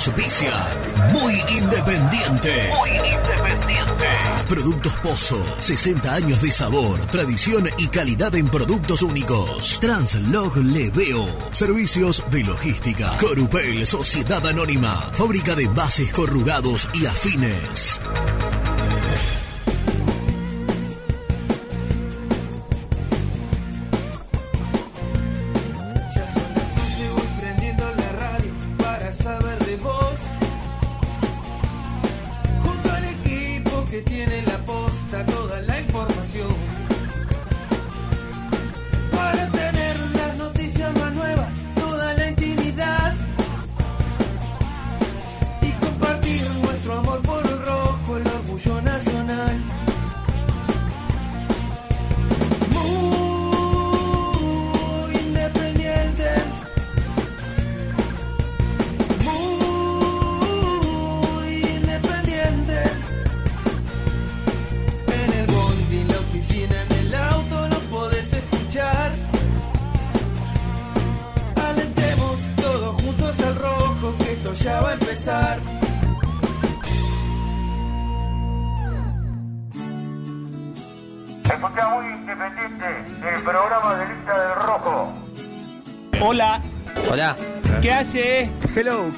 Auspicia. Muy independiente. Muy independiente. Productos Pozo. 60 años de sabor, tradición y calidad en productos únicos. Translog Leveo. Servicios de logística. Corupel, Sociedad Anónima. Fábrica de bases corrugados y afines.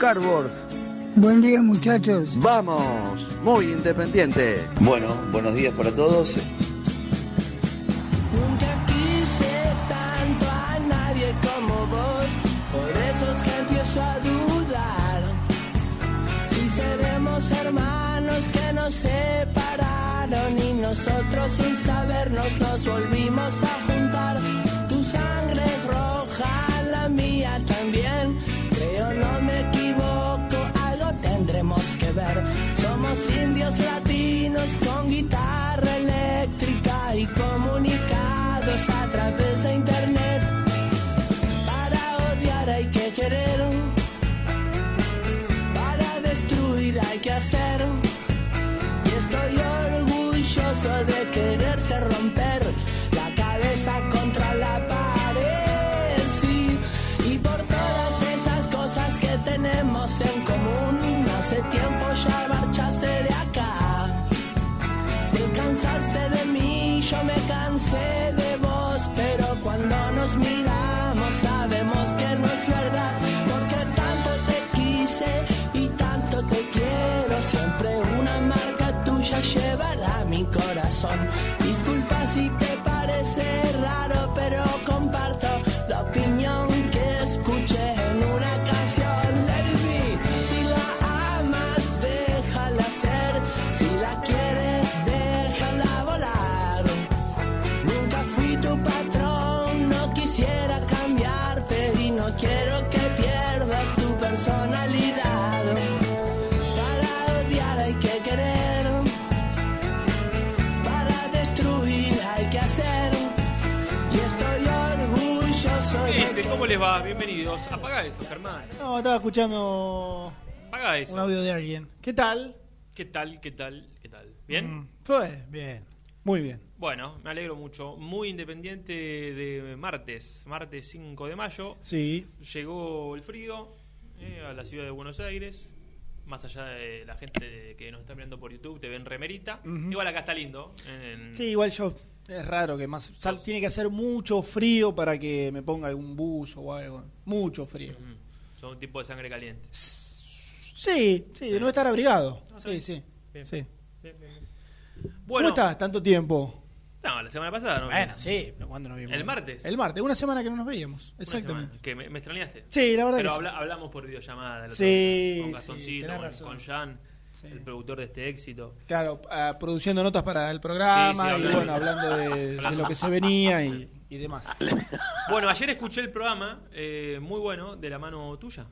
Cardboards. Buen día muchachos. Vamos, muy independiente. Bueno, buenos días para todos. Corazón. Les va? Bienvenidos. Apaga eso, Germán. No, estaba escuchando Apaga eso. un audio de alguien. ¿Qué tal? ¿Qué tal? ¿Qué tal? ¿Qué tal? ¿Bien? Mm, bien. Muy bien. Bueno, me alegro mucho. Muy independiente de martes, martes 5 de mayo. Sí. Llegó el frío eh, a la ciudad de Buenos Aires. Más allá de la gente que nos está mirando por YouTube, te ven remerita. Igual acá está lindo. en- Sí, igual yo. Es raro que más. sal- tiene que hacer mucho frío para que me ponga algún buzo o algo. Mucho frío. Son un tipo de sangre caliente. Sí, sí, de no estar abrigado. Sí, sí. Bien. sí. Bien, bien, bien. ¿Cómo estás? Tanto tiempo. no, la semana pasada no. Bueno, sí, pero ¿cuándo nos vimos? ¿El martes? El martes, una semana que no nos veíamos. Exactamente. Que me, me extrañaste. Sí, la verdad Pero que sí. habla- hablamos por videollamada. el otro Sí, día, con sí, Gastoncito, con, con Jan, Sí. el productor de este éxito. Claro, ah, produciendo notas para el programa Sí, sí, y bueno, hablando de, de lo que se venía y, y demás. Bueno, ayer escuché el programa, eh, muy bueno, de la mano tuya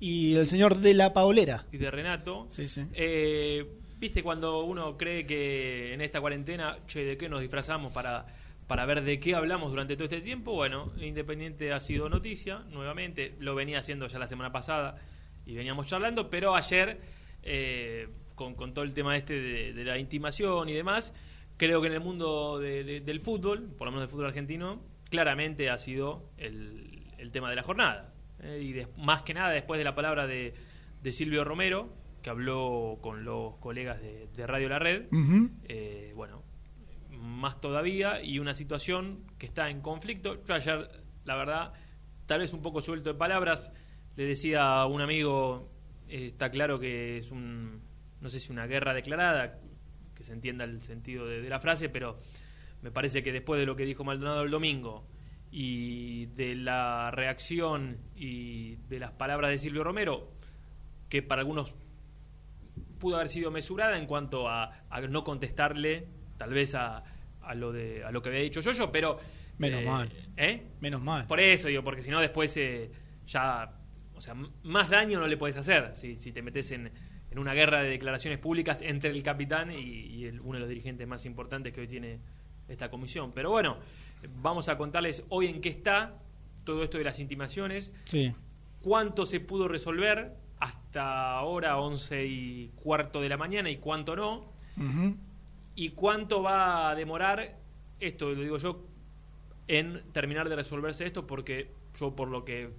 Y el señor de la Paolera. y de Renato. Sí, sí. Eh, Viste cuando uno cree que en esta cuarentena, che, ¿de qué nos disfrazamos para, para ver de qué hablamos durante todo este tiempo? Bueno, Independiente ha sido noticia, nuevamente, lo venía haciendo ya la semana pasada y veníamos charlando, pero ayer, eh, con, con todo el tema este de, de la intimación y demás, creo que en el mundo de- de- del fútbol, por lo menos del fútbol argentino, claramente ha sido el, el tema de la jornada. Eh, y de- más que nada después de la palabra de, de Silvio Romero, que habló con los colegas de, Radio La Red. Eh, bueno, más todavía, y una situación que está en conflicto. Yo ayer, la verdad, tal vez un poco suelto de palabras, le decía a un amigo, está claro que es un, no sé si una guerra declarada, que se entienda el sentido de, de la frase, pero me parece que después de lo que dijo Maldonado el domingo y de la reacción y de las palabras de Silvio Romero, que para algunos pudo haber sido mesurada en cuanto a, a no contestarle tal vez a, a lo de a lo que había dicho yo pero Menos eh, mal. ¿eh? Menos mal. por eso digo porque si no después eh, ya o sea más daño no le puedes hacer si, si te metes en, en una guerra de declaraciones públicas entre el capitán y, y el- uno de los dirigentes más importantes que hoy tiene esta comisión pero bueno vamos a contarles hoy en qué está todo esto de las intimaciones Sí. cuánto se pudo resolver hasta ahora 11 y cuarto de la mañana y cuánto no y cuánto va a demorar esto lo digo yo en terminar de resolverse esto porque yo por lo que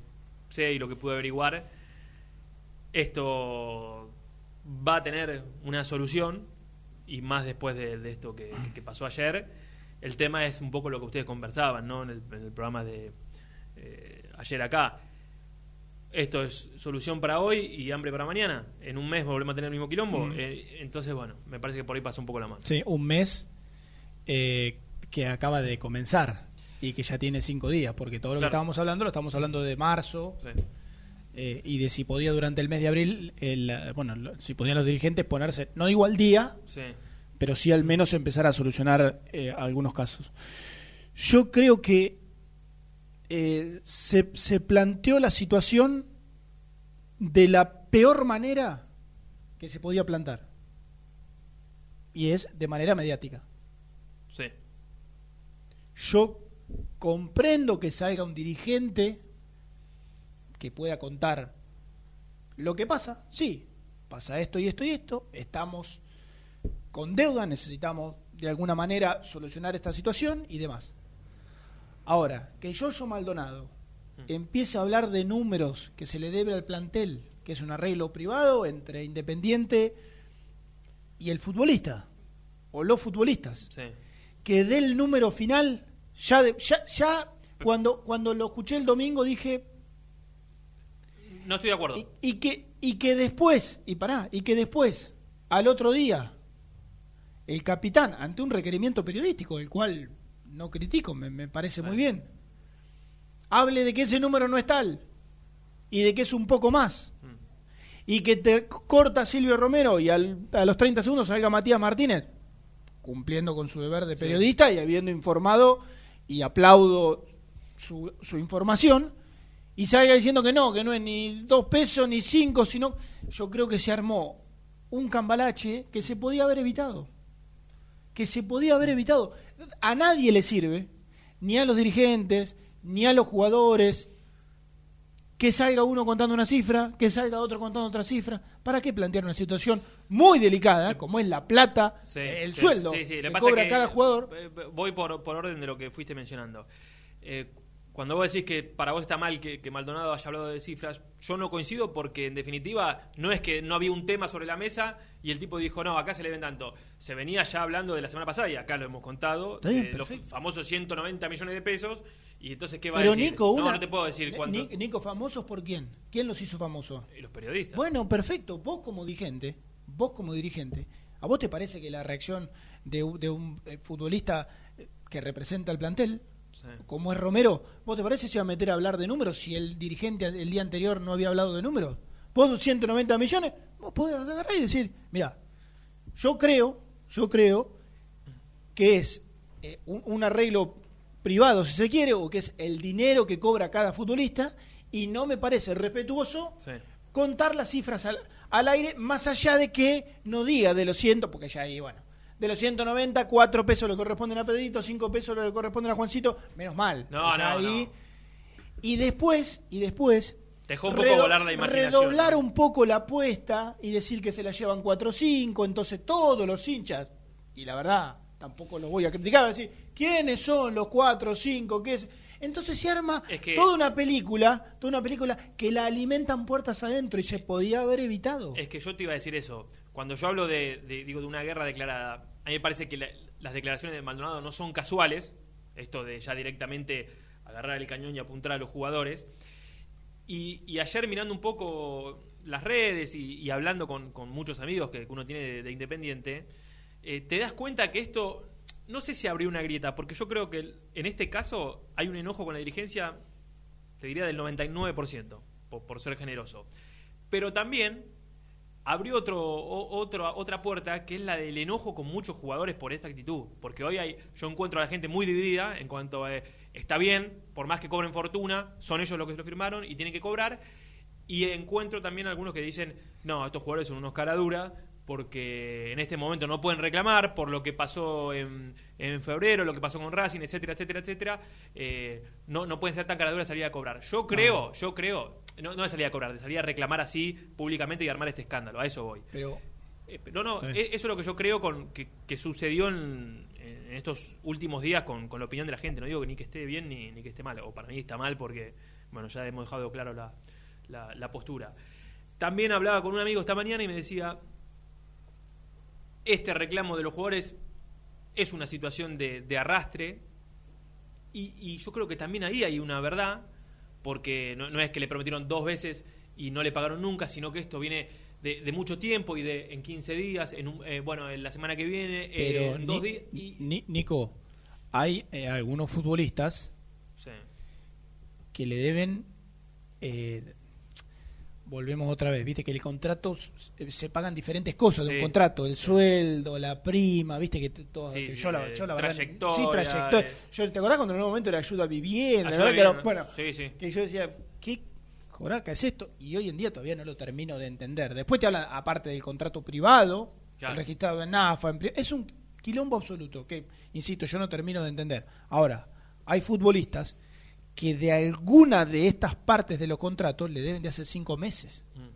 sé y lo que pude averiguar esto va a tener una solución y más después de, de esto que, que pasó ayer el tema es un poco lo que ustedes conversaban ¿no? en, el, en el programa de eh, ayer acá esto es solución para hoy y hambre para mañana. En un mes volvemos a tener el mismo quilombo. Mm. Eh, entonces, bueno, me parece que por ahí pasa un poco la mano. Sí, un mes eh, que acaba de comenzar y que ya tiene cinco días, porque todo lo que estábamos hablando lo estamos hablando de marzo Sí. eh, y de si podía durante el mes de abril, el, bueno, lo- si podían los dirigentes ponerse, no digo al día, Sí. pero sí al menos empezar a solucionar eh, algunos casos. Yo creo que eh, se, se planteó la situación de la peor manera que se podía plantar. Y es de manera mediática. Sí. Yo comprendo que salga un dirigente que pueda contar lo que pasa. Sí, pasa esto y esto y esto. Estamos con deuda, necesitamos de alguna manera solucionar esta situación y demás. Ahora, que Yoyo Maldonado empiece a hablar de números que se le debe al plantel, que es un arreglo privado entre Independiente y el futbolista, o los futbolistas Sí. que dé el número final, ya, de- ya, ya cuando, cuando lo escuché el domingo dije, No estoy de acuerdo. y, y que, y que después, y pará, y que después, al otro día, el capitán, ante un requerimiento periodístico, el cual no critico, me, me parece muy bien, hable de que ese número no es tal, y de que es un poco más, Mm. y que te corta Silvio Romero y al- a los 30 segundos salga Matías Martínez, cumpliendo con su deber de Sí. periodista y habiendo informado, y aplaudo su, su información, y salga diciendo que no, que no es ni dos pesos ni cinco, sino yo creo que se armó un cambalache que se podía haber evitado. Que se podía haber evitado. A nadie le sirve, ni a los dirigentes, ni a los jugadores, que salga uno contando una cifra, que salga otro contando otra cifra. ¿Para qué plantear una situación muy delicada, como es la plata, Sí, el sueldo sí, sí. Que pasa cobra que, cada jugador? eh, Voy por, por orden de lo que fuiste mencionando. Eh, cuando vos decís que para vos está mal que, que Maldonado haya hablado de cifras, yo no coincido porque en definitiva no es que no había un tema sobre la mesa y el tipo dijo, no, acá se le ven tanto. Se venía ya hablando de la semana pasada y acá lo hemos contado, bien, los famosos 190 millones de pesos y entonces ¿qué va Pero a decir? Nico, una- no te puedo decir Ni- cuánto. Ni- Nico, ¿famosos por quién? ¿Quién los hizo famosos? Los periodistas. Bueno, perfecto. Vos como dirigente, vos como dirigente, ¿a vos te parece que la reacción de, un- de un eh, futbolista eh, que representa el plantel, Sí. como es Romero, ¿vos te parece que se iba a meter a hablar de números si el dirigente el día anterior no había hablado de números? Vos 190 millones, vos podés agarrar y decir, mira, yo creo, yo creo que es eh, un, un arreglo privado, si se quiere, o que es el dinero que cobra cada futbolista, y no me parece respetuoso Sí. contar las cifras al, al aire, más allá de que no diga de los 100, porque ya ahí, bueno, de los 190, 4 pesos le corresponden a Pedrito, 5 pesos le corresponden a Juancito, menos mal. No, Ya no, ahí- no. Y después, y después... Dejó un poco volar la imaginación, Redoblar un poco la apuesta y decir que se la llevan 4 o 5, entonces todos los hinchas, y la verdad, tampoco los voy a criticar, voy a decir, ¿quiénes son los 4 o 5? ¿Qué es? Entonces se arma Es que- toda una película, toda una película que la alimentan puertas adentro y se podía haber evitado. Es que yo te iba a decir eso. Cuando yo hablo de, de- digo, de una guerra declarada, a mí me parece que la- las declaraciones de Maldonado no son casuales. Esto de ya directamente agarrar el cañón y apuntar a los jugadores. Y, y ayer mirando un poco las redes y, y hablando con, con muchos amigos que uno tiene de, de Independiente, eh, te das cuenta que esto, no sé si abrió una grieta, porque yo creo que en este caso hay un enojo con la dirigencia, te diría del 99%, por, por ser generoso. Pero también abrió otro, otra puerta que es la del enojo con muchos jugadores por esta actitud. Porque hoy hay, yo encuentro a la gente muy dividida en cuanto a, eh, está bien, por más que cobren fortuna, son ellos los que lo firmaron y tienen que cobrar. Y encuentro también algunos que dicen, no, estos jugadores son unos caradura porque en este momento no pueden reclamar por lo que pasó en, en febrero, lo que pasó con Racing, etcétera, etcétera, etcétera. Eh, no, no pueden ser tan caraduras salir a cobrar. Yo creo, yo creo, no, no de salir a cobrar, de salir a reclamar así públicamente y armar este escándalo. A eso voy. Pero Eh, no, no, e- eso es lo que yo creo con, que, que sucedió en, en estos últimos días con, con la opinión de la gente. No digo que ni que esté bien ni, ni que esté mal, o para mí está mal porque, bueno, ya hemos dejado claro la, la- la postura. También hablaba con un amigo esta mañana y me decía, este reclamo de los jugadores es una situación de, de arrastre y, y yo creo que también ahí hay una verdad, porque no, no es que le prometieron dos veces y no le pagaron nunca, sino que esto viene de, de mucho tiempo y de en 15 días, en un- eh, bueno, en la semana que viene, eh, pero en dos días. Y, Ni- Nico, hay eh, algunos futbolistas Sí. que le deben volvemos otra vez, viste que el contrato s- se pagan diferentes cosas de Sí. un contrato, el sueldo, la prima, viste que todo, Sí, que sí, yo la, eh, yo la verdad trayectoria, sí, trayectoria. eh. Yo te acordás cuando en un momento era ayuda a vivienda, Ayuda bien, bueno, sí, sí. que yo decía, ¿qué joraca es esto? Y hoy en día todavía no lo termino de entender. Después te hablan aparte del contrato privado, Claro. el registrado en NAFA, en es un quilombo absoluto que insisto, yo no termino de entender. Ahora, hay futbolistas que de alguna de estas partes de los contratos le deben de hace cinco meses. Mm.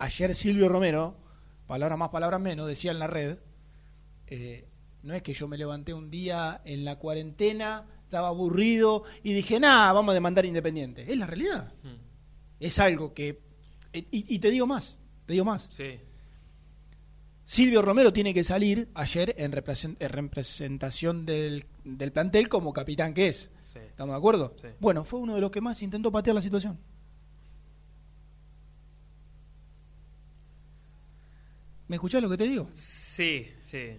Ayer Silvio Romero, palabras más, palabras menos, decía en la red, eh, no es que yo me levanté un día en la cuarentena, estaba aburrido y dije, nada, vamos a demandar Independiente. Es la realidad. Mm. Es algo que... eh, Y, y te digo más, te digo más. Sí. Silvio Romero tiene que salir ayer en representación del, del plantel como capitán que es. Sí. ¿Estamos de acuerdo? Sí. Bueno, fue uno de los que más intentó patear la situación. ¿Me escuchás lo que te digo? Sí, sí.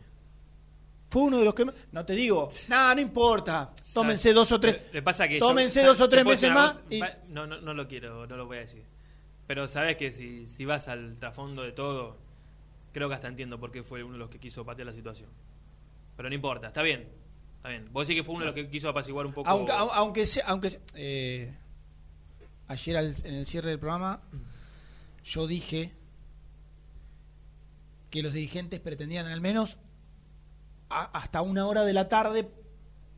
Fue uno de los que más... No te digo, nada, no importa. Tómense dos o tres... Le- pasa que tómense dos o tres meses más y- No, no, no lo quiero, no lo voy a decir. Pero sabes que si, si vas al trasfondo de todo, creo que hasta entiendo por qué fue uno de los que quiso patear la situación. Pero no importa, está bien. Está bien. Vos decís que fue uno de los que quiso apaciguar un poco. Aunque, au- aunque sea, aunque sea- eh, ayer al- en el cierre del programa yo dije que los dirigentes pretendían al menos a- hasta una hora de la tarde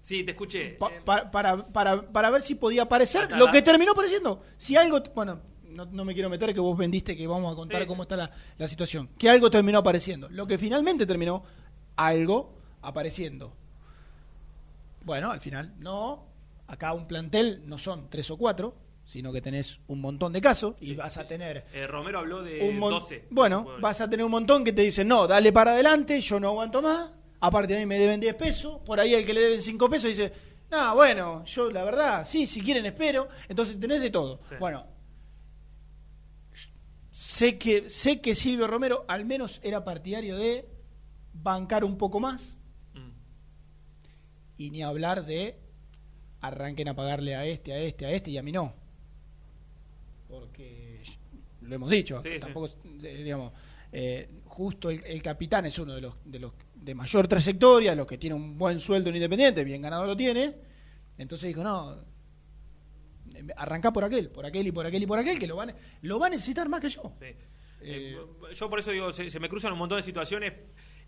Sí, te escuché. pa- Eh, pa- para, para, para ver si podía aparecer lo que terminó apareciendo. Si algo, bueno, no, no me quiero meter que vos vendiste que vamos a contar Sí, cómo está la, la situación. Que algo terminó apareciendo. Lo que finalmente terminó, algo apareciendo. Bueno, al final, no. Acá un plantel no son tres o cuatro, sino que tenés un montón de casos y vas a tener eh, Romero habló de un mon- 12. Bueno, 12 jugadores. vas a tener un montón que te dicen, no, dale para adelante, yo no aguanto más. Aparte a mí me deben 10 pesos. Por ahí el que le deben 5 pesos dice, no, bueno, yo la verdad, sí, si quieren espero. Entonces tenés de todo. Sí. Bueno, sé que, sé que Silvio Romero al menos era partidario de bancar un poco más. Y ni hablar de arranquen a pagarle a este, a este, a este y a mí no. Porque lo hemos dicho, Sí, sí. tampoco, eh, digamos, eh, justo el, el capitán es uno de los, de los de mayor trayectoria, los que tiene un buen sueldo en Independiente, bien ganado lo tiene. Entonces dijo, no, arrancá por aquel, por aquel y por aquel y por aquel, que lo van, lo va a necesitar más que yo. Sí. Eh, Eh, yo por eso digo, se, se me cruzan un montón de situaciones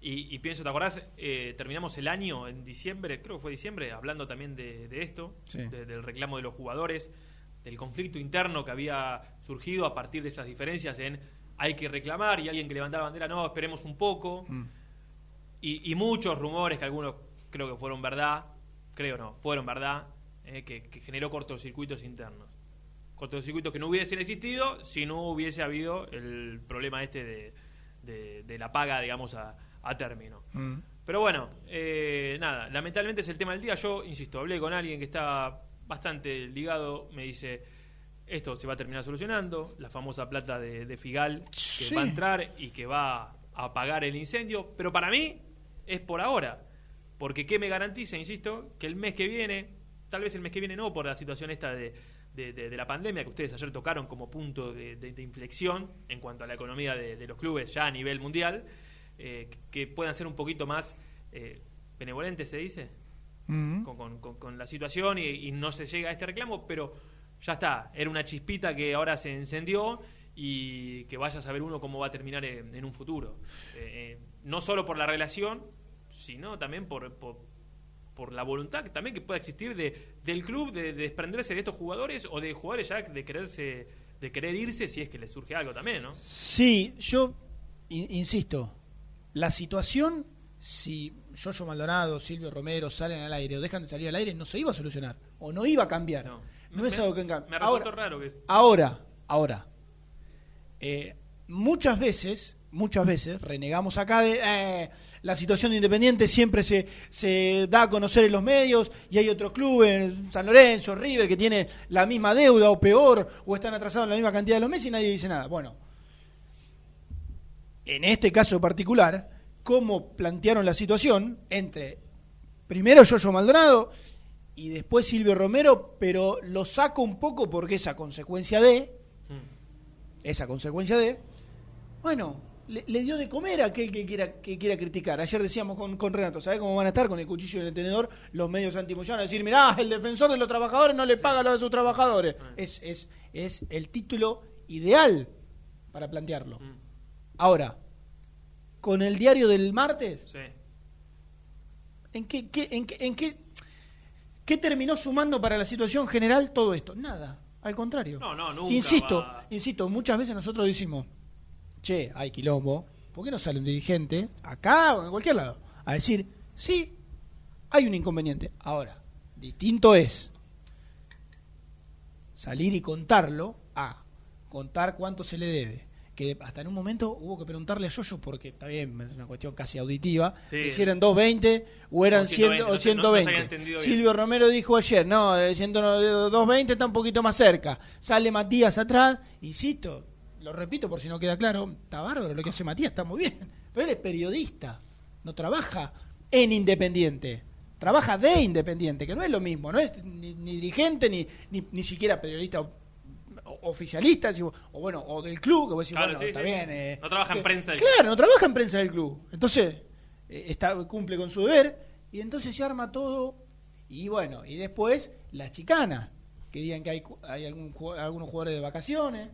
y, y pienso, ¿te acordás? Eh, terminamos el año en diciembre, creo que fue diciembre, hablando también de, de esto, Sí. de- del reclamo de los jugadores, del conflicto interno que había surgido a partir de esas diferencias en hay que reclamar y alguien que levantaba la bandera, no, esperemos un poco. Mm. Y, y muchos rumores que algunos creo que fueron verdad, creo no, fueron verdad, eh, que, que generó cortocircuitos internos. Cortocircuitos que no hubiesen existido si no hubiese habido el problema este de, de- de la paga, digamos, a, a término. Mm. Pero bueno, eh, nada, lamentablemente es el tema del día. Yo, insisto, hablé con alguien que está bastante ligado, me dice, esto se va a terminar solucionando, la famosa plata de, de Figal que Sí. va a entrar y que va a apagar el incendio, pero para mí es por ahora, porque ¿qué me garantiza, insisto, que el mes que viene, tal vez el mes que viene no, por la situación esta de, de- de- de la pandemia que ustedes ayer tocaron como punto de, inflexión en cuanto a la economía de los clubes ya a nivel mundial, eh, que puedan ser un poquito más eh, benevolentes, se dice, con, con- con- con la situación y, y no se llega a este reclamo, pero ya está, era una chispita que ahora se encendió y que vaya a saber uno cómo va a terminar en, en un futuro. Eh, eh, no solo por la relación, sino también por, por, por la voluntad que también que pueda existir de, del club de, de desprenderse de estos jugadores o de jugadores ya de quererse de querer irse si es que les surge algo también, ¿no? Sí, yo in- insisto, la situación, si Yoyo Maldonado, Silvio Romero salen al aire o dejan de salir al aire, no se iba a solucionar o no iba a cambiar. No, No. es algo que. Me Ahora, raro que es- ahora, ahora, eh, muchas veces, muchas veces renegamos acá de eh, la situación de Independiente siempre se, se da a conocer en los medios y hay otros clubes, San Lorenzo, River, que tiene la misma deuda o peor o están atrasados en la misma cantidad de los meses y nadie dice nada. Bueno, en este caso particular, cómo plantearon la situación entre primero Yoyo Maldonado y después Silvio Romero, pero lo saco un poco porque esa consecuencia de, esa consecuencia de, bueno, le, le dio de comer a aquel que quiera, que quiera criticar. Ayer decíamos con, con Renato, ¿sabés cómo van a estar con el cuchillo y el tenedor los medios antimoyanos? Decir, mirá, el defensor de los trabajadores no le paga a los de sus trabajadores. Es, es, es el título ideal para plantearlo. Ahora, con el diario del martes, Sí. ¿en qué, qué- en qué, en qué, qué terminó sumando para la situación general todo esto? Nada, al contrario. No, no, nunca Insisto, va- insisto, muchas veces nosotros decimos, che, hay quilombo, ¿por qué no sale un dirigente, acá o en cualquier lado, a decir, sí, hay un inconveniente? Ahora, distinto es salir y contarlo a contar cuánto se le debe. Que hasta en un momento hubo que preguntarle a Yoyo, porque está bien, es una cuestión casi auditiva, Sí. si eran 220 o eran O 100 120, o no se- no- no se había 120. entendido bien. Silvio Romero dijo ayer, no, de 100 no, de 220 está un poquito más cerca. Sale Matías atrás, insisto, lo repito por si no queda claro, está bárbaro lo que hace Matías, está muy bien. Pero él es periodista, no trabaja en Independiente, trabaja de Independiente, que no es lo mismo, no es ni, ni dirigente ni, ni, ni siquiera periodista o- o- o bueno, o del club, que vos decís, Claro, bueno, sí, está sí, bien. sí. eh, No trabaja en que- prensa del Claro, no trabaja en prensa del club. Entonces, eh, está, cumple con su deber y entonces se arma todo y bueno, y después las chicanas, que digan que hay, hay algún algunos jugadores de vacaciones.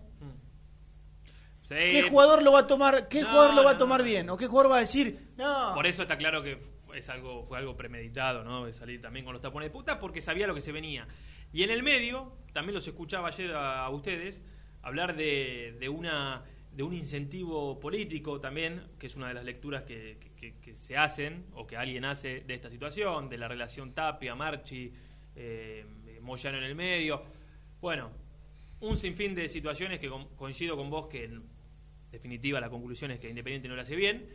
Sí. ¿Qué jugador lo va a tomar, qué No, jugador lo va a tomar no. bien? ¿O qué jugador va a decir, no? Por eso está claro que es algo, fue algo premeditado, ¿no? De salir también con los tapones de puta porque sabía lo que se venía. Y en el medio, también los escuchaba ayer a, ustedes hablar de, de una de un incentivo político también, que es una de las lecturas que, se hacen o que alguien hace de esta situación, de la relación Tapia, Marchi, eh, Moyano en el medio. Bueno, un sinfín de situaciones que coincido con vos que en definitiva la conclusión es que Independiente no lo hace bien,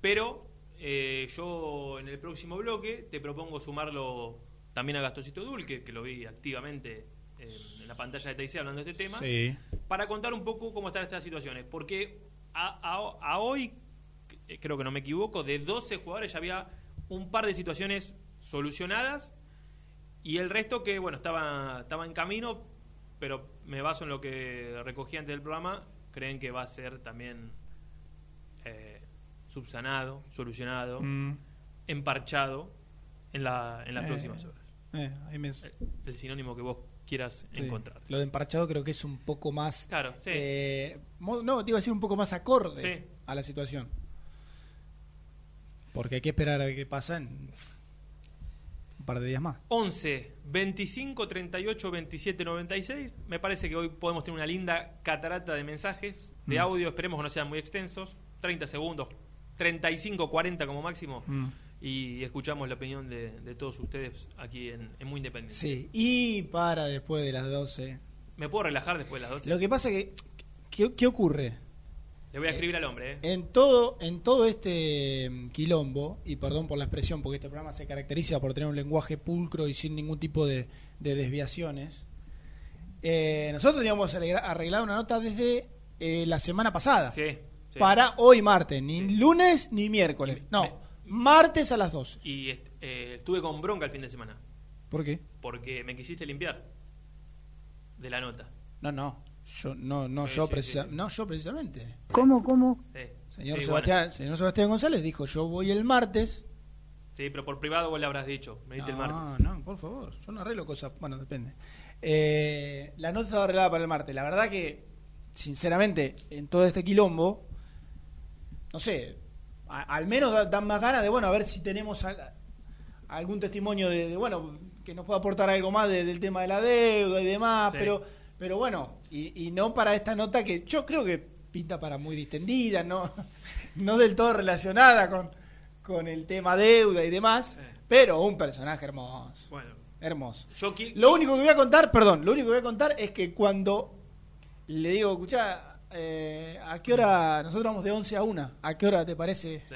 pero eh, yo en el próximo bloque te propongo sumarlo también a Gastosito Dul, que, que lo vi activamente eh, en la pantalla de TIC hablando de este tema, Sí. para contar un poco cómo están estas situaciones, porque a, a- a hoy, eh, creo que no me equivoco, de 12 jugadores ya había un par de situaciones solucionadas y el resto que, bueno, estaba, estaba en camino, pero me baso en lo que recogí antes del programa, creen que va a ser también eh, subsanado, solucionado, Mm. emparchado en, la, en las Eh, próximas horas. Eh, ahí me- El sinónimo que vos quieras sí. encontrar. Lo de emparchado creo que es un poco más... Claro, sí. eh, mo- no, te iba a decir un poco más acorde Sí. a la situación. Porque hay que esperar a ver qué pasa en un par de días más. 11 25 38 27 96. Me parece que hoy podemos tener una linda catarata de mensajes, de Mm. audio. Esperemos que no sean muy extensos. 30 segundos, 35, 40 como máximo. Mm. Y escuchamos la opinión de, de todos ustedes aquí en, en Muy Independiente. Sí, y para después de las 12. ¿Me puedo relajar después de las 12? Lo que pasa que, ¿qué, qué ocurre? Le voy a escribir al hombre, ¿eh? En todo, en todo este mm, quilombo, y perdón por la expresión, porque este programa se caracteriza por tener un lenguaje pulcro y sin ningún tipo de, de desviaciones, eh, nosotros teníamos arreglado una nota desde eh, la semana pasada Sí, sí. para hoy martes, ni Sí. lunes ni miércoles. No, me- martes a las 12. Y est- eh, estuve con bronca el fin de semana, ¿Por qué? porque me quisiste limpiar de la nota. No, no, yo no, no, Sí, yo, sí, precisa- sí, sí. no, yo precisamente. ¿Cómo, cómo? Sí, Señor, sí, Sebastián, bueno. señor Sebastián González dijo, yo voy el martes. Sí, pero por privado vos le habrás dicho. Me diste el No, martes. no, por favor, yo no arreglo cosas, bueno, depende. Eh, la nota estaba arreglada para el martes. La verdad que, sinceramente, en todo este quilombo, no sé, a- al menos da- dan más ganas de, bueno, a ver si tenemos a- algún testimonio de, de, bueno, que nos pueda aportar algo más de- del tema de la deuda y demás, Sí. pero, pero bueno, y, y no para esta nota que yo creo que pinta para muy distendida, no, no del todo relacionada con, con el tema deuda y demás, pero un personaje hermoso. Bueno, Hermoso. yo Lo único que voy a contar, perdón, lo único que voy a contar es que cuando le digo, escuchá, eh, ¿a qué hora? Nosotros vamos de 11 a 1. ¿A qué hora te parece? Sí.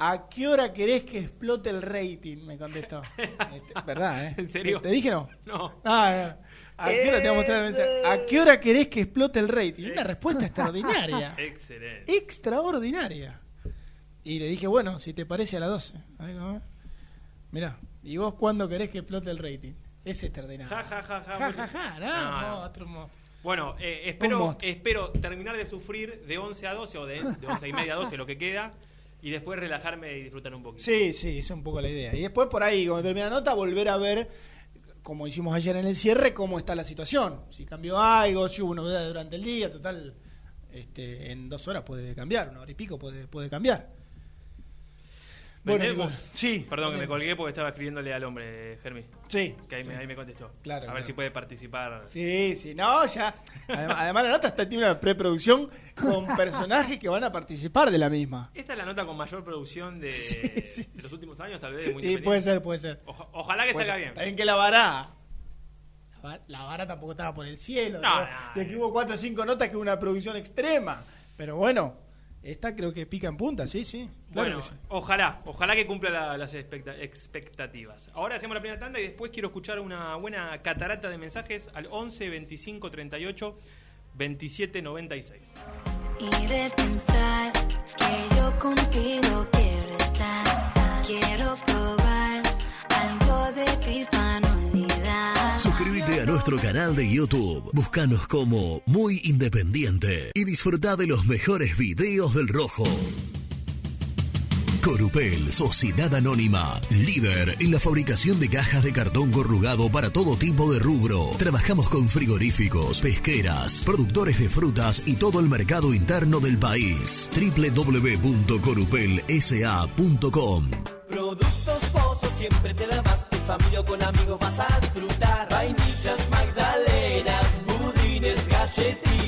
¿A qué hora querés que explote el rating? Me contestó. Este, ¿Verdad, eh? ¿En serio? ¿Te dije no? No. Ah. ¿A qué hora te voy a mostrar el mensaje? ¿A qué hora querés que explote el rating? Una respuesta extraordinaria. Excelente. extraordinaria. Y le dije, bueno, si te parece a las 12. A ver, a ver. Mirá, ¿y vos cuándo querés que explote el rating? Es extraordinario. Ja, ja, ja, ja. Ja, ja, ja, no, No, no. otro mo- Bueno, eh, espero, espero terminar de sufrir de 11 a 12 o de, de 11 y media a 12, lo que queda, y después relajarme y disfrutar un poquito. Sí, sí, es un poco la idea. Y después por ahí, cuando termine la nota, volver a ver, como hicimos ayer en el cierre, cómo está la situación. Si cambió algo, si hubo novedades durante el día, total, este, en dos horas puede cambiar, una hora y pico puede, puede cambiar. Bueno, sí. Perdón que me colgué porque estaba escribiendo al hombre, Germi. Sí. Que ahí, sí. me, ahí me contestó. Claro, A ver claro. si puede participar. Sí, sí, no, ya. Además, además la nota está, tiene una preproducción con personajes que van a participar de la misma. Esta es la nota con mayor producción de, Sí, sí, de los últimos años, tal vez. Muy Sí, puede ser, puede ser. Oja- ojalá que Puede salga ser. bien. También que la vara. La va- La vara tampoco estaba por el cielo. No, ¿no? no, de que hubo cuatro o cinco notas que hubo una producción extrema. Pero bueno, esta creo que pica en punta, sí, sí. Claro bueno, sí. ojalá, ojalá que cumpla la- las expecta- expectativas. Ahora hacemos la primera tanda y después quiero escuchar una buena catarata de mensajes al 11 25 38 27 96. Y de pensar que yo contigo quiero estar. Quiero probar algo de ti para no olvidar. Suscríbete a nuestro canal de YouTube. Búscanos como Muy Independiente y disfruta de los mejores videos del Rojo. Corupel, Sociedad Anónima, líder en la fabricación de cajas de cartón corrugado para todo tipo de rubro. Trabajamos con frigoríficos, pesqueras, productores de frutas y todo el mercado interno del país. www.corupelsa.com Productos Pozos siempre te da más. En familia con amigos vas a disfrutar. Vainillas, magdalenas, budines, galletitas.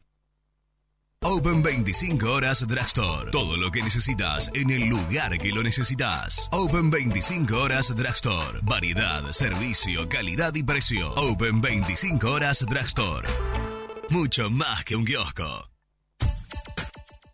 Open 25 horas Drugstore. Todo lo que necesitas en el lugar que lo necesitas. Open 25 horas Drugstore. Variedad, servicio, calidad y precio. Open 25 horas Drugstore. Mucho más que un kiosco.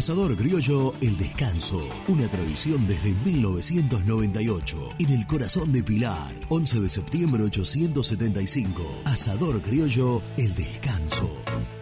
Asador Criollo El Descanso, una tradición desde 1998, en el corazón de Pilar, 11 de septiembre 875. Asador Criollo El Descanso.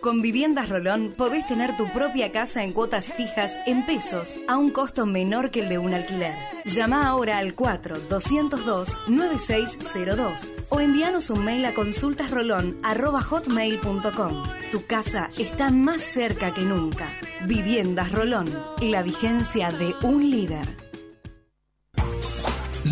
Con Viviendas Rolón podés tener tu propia casa en cuotas fijas en pesos a un costo menor que el de un alquiler. Llama ahora al 4-202-9602 o envíanos un mail a consultasrolón.com. Tu casa está más cerca que nunca. Viviendas Rolón, la vigencia de un líder.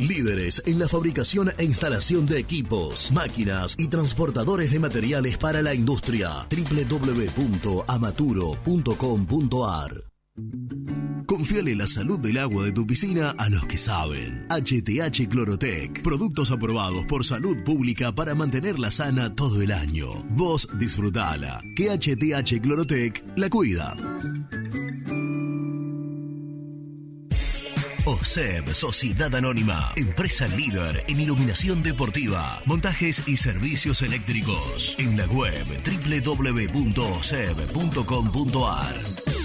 Líderes en la fabricación e instalación de equipos, máquinas y transportadores de materiales para la industria. www.amaturo.com.ar Confiale la salud del agua de tu piscina a los que saben. HTH Clorotec. Productos aprobados por salud pública para mantenerla sana todo el año. Vos disfrutala. Que HTH Clorotec la cuida. OSEB, Sociedad Anónima, empresa líder en iluminación deportiva, montajes y servicios eléctricos. En la web www.oseb.com.ar.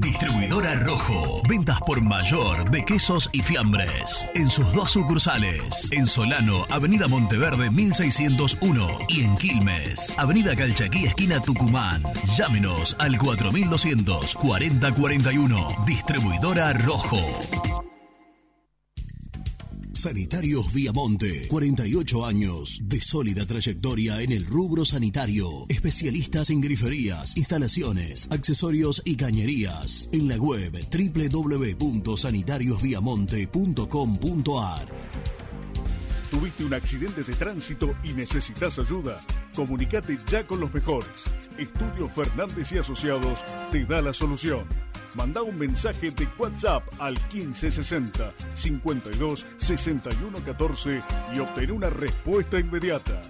Distribuidora Rojo. Ventas por mayor de quesos y fiambres. En sus dos sucursales. En Solano, Avenida Monteverde 1601. Y en Quilmes, Avenida Calchaquí, esquina Tucumán. Llámenos al 4200 4041. Distribuidora Rojo. Sanitarios Viamonte, 48 años de sólida trayectoria en el rubro sanitario. Especialistas en griferías, instalaciones, accesorios y cañerías. En la web www.sanitariosviamonte.com.ar. ¿Tuviste un accidente de tránsito y necesitas ayuda? Comunicate ya con los mejores. Estudio Fernández y Asociados te da la solución. Manda un mensaje de WhatsApp al 1560 52 61 14 y obtén una respuesta inmediata.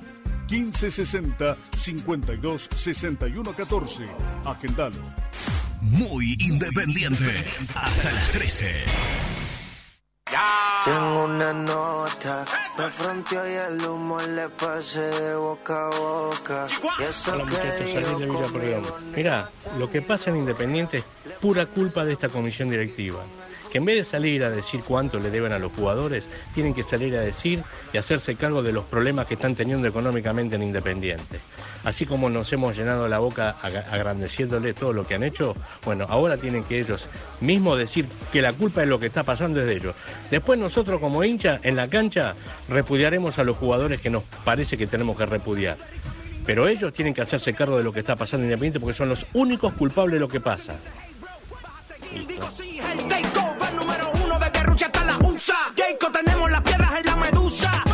1560 52 61 14. Agendalo. Muy independiente. Hasta las 13. Tengo una nota, me fronteó y el humo le pasé de boca a boca. Y eso Hola muchachos, Ariel de Villa conmigo Mirá, lo que pasa en Independiente es pura culpa de esta comisión directiva. Que en vez de salir a decir cuánto le deben a los jugadores, tienen que salir a decir y hacerse cargo de los problemas que están teniendo económicamente en Independiente. Así como nos hemos llenado la boca agradeciéndole todo lo que han hecho, bueno, ahora tienen que ellos mismos decir que la culpa de lo que está pasando es de ellos. Después nosotros como hincha en la cancha repudiaremos a los jugadores que nos parece que tenemos que repudiar. Pero ellos tienen que hacerse cargo de lo que está pasando en Independiente porque son los únicos culpables de lo que pasa. Jayco, tenemos las piedras en la medusa.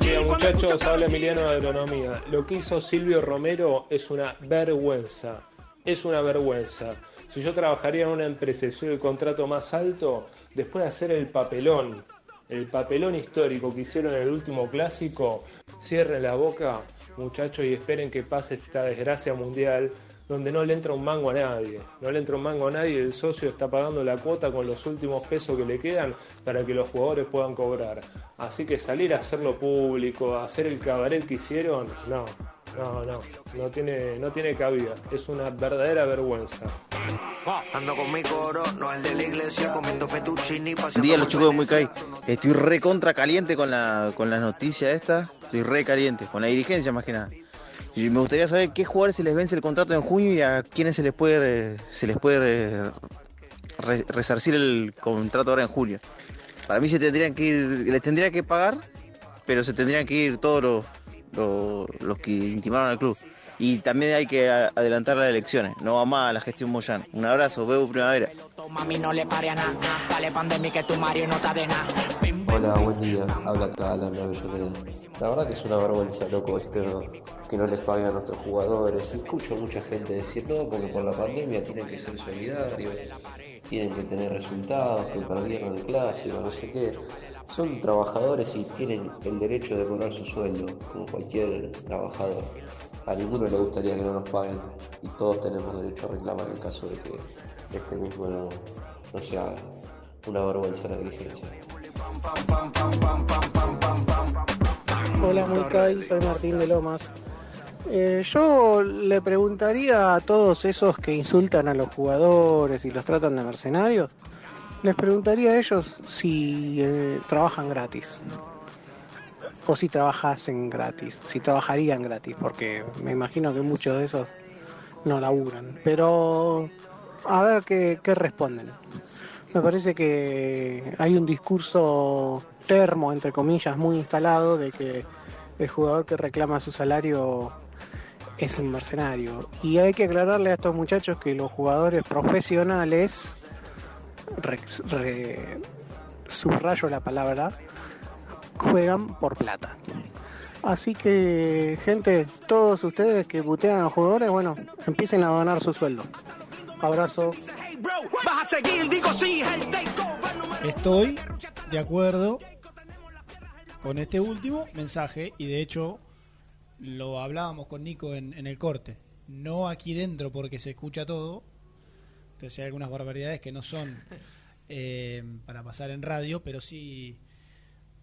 Mira, muchachos, habla Emiliano de Agronomía. Lo que hizo Silvio Romero es una vergüenza. Es una vergüenza. Si yo trabajaría en una empresa y soy el contrato más alto, después de hacer el papelón, el papelón histórico que hicieron en el último clásico, cierren la boca, muchachos, y esperen que pase esta desgracia mundial donde no le entra un mango a nadie. No le entra un mango a nadie, el socio está pagando la cuota con los últimos pesos que le quedan para que los jugadores puedan cobrar. Así que salir a hacerlo público, a hacer el cabaret que hicieron, no, no, no, no tiene, no tiene cabida. Es una verdadera vergüenza. Ando con mi coro, no el de la iglesia, comiendo fettuccini, día, los chicos de Muy Kai. Estoy re contra caliente con la, con la noticia esta. Estoy re caliente, con la dirigencia más que nada. Y me gustaría saber qué jugadores se les vence el contrato en junio y a quiénes se les puede, se les puede re- resarcir el contrato ahora en julio. Para mí se tendrían que ir, les tendría que pagar, pero se tendrían que ir todos los, los, los que intimaron al club. Y también hay que adelantar las elecciones. No va más a la gestión Moyano. Un abrazo, Bebo Primavera. Mami, no le pare a nada. Dale pandemia que tu Mario no está de nada. Hola, buen día. Habla acá Alan de Avellaneda. La verdad que es una vergüenza, loco, esto que no les paguen a nuestros jugadores. Escucho mucha gente decir, no, porque por la pandemia tienen que ser solidarios, tienen que tener resultados, que perdieron el clásico, no sé qué. Son trabajadores y tienen el derecho de cobrar su sueldo, como cualquier trabajador. A ninguno le gustaría que no nos paguen y todos tenemos derecho a reclamar en caso de que este mismo no, no sea una vergüenza la dirigencia. Hola, muy Kai, soy Martín de Lomas. Eh, yo le preguntaría a todos esos que insultan a los jugadores y los tratan de mercenarios, les preguntaría a ellos si eh, trabajan gratis. O si trabajasen gratis, si trabajarían gratis, porque me imagino que muchos de esos no laburan. Pero a ver qué, responden. Me parece que hay un discurso termo, entre comillas, muy instalado de que el jugador que reclama su salario es un mercenario. Y hay que aclararle a estos muchachos que los jugadores profesionales, subrayo la palabra, juegan por plata. Así que, gente, todos ustedes que butean a los jugadores, bueno, empiecen a donar su sueldo. Abrazo. Vas a seguir, digo sí, el takeover. Estoy de acuerdo con este último mensaje y de hecho lo hablábamos con Nico en, en el corte. No aquí dentro porque se escucha todo. Entonces hay algunas barbaridades que no son eh, para pasar en radio, pero sí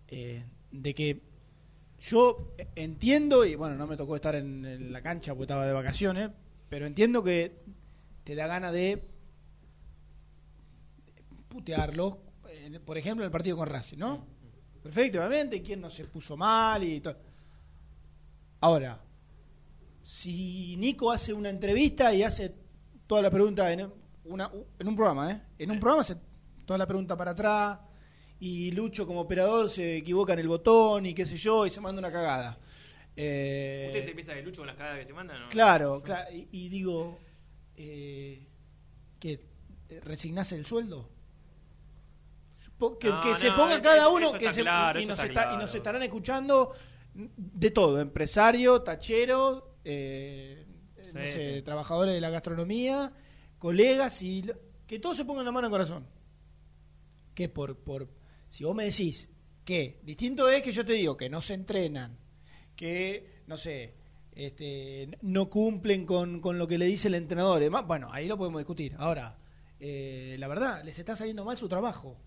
eh, de que yo entiendo, y bueno, no me tocó estar en, en la cancha porque estaba de vacaciones, pero entiendo que te da gana de putearlo, eh, por ejemplo, en el partido con Racing, ¿no? Perfectamente, quién no se puso mal y todo. Ahora, si Nico hace una entrevista y hace toda la pregunta en, una, en un programa, ¿eh? En un programa hace toda la pregunta para atrás y Lucho como operador se equivoca en el botón y qué sé yo y se manda una cagada. Eh, ¿Usted se piensa que Lucho con las cagadas que se mandan? No? Claro, claro, y, y digo, eh, ¿qué? ¿Resignás el sueldo? Que, No, que se no, ponga cada uno, que se, claro, y, nos está está- y claro. nos estarán escuchando de todo, empresario, tachero, eh, no sé, sí. trabajadores de la gastronomía, colegas, y que todos se pongan la mano en el corazón. Que por, por, si vos me decís que distinto es que yo te digo que no se entrenan, que, no sé, este, no cumplen con, con lo que le dice el entrenador. y demás, bueno, ahí lo podemos discutir. Ahora, eh, la verdad, les está saliendo mal su trabajo.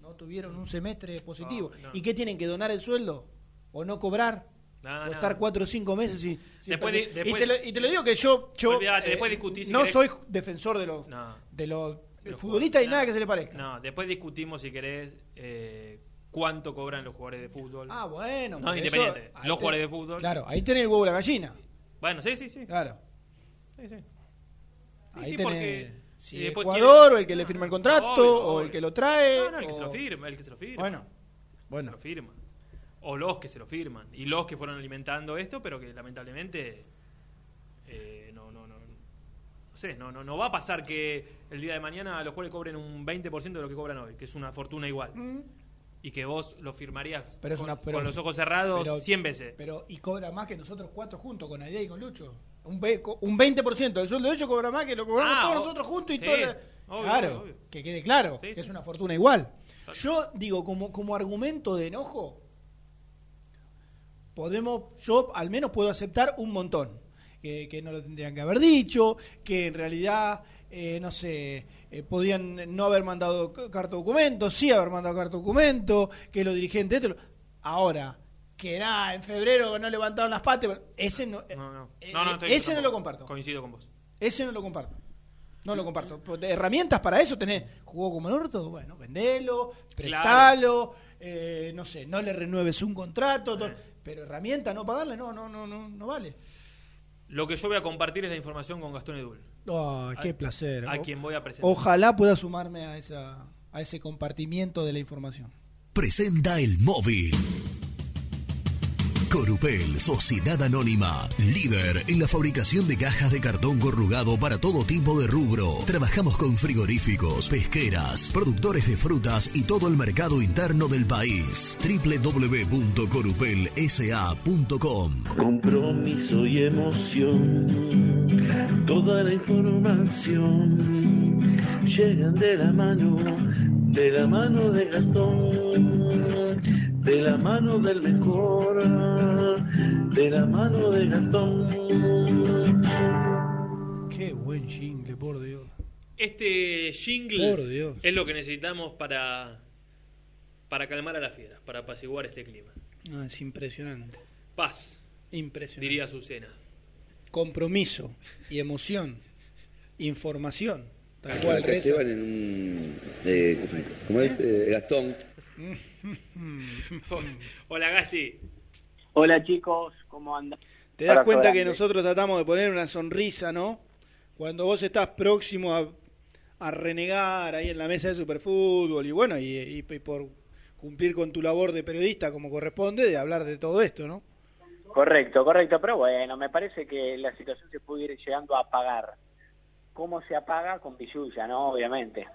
No tuvieron un semestre positivo. No, no. ¿Y qué tienen que donar el sueldo? ¿O no cobrar? No, ¿O estar cuatro o cinco meses? Y, Después y, te lo, y te lo digo que yo, yo eh, si no querés- soy defensor de los, de los Los futbolistas y nada que se le parezca. No, después discutimos si querés eh, cuánto cobran los jugadores de fútbol. Ah, bueno. No, independiente. eso- los jugadores de fútbol. Claro, ahí tenés el huevo y la gallina. Bueno, sí, sí, sí. Claro. Sí, sí. Sí, Ahí sí, tenés porque si el jugador quiere- o el que le firma el contrato Obvio, o el que lo trae. No, no, el que o- se lo firma, el que se lo firma. Bueno, bueno. Se lo firma. O los que se lo firman. Y los que fueron alimentando esto, pero que lamentablemente eh, no, no, no. No sé, no, no, no va a pasar que el día de mañana los jugadores cobren un 20% de lo que cobran hoy, que es una fortuna igual. Mm. Y que vos lo firmarías Pero es con, una- pero- con los ojos cerrados pero- 100 veces. Pero, y cobra más que nosotros cuatro juntos, con Aidea y con Lucho. Un, ve- un 20% del sueldo de ellos cobra más que lo cobramos Ah, todos nosotros juntos y sí, todo. la- obvio, claro, obvio, que quede claro, Sí, que sí. es una fortuna igual. Yo digo, como, como argumento de enojo, podemos, yo al menos puedo aceptar un montón. Que, que no lo tendrían que haber dicho, que en realidad, eh, no sé, eh, podían no haber mandado carta documento, sí haber mandado carta documento, que los dirigentes... esto, Ahora, que nada, en febrero no levantaron las patas, ese no, No, no. eh, No, no, estoy- ese no lo comparto. Coincido con vos. Ese no lo comparto. No lo comparto. De Herramientas para eso tenés. Jugó como el orto, bueno, vendelo, prestalo, eh, no sé, no le renueves un contrato, to- pero herramienta no pagarle, no, no, no, no, no vale. Lo que yo voy a compartir es la información con Gastón Edul. Ay, qué A- placer. A O- quien voy a presentar. Ojalá pueda sumarme a esa a ese compartimiento de la información. Presenta el móvil. Corupel, Sociedad Anónima, líder en la fabricación de cajas de cartón corrugado para todo tipo de rubro. Trabajamos con frigoríficos, pesqueras, productores de frutas y todo el mercado interno del país. www.corupelsa.com Compromiso y emoción, toda la información llegan de la mano, de la mano de Gastón, de la mano del mejor, de la mano de Gastón. Qué buen jingle, por Dios. Este jingle Por Dios. es lo que necesitamos para, para calmar a las fieras, para apaciguar este clima. No, es impresionante. Paz, Impresionante. diría Azucena. Compromiso y emoción. Información. Tal cual. Esteban en un. eh, ¿Cómo es? Eh, Gastón. Hola Gasti. Hola chicos, ¿cómo andan? Te das cuenta que nosotros tratamos de poner una sonrisa, ¿no? Cuando vos estás próximo a, a renegar ahí en la mesa de Superfútbol y bueno, y, y- y por cumplir con tu labor de periodista como corresponde, de hablar de todo esto, ¿no? Correcto, correcto, pero bueno, me parece que la situación se puede ir llegando a apagar. ¿Cómo se apaga? Con pillulla, ¿no? Obviamente.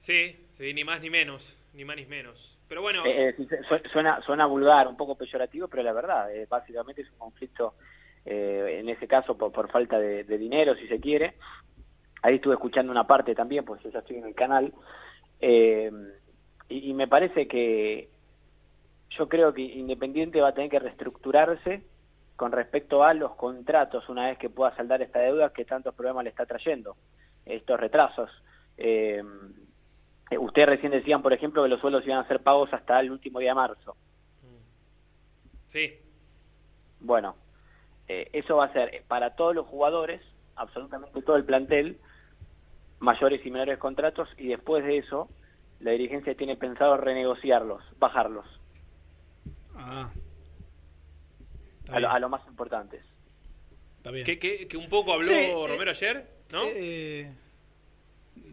Sí, sí, ni más ni menos, ni más ni menos. Pero bueno, Eh, eh, su- suena, vulgar, un poco peyorativo, pero la verdad, eh, básicamente es un conflicto, eh, en ese caso por, por falta de, dinero, si se quiere. Ahí estuve escuchando una parte también, pues yo ya estoy en el canal. Y, y me parece que yo creo que Independiente va a tener que reestructurarse con respecto a los contratos una vez que pueda saldar esta deuda que tantos problemas le está trayendo, estos retrasos. Eh, eh, ustedes recién decían, por ejemplo, que los sueldos iban a ser pagos hasta el último día de marzo. sí, Bueno, eh, eso va a ser eh, para todos los jugadores, absolutamente todo el plantel, mayores y menores contratos, y después de eso, la dirigencia tiene pensado renegociarlos, bajarlos, Ah, a lo, a lo más importantes. está bien. que, que, que un poco habló Sí, eh, Romero ayer, ¿no? eh,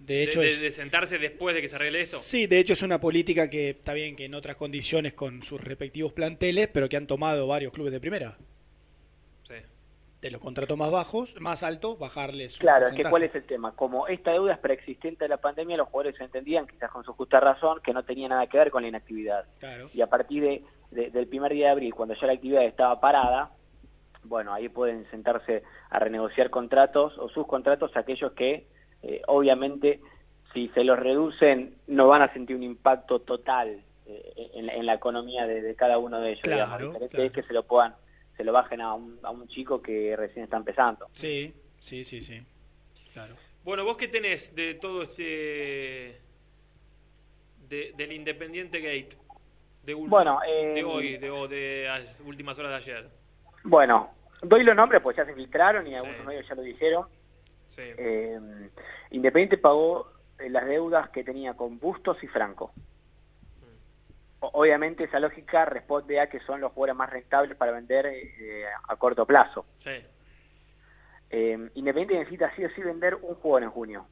de hecho de, es- de sentarse después de que se arregle esto. Sí, de hecho es una política que está bien que en otras condiciones con sus respectivos planteles, pero que han tomado varios clubes de primera. Sí. De los contratos más bajos, más altos, bajarles. Claro, es que cuál es el tema. Como esta deuda es preexistente de la pandemia, los jugadores entendían, quizás con su justa razón, que no tenía nada que ver con la inactividad. Claro. Y a partir de, de- del primer día de abril, cuando ya la actividad estaba parada, bueno, ahí pueden sentarse a renegociar contratos o sus contratos aquellos que, eh, obviamente, si se los reducen, no van a sentir un impacto total eh, en, la- en la economía de, de cada uno de ellos. Claro, digamos. Diferente claro. es que se lo puedan, se lo bajen a un, a un chico que recién está empezando. Sí, sí, sí, sí. Claro. Bueno, vos qué tenés de todo este de- del Independiente Gate de, ul- Bueno, eh, de hoy, de, o de las últimas horas de ayer. Bueno, doy los nombres pues ya se filtraron y algunos Sí. medios ya lo dijeron. Sí. Eh, Independiente pagó eh, las deudas que tenía con Bustos y Franco. O- Obviamente esa lógica responde a que son los jugadores más rentables para vender eh, a corto plazo. Sí. Eh, Independiente necesita sí o sí vender un jugador en junio.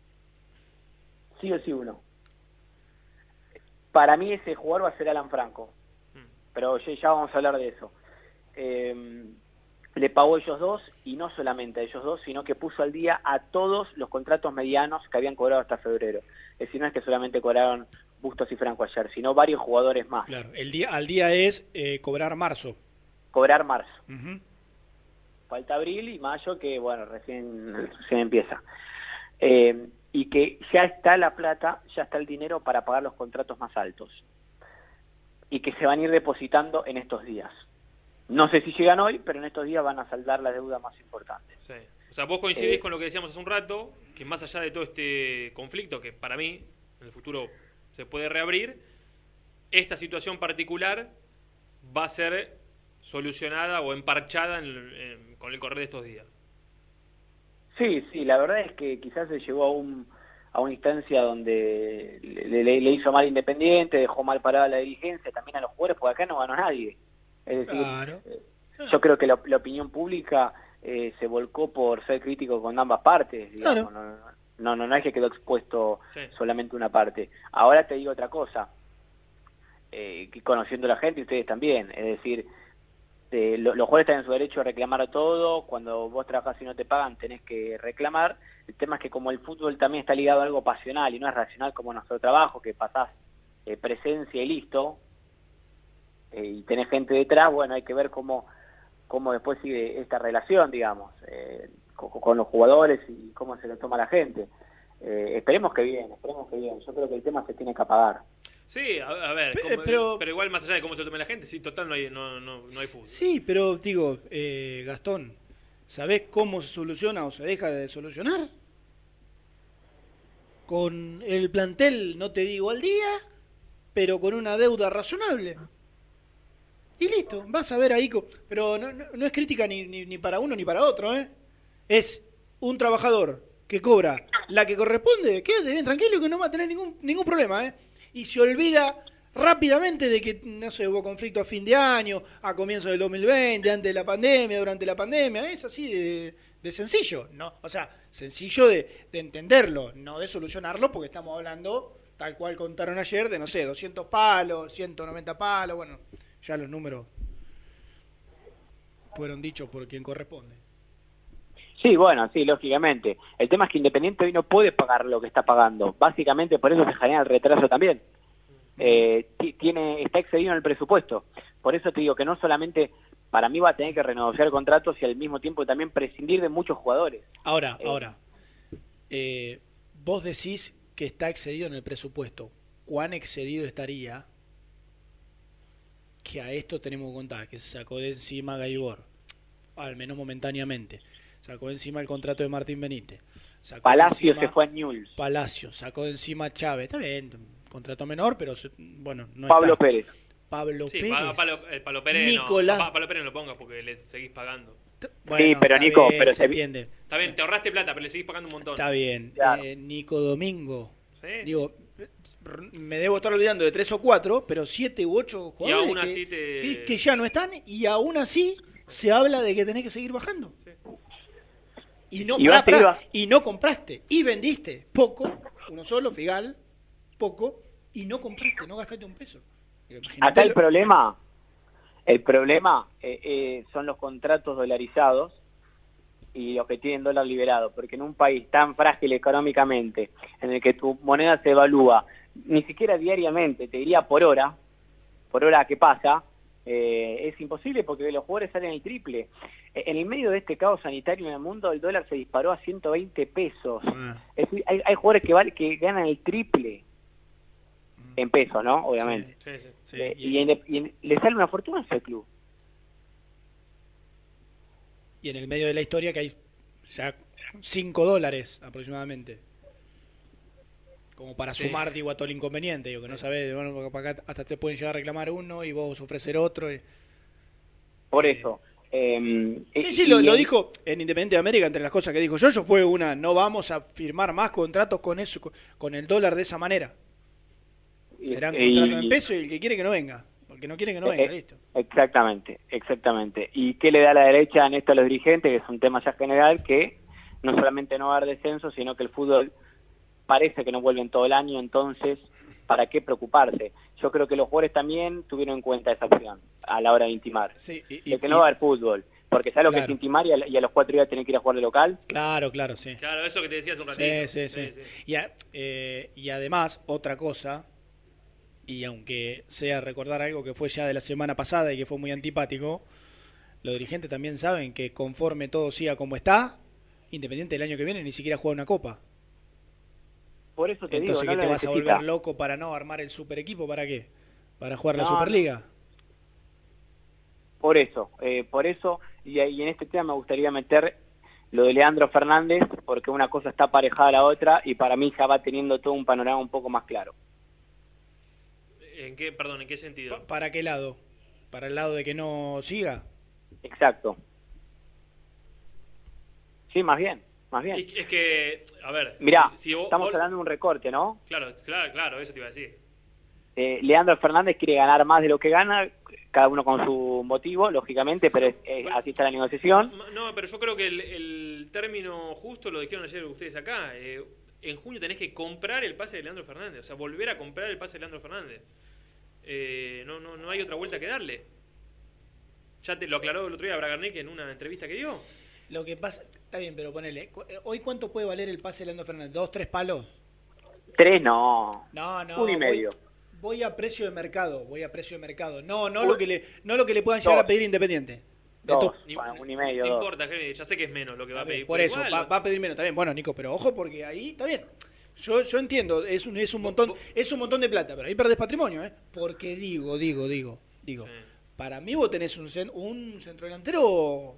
Sí o sí uno. Para mí ese jugador va a ser Alan Franco. Pero ya, ya vamos a hablar de eso. Eh, le pagó a ellos dos y no solamente a ellos dos, sino que puso al día a todos los contratos medianos que habían cobrado hasta febrero. Es decir, no es que solamente cobraron Bustos y Franco ayer, sino varios jugadores más. Claro, el día, al día es eh, cobrar marzo. Cobrar marzo. Falta abril y mayo que, bueno, recién, recién empieza. Eh, y que ya está la plata, ya está el dinero para pagar los contratos más altos. Y que se van a ir depositando en estos días. No sé si llegan hoy, pero en estos días van a saldar la deuda más importante. Sí. O sea, vos coincidís Eh, con lo que decíamos hace un rato, que más allá de todo este conflicto, que para mí en el futuro se puede reabrir, esta situación particular va a ser solucionada o emparchada en- en- con el correr de estos días. Sí, sí, la verdad es que quizás se llegó a un a una instancia donde le, le- le hizo mal Independiente, dejó mal parada la dirigencia, también a los jugadores, porque acá no ganó nadie. Es decir, Claro. eh, yo creo que la, la opinión pública eh, se volcó por ser crítico con ambas partes, digamos. No, no, no, no es que quedó expuesto Sí. solamente una parte. Ahora te digo otra cosa, eh, que conociendo a la gente y ustedes también, es decir, eh, lo- los jugadores están en su derecho a reclamar todo, cuando vos trabajás y no te pagan tenés que reclamar, el tema es que como el fútbol también está ligado a algo pasional y no es racional como nuestro trabajo, que pasás eh, presencia y listo, eh, y tenés gente detrás, bueno, hay que ver cómo, cómo después sigue esta relación, digamos, eh, co- con, los jugadores y cómo se lo toma la gente. Eh, esperemos que bien, esperemos que bien. Yo creo que el tema se tiene que apagar. Sí, a, a ver, pero- pero, igual más allá de cómo se lo tome la gente, sí, total no hay, no, no, no hay fútbol. Sí, pero digo, eh, Gastón, ¿sabés cómo se soluciona o se deja de solucionar? Con el plantel, no te digo al día, pero con una deuda razonable. Y listo, vas a ver ahí. Pero no, no- es crítica ni, ni, para uno ni para otro, ¿eh? Es un trabajador que cobra la que corresponde, quédate bien tranquilo que no va a tener ningún, ningún problema, ¿eh? Y se olvida rápidamente de que, no sé, hubo conflicto a fin de año, a comienzo del 2020, antes de la pandemia, durante la pandemia, es así de, de sencillo, ¿no? O sea, sencillo de entenderlo, no de solucionarlo, porque estamos hablando, tal cual contaron ayer, de, no sé, 200 palos, 190 palos, bueno, ya los números fueron dichos por quien corresponde. Sí, bueno, sí, lógicamente. El tema es que Independiente hoy no puede pagar lo que está pagando. Básicamente por eso se genera el retraso también. Eh, ti- tiene está excedido en el presupuesto. Por eso te digo que no solamente para mí va a tener que renegociar contratos y al mismo tiempo también prescindir de muchos jugadores. Ahora, Eh, ahora, eh, vos decís que está excedido en el presupuesto. ¿Cuán excedido estaría que a esto tenemos que contar? Que se sacó de encima Gaibor, al menos momentáneamente. Sacó de encima el contrato de Martín Benítez. Sacó de Palacio encima- se fue a Newell's. Palacio, sacó de encima Chávez. Está bien, contrato menor, pero bueno, no Pablo está. Pérez. Pablo Sí, Pérez. pa- Palo, el Palo Pérez Nicolás. no, pa- Palo Pérez no lo pongas porque le seguís pagando. Sí, pero está Nico, bien, pero se entiende. Está bien, te ahorraste plata, pero le seguís pagando un montón. Está bien. Claro. Eh, Nico Domingo. Sí. Digo, me debo estar olvidando de tres o cuatro, pero siete u ocho jugadores aún que, así te- que, que ya no están y aún así se habla de que tenés que seguir bajando. Y no, Y pará, pará, y no compraste y vendiste poco, uno solo, Figal, poco, y no compraste, no gastaste un peso. Imagínate Acá el lo- problema, el problema eh, eh, son los contratos dolarizados y los que tienen dólar liberado, porque en un país tan frágil económicamente, en el que tu moneda se evalúa ni siquiera diariamente, te diría por hora, por hora que pasa, eh, es imposible porque los jugadores salen el triple. Eh, En el medio de este caos sanitario en el mundo, el dólar se disparó a 120 pesos. Es decir, hay, hay jugadores que, vale, que ganan el triple en pesos, ¿no? Obviamente. Sí, sí, sí. Eh, y, en- y en- le sale una fortuna a ese club. y en el medio de la historia que hay ya 5 dólares aproximadamente. Como para Sí. sumar, digo, a todo el inconveniente. Digo, que no sabes, bueno, porque para acá hasta te pueden llegar a reclamar uno y vos ofrecer otro. y- Por eso. eh, Sí, y- sí, lo, dijo en Independiente de América, entre las cosas que dijo yo, yo fue una, no vamos a firmar más contratos con eso, con- el dólar de esa manera. Serán contratos en peso y el que quiere que no venga. El que no quiere que no Eh, venga, eh, listo. Exactamente, exactamente. ¿Y qué le da la derecha en esto a los dirigentes? Que es un tema ya general, que no solamente no va a haber descenso, sino que el fútbol parece que no vuelve en todo el año, entonces, ¿para qué preocuparse? Yo creo que los jugadores también tuvieron en cuenta esa opción a la hora de intimar. Sí, y- de que no va a haber fútbol. Porque sabes lo que es intimar y a, y a los cuatro días tener que ir a jugar de local. Claro, claro, sí. Claro, eso que te decías un ratito. Sí, sí, sí. Y, a- eh, y además, otra cosa, y aunque sea recordar algo que fue ya de la semana pasada y que fue muy antipático, los dirigentes también saben que conforme todo siga como está, Independiente el año que viene ni siquiera juega una copa. Por eso te Entonces, digo, ¿qué no te vas a volver loco para no armar el super equipo? ¿Para qué? ¿Para jugar la Superliga? Por eso, eh, por eso, y, ahí en este tema me gustaría meter lo de Leandro Fernández, porque una cosa está aparejada a la otra y para mí ya va teniendo todo un panorama un poco más claro. ¿En qué, perdón, en qué sentido? ¿Para qué lado? ¿Para el lado de que no siga? Exacto. Sí, más bien, más bien. Es, es que, a ver. Mirá, si vos- estamos vos- hablando de un recorte, ¿no? Claro, claro, claro, eso te iba a decir. Eh, Leandro Fernández quiere ganar más de lo que gana, cada uno con su motivo, lógicamente, pero es- así está la negociación. No, pero yo creo que el, el término justo lo dijeron ayer ustedes acá. eh, en junio tenés que comprar el pase de Leandro Fernández, o sea, volver a comprar el pase de Leandro Fernández. Eh, no, no, no hay otra vuelta que darle. Ya te lo aclaró el otro día Bragarnik en una entrevista que dio. Lo que pasa, está bien, pero ponele, eh, ¿hoy cuánto puede valer el pase de Leandro Fernández? ¿Dos, tres palos? Tres no. No, no. Uno y medio. Voy, a precio de mercado, voy a precio de mercado. No, no lo que le, no lo que le puedan llegar Dos. a pedir Independiente. De Dos, to- bueno, uno y medio, No dos. importa, ya sé que es menos lo que va a pedir. por eso, igual, va, va a pedir menos, está bien. Bueno, Nico, pero ojo porque ahí está bien. Yo, yo entiendo, es un, es un montón, es un montón de plata, pero ahí perdés patrimonio, ¿eh? Porque digo, digo, digo, digo, para mí vos tenés un, un centro delantero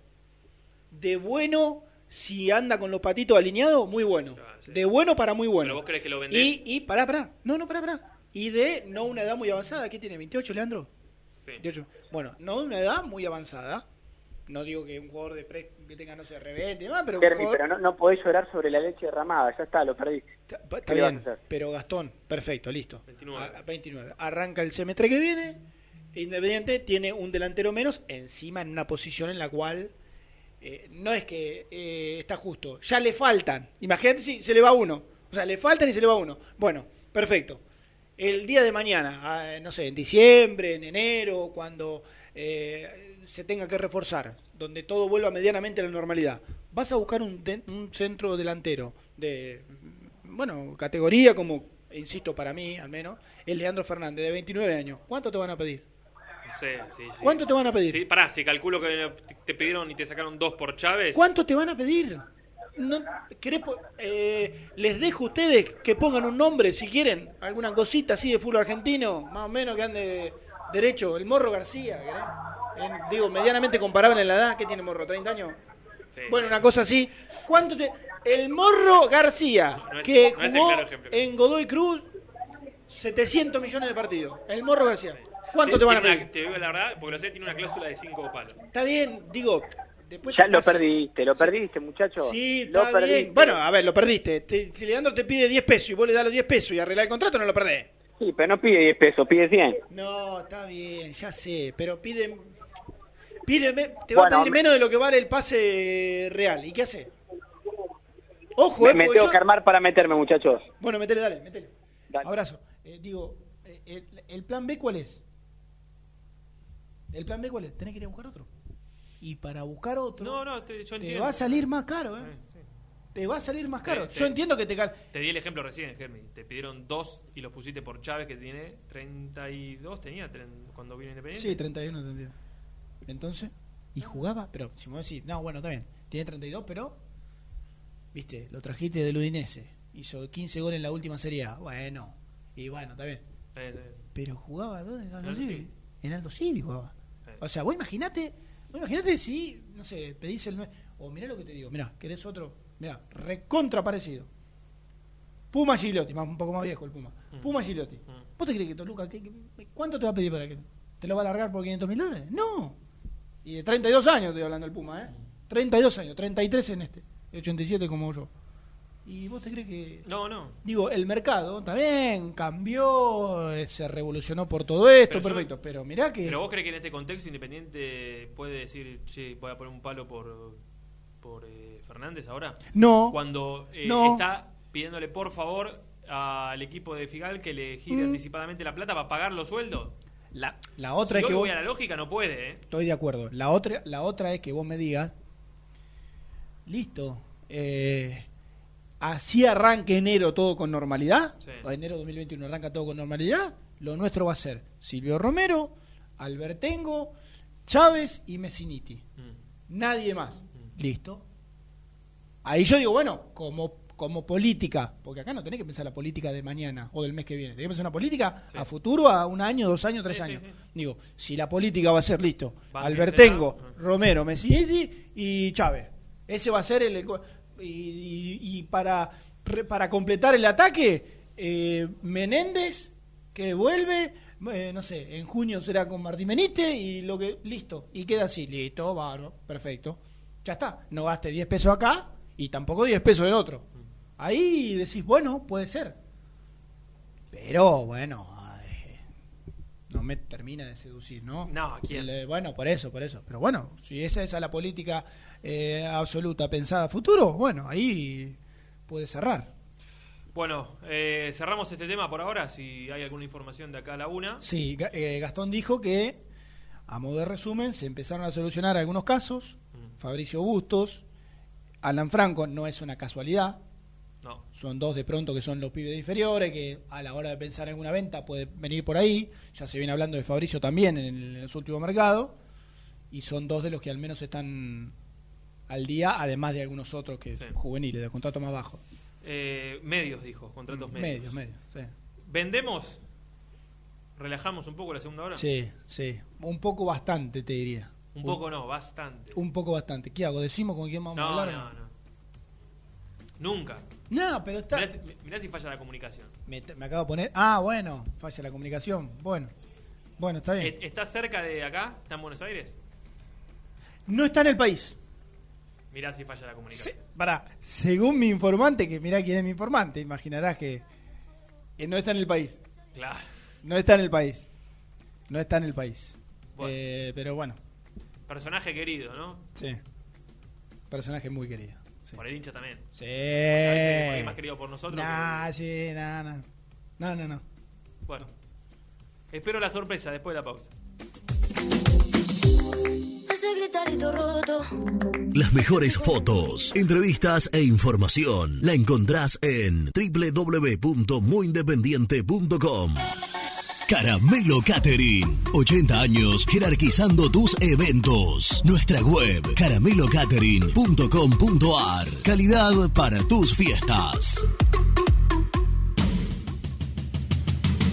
de bueno, si anda con los patitos alineados, muy bueno. De bueno para muy bueno. Pero vos crees que lo vendés. Y, y pará, pará. No, no, pará, pará. Y de no una edad muy avanzada. ¿Qué tiene? ¿28, Leandro? Sí. 28. Bueno, no de una edad muy avanzada. No digo que un jugador de pre que tenga, no sé, y demás, pero jugador- pero no, no podés llorar sobre la leche derramada, ya está, lo perdí. Está ¿Qué le vas a bien, pero Gastón, perfecto, listo. 29. A- a 29. Arranca el semestre que viene. Independiente tiene un delantero menos, encima en una posición en la cual eh, no es que eh, está justo, ya le faltan. Imagínate si se le va uno. O sea, le faltan y se le va uno. Bueno, perfecto. El día de mañana, ah, no sé, en diciembre, en enero, cuando eh, se tenga que reforzar, donde todo vuelva medianamente a la normalidad, vas a buscar un, un centro delantero de, bueno, categoría como, insisto, para mí al menos, el Leandro Fernández, de 29 años. ¿Cuánto te van a pedir? Sí, sí, sí. ¿Cuánto te van a pedir? Sí, pará, si calculo que te pidieron y te sacaron dos por Chávez. ¿Cuánto te van a pedir? No, ¿querés eh, les dejo a ustedes que pongan un nombre si quieren, alguna cosita así de fútbol argentino, más o menos que ande derecho, el Morro García. En- digo, medianamente comparable en la edad, ¿qué tiene Morro? ¿30 años? Bueno, una cosa así. ¿Cuánto te... El Morro García, No que no es el jugó claro en Godoy Cruz 700 millones de partidos. El Morro García. ¿Cuánto te van a pedir? una- te digo la verdad, porque lo sé, tiene una cláusula de cinco palos. Está bien, digo, después Ya lo pasa- perdiste, lo perdiste, muchacho. Sí, lo está perdiste. bien. Bueno, a ver, lo perdiste. Te- si Leandro te pide 10 pesos y vos le das los 10 pesos y arreglás el contrato, no lo perdés. Sí, pero no pide 10 pesos, pide 100. No, está bien, ya sé, pero pide... pide me- te va Bueno, a pedir me- menos de lo que vale el pase real. ¿Y qué hace? Ojo, Me, eh, me tengo yo- que armar para meterme, muchachos. Bueno, metele, dale, metele. Abrazo. Eh, digo, eh, el, el plan B cuál es? ¿El plan B cuál es? Tenés que ir a buscar otro. Y para buscar otro... No, no, te, yo te entiendo. va a salir más caro, ¿eh? Te va a salir más caro. Te- Yo te- entiendo que te... cal- Te di el ejemplo recién, Germi. Te pidieron dos y los pusiste por Chávez, que tiene 32, tenía tren- cuando vino Independiente. Sí, 31, 32. Entonces, y jugaba, pero si me decís, no, bueno, está bien, tiene 32, pero, viste, lo trajiste del Udinese, hizo 15 goles en la última Serie A, bueno, y bueno, está bien. Eh, eh, Pero jugaba, ¿dónde? En Aldo Aldo. Civi. En Aldo Civi jugaba. O sea, vos imaginate, vos imaginate si, no sé, pedís el... nue- O mirá lo que te digo, mirá, querés otro, mirá, recontra parecido. Puma Gigliotti, más, un poco más viejo el Puma. Puma Gigliotti. ¿Vos te crees que Toluca, qué- qué- cuánto te va a pedir para que te lo va a largar por 500 mil dólares? No. Y de 32 años estoy hablando del Puma, ¿eh? 32 años, 33 en este, 87 como yo. ¿Y vos te crees que.? No, no. Digo, el mercado, bien, cambió, eh, se revolucionó por todo esto, Pero yo- perfecto. Pero mirá que. Pero vos crees que en este contexto Independiente puede decir, che, voy a poner un palo por, por eh, Fernández ahora? No. Cuando eh, No. está pidiéndole por favor al equipo de Figal que le gire Mm. anticipadamente la plata para pagar los sueldos. La, la otra si es que vos, voy a la lógica, no puede, ¿eh? Estoy de acuerdo. La otra, la otra es que vos me digas, listo, eh, así arranque enero todo con normalidad, Sí. enero 2021 arranca todo con normalidad, lo nuestro va a ser Silvio Romero, Albertengo, Chávez y Messiniti. Mm. Nadie más. Listo. Ahí yo digo, bueno, como, como política, porque acá no tenés que pensar la política de mañana o del mes que viene, tenés que pensar una política a futuro, a un año, dos años, tres Sí, años. Digo, si la política va a ser listo, Albertengo, Romero, Messiniti y Chávez. Ese va a ser el... Y, y- y para, re- para completar el ataque, eh, Menéndez, que vuelve, eh, no sé, en junio será con Martín Benítez y lo que... Listo, y queda así, listo, bárbaro, perfecto. Ya está, no gaste 10 pesos acá y tampoco 10 pesos en otro. Ahí decís, bueno, puede ser. Pero bueno, ay, no me termina de seducir, ¿no? No, ¿quién? Eh, bueno, por eso, por eso. Pero bueno, si esa es la política eh, absoluta pensada a futuro, bueno, ahí puede cerrar. Bueno, eh, cerramos este tema por ahora. Si hay alguna información de acá a la una. Sí, eh, Gastón dijo que, a modo de resumen, se empezaron a solucionar algunos casos. Fabricio Bustos, Alan Franco, no es una casualidad. No. Son dos de pronto que son los pibes inferiores, que a la hora de pensar en alguna venta puede venir por ahí. Ya se viene hablando de Fabricio también en el, en mercado. Y son dos de los que al menos están al día, además de algunos otros que juveniles, de contrato más bajo. Eh, medios, dijo, contratos medios. Medios, medios, sí. ¿Vendemos? ¿Relajamos un poco la segunda hora? Sí, sí. Un poco bastante, te diría. Un poco no, bastante. Un poco bastante. ¿Qué hago? ¿Decimos con quién vamos a No, hablar? no, no. Nunca. No, pero está. Mirá, si- mirá si falla la comunicación. Me, me acabo de poner. Ah, bueno, falla la comunicación. Bueno, bueno, está bien. Eh, ¿Está cerca de acá? ¿Está en Buenos Aires? No está en el país. Mirá si falla la comunicación. Para, según mi informante, que mirá quién es mi informante, imaginarás que, que no está en el país. Claro. No está en el país. No está en el país. Bueno. Eh, pero bueno, Personaje querido, ¿no? sí. Personaje muy querido. sí. Por el hincha también. Sí. Es más querido por nosotros. Nah, sí, no, no. No, no, no. Bueno. Espero la sorpresa después de la pausa. Las mejores fotos, entrevistas e información la encontrás en www.muyindependiente.com. Caramelo Catering. 80 años jerarquizando tus eventos. Nuestra web caramelocatering.com.ar. Calidad para tus fiestas.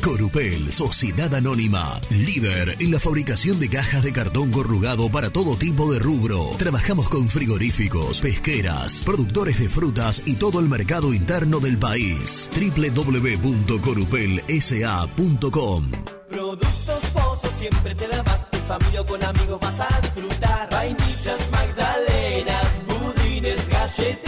Corupel, Sociedad Anónima, líder en la fabricación de cajas de cartón corrugado para todo tipo de rubro. Trabajamos con frigoríficos, pesqueras, productores de frutas y todo el mercado interno del país. www.corupelsa.com Productos Pozos siempre te da más. En familia con amigos vas a disfrutar. Vainillas, magdalenas, budines, galletitas.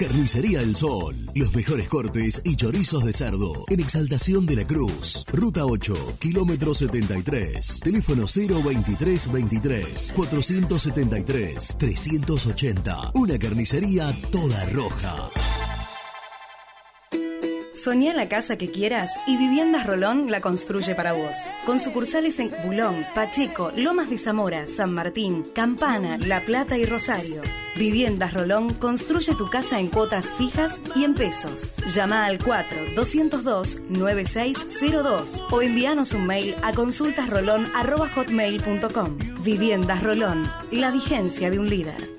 Carnicería El Sol. Los mejores cortes y chorizos de cerdo. En Exaltación de la Cruz. Ruta 8, kilómetro 73. Teléfono 023 23 473 380. Una carnicería toda roja. Soñá la casa que quieras y Viviendas Rolón la construye para vos. Con sucursales en Bulón, Pacheco, Lomas de Zamora, San Martín, Campana, La Plata y Rosario. Viviendas Rolón construye tu casa en cuotas fijas y en pesos. Llama al 4-202-9602 o envíanos un mail a consultasrolón.com. Viviendas Rolón, la vigencia de un líder.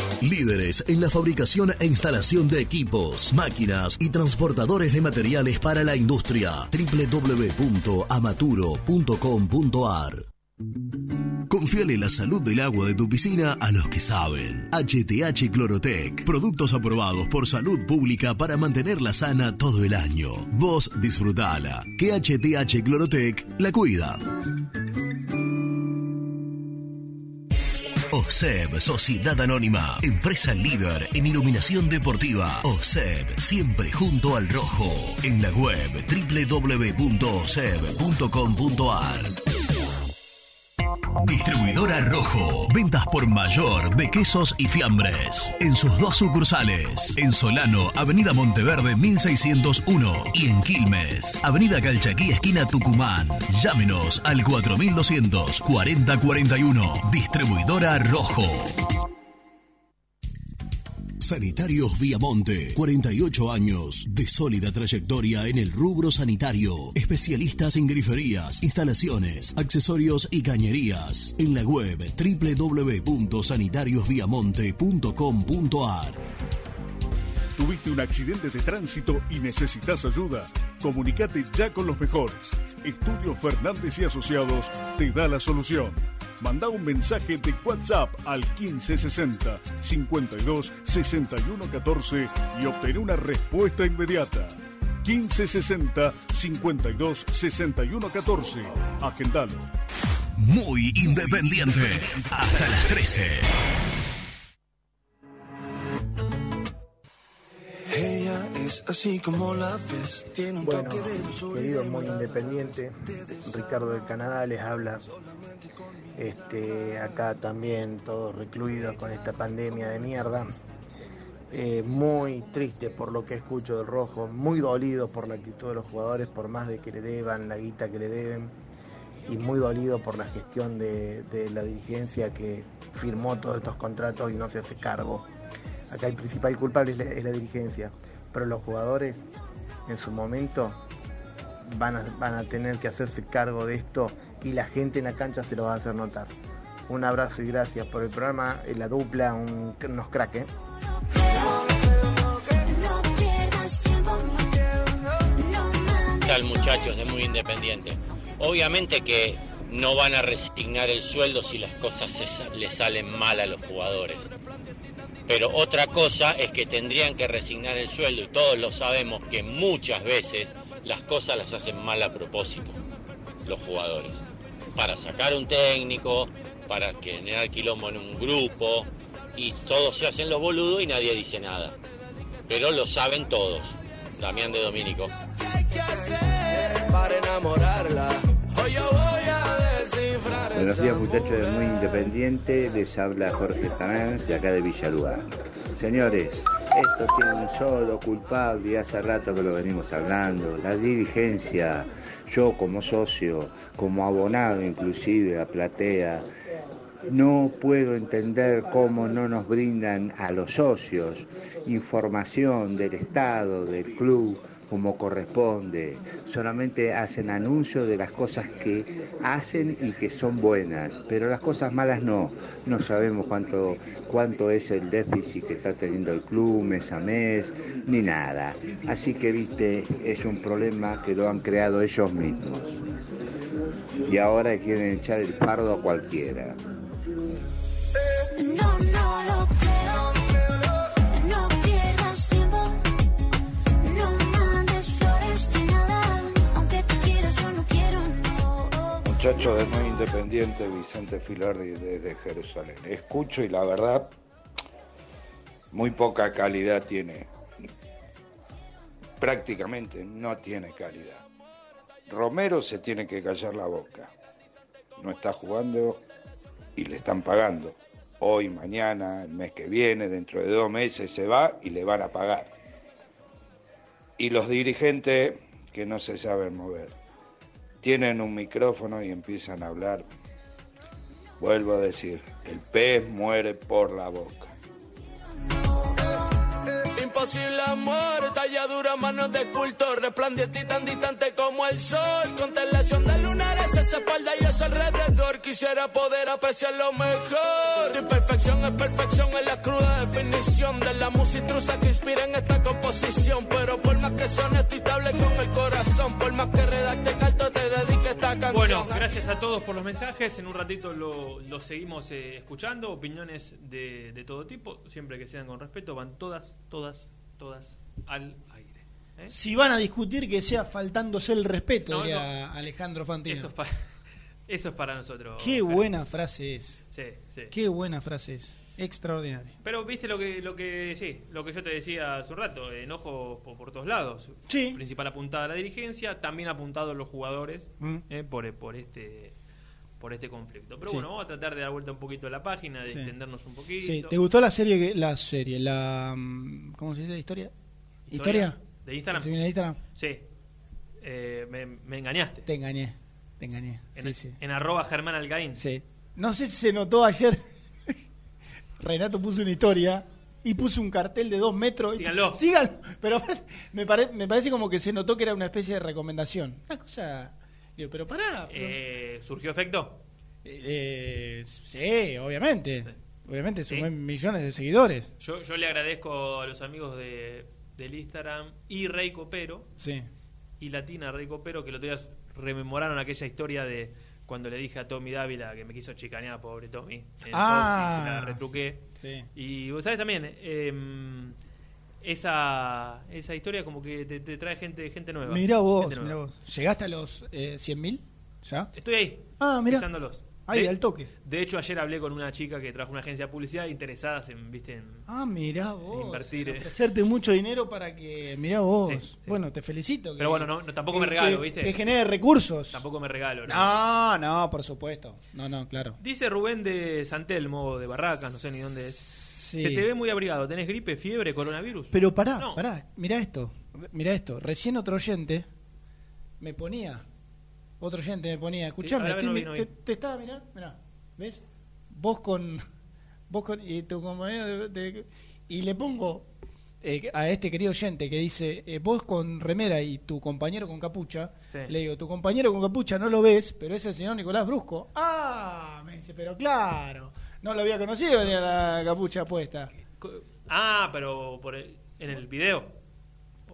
Líderes en la fabricación e instalación de equipos, máquinas y transportadores de materiales para la industria. www.amaturo.com.ar Confiale la salud del agua de tu piscina a los que saben. HTH Clorotec. Productos aprobados por salud pública para mantenerla sana todo el año. Vos disfrutala. Que HTH Clorotec la cuida. OSEB, Sociedad Anónima, empresa líder en iluminación deportiva. OSEB, siempre junto al rojo. En la web www.oseb.com.ar. Distribuidora Rojo. Ventas por mayor de quesos y fiambres. En sus dos sucursales. En Solano, Avenida Monteverde 1601. Y en Quilmes, Avenida Calchaquí, esquina Tucumán. Llámenos al 4200 4041. Distribuidora Rojo. Sanitarios Viamonte, 48 años de sólida trayectoria en el rubro sanitario. Especialistas en griferías, instalaciones, accesorios y cañerías. En la web www.sanitariosviamonte.com.ar. ¿Tuviste un accidente de tránsito y necesitas ayuda? Comunicate ya con los mejores. Estudio Fernández y Asociados te da la solución. Manda un mensaje de WhatsApp al 1560 52 61 14 y obtén una respuesta inmediata. 1560 52 61 14. Agendalo. Muy independiente. Hasta las 13. Ella es así como la ves, tiene un Bueno, toque de querido muy independiente, Ricardo de Canadá les habla. Este, acá también todos recluidos con esta pandemia de mierda. Eh, muy triste por lo que escucho del rojo, muy dolido por la actitud de los jugadores, por más de que le deban la guita que le deben, y muy dolido por la gestión de, de la dirigencia que firmó todos estos contratos y no se hace cargo. Acá el principal culpable es la, dirigencia, pero los jugadores en su momento van a, van a tener que hacerse cargo de esto y la gente en la cancha se lo va a hacer notar. Un abrazo y gracias por el programa, eh, la dupla, un- unos crack, ¿eh? ¿Qué tal muchachos de Muy Independiente? Obviamente que no van a resignar el sueldo si las cosas se le salen mal a los jugadores. Pero otra cosa es que tendrían que resignar el sueldo y todos lo sabemos que muchas veces las cosas las hacen mal a propósito los jugadores. Para sacar un técnico, para generar quilombo en un grupo y todos se hacen los boludos y nadie dice nada. Pero lo saben todos. Damián de Domínico. para enamorarla. Hoy yo voy a Buenos días muchachos de Muy Independiente, les habla Jorge Tanás de acá de Villalúa. Señores, esto tiene un solo culpable y hace rato que lo venimos hablando, la dirigencia, yo como socio, como abonado inclusive a Platea, no puedo entender cómo no nos brindan a los socios información del Estado, del club, como corresponde. Solamente hacen anuncios de las cosas que hacen y que son buenas, pero las cosas malas no. No sabemos cuánto, cuánto es el déficit que está teniendo el club mes a mes, ni nada. Así que, viste, es un problema que lo han creado ellos mismos. Y ahora quieren echar el fardo a cualquiera. No. Muchacho de Muy Independiente, Vicente Filardi desde Jerusalén. Escucho y la verdad, muy poca calidad tiene. Prácticamente no tiene calidad. Romero se tiene que callar la boca. No está jugando y le están pagando. Hoy, mañana, el mes que viene, dentro de dos meses se va y le van a pagar. Y los dirigentes que no se saben mover tienen un micrófono y empiezan a hablar. Vuelvo a decir, el pez muere por la boca. Imposible amor, talladura, manos de escultor, resplandeciente tan distante como el sol. Constelación de lunares, esa espalda y ese alrededor. Quisiera poder apreciar lo mejor. Tu perfección es perfección, es la cruda definición de la musitrusa que inspira en esta composición. Pero por más que sea honesto y te hable con el corazón, por más que redacte carto, te canción. Bueno, gracias a todos por los mensajes. En un ratito lo, lo seguimos eh, escuchando. Opiniones de, de todo tipo, siempre que sean con respeto, van todas, todas, todas al aire. ¿eh? Si van a discutir, que sea faltándose el respeto, No, diría no. Alejandro Fantino. Eso es, pa- eso es para nosotros. Qué buena frase es. Sí, sí. Qué buena frase es. Extraordinario. Pero viste lo que, lo que, sí, lo que yo te decía hace un rato, enojo por, por todos lados. Sí. Principal apuntada a la dirigencia, también apuntado a los jugadores Mm. eh, por, por este por este conflicto. Pero Sí. bueno, vamos a tratar de dar vuelta un poquito a la página, de Sí. extendernos un poquito. Sí, ¿te gustó la serie? La serie, la. mm, ¿Cómo se dice? ¿Historia? ¿Historia? ¿De Instagram? ¿Se viene de Instagram? Sí. Eh, me, me engañaste. Te engañé. Te engañé. En, Sí, sí. en arroba Germán Alcaín. Sí. No sé si se notó ayer. Renato puso una historia y puso un cartel de dos metros. y- Síganlo. Síganlo. Pero me, pare- me parece como que se notó que era una especie de recomendación. Una cosa. Digo, pero pará. pero- Eh, ¿Surgió efecto? Eh, sí, obviamente. Obviamente Sí. sumen millones de seguidores. Yo, yo le agradezco a los amigos de, del Instagram y Rey Copero Sí. y Latina Rey Copero que el otro día rememoraron aquella historia de cuando le dije a Tommy Dávila que me quiso chicanear, pobre Tommy. En el Ah, y se la retruqué. sí. Y vos sabés también, eh, esa, esa historia como que te, te trae gente, gente nueva. Mira vos, gente nueva. mirá vos. ¿Llegaste a los eh, 100.000? ¿Ya? Estoy ahí. Ah, mira. pisándolos. Ahí, De- al toque. De hecho, ayer hablé con una chica que trabaja en una agencia de publicidad interesadas en, viste, en, Ah, mirá vos. invertir. en eh. ofrecerte mucho dinero para que. Mirá vos. Sí, sí. Bueno, te felicito. que- Pero bueno, no, no, tampoco me regalo, que- ¿viste? Que genere recursos. Tampoco me regalo. ¿no? No, no, por supuesto. No, no, claro. Dice Rubén de Santelmo, de Barracas, no sé ni dónde es. Sí. Se te ve muy abrigado. ¿Tenés gripe, fiebre, coronavirus? Pero pará, No. pará. Mirá esto. Mirá esto. Recién otro oyente me ponía. Otro oyente me ponía. Escuchame, estoy- no te, te estaba mirando. Mirá. ¿Ves? Vos con. Vos con. Y tu compañero de- de- y le pongo eh, a este querido oyente que dice: eh, Vos con remera y tu compañero con capucha. Sí. Le digo: Tu compañero con capucha no lo ves, pero es el señor Nicolás Brusco. Ah, me dice, pero claro. No lo había conocido, tenía la capucha puesta. Ah, pero por el- en el video.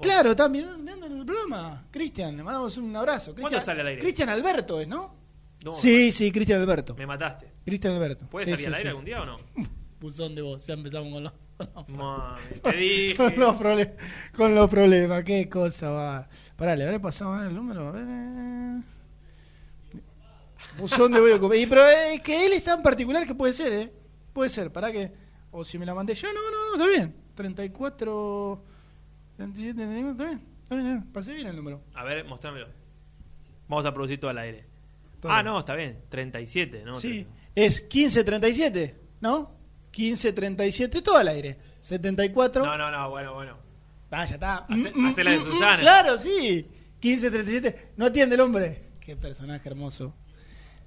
Claro, está mirando, mirando el programa. Cristian, le mandamos un abrazo. ¿Cuándo sale al aire? Cristian Alberto es, ¿no? No, Sí, sí, Cristian Alberto. Me mataste. Cristian Alberto. ¿Puede Sí, salir sí, al aire sí. algún día o no? Buzón de voz, ya empezamos con los, Mami, te dije. con los, prole- con los problemas. Qué cosa va. Pará, le habré pasado mal el número. A ver, eh. Buzón de voz. Y pero es que él es tan particular que puede ser, ¿eh? Puede ser, para que. O si me la mandé yo, no, no, no, está bien. 34. Pasé bien el número. A ver, mostrámelo. Vamos a producir todo al aire. Todo. Ah, no, está bien. 37, ¿no? Sí, es 1537, ¿no? 1537, todo al aire. 74. No, no, no, bueno, bueno. Ah, ya está. Hace- Mm, mm, hace la de mm, mm, Susana. Claro, sí. 1537. No atiende el hombre. Qué personaje hermoso.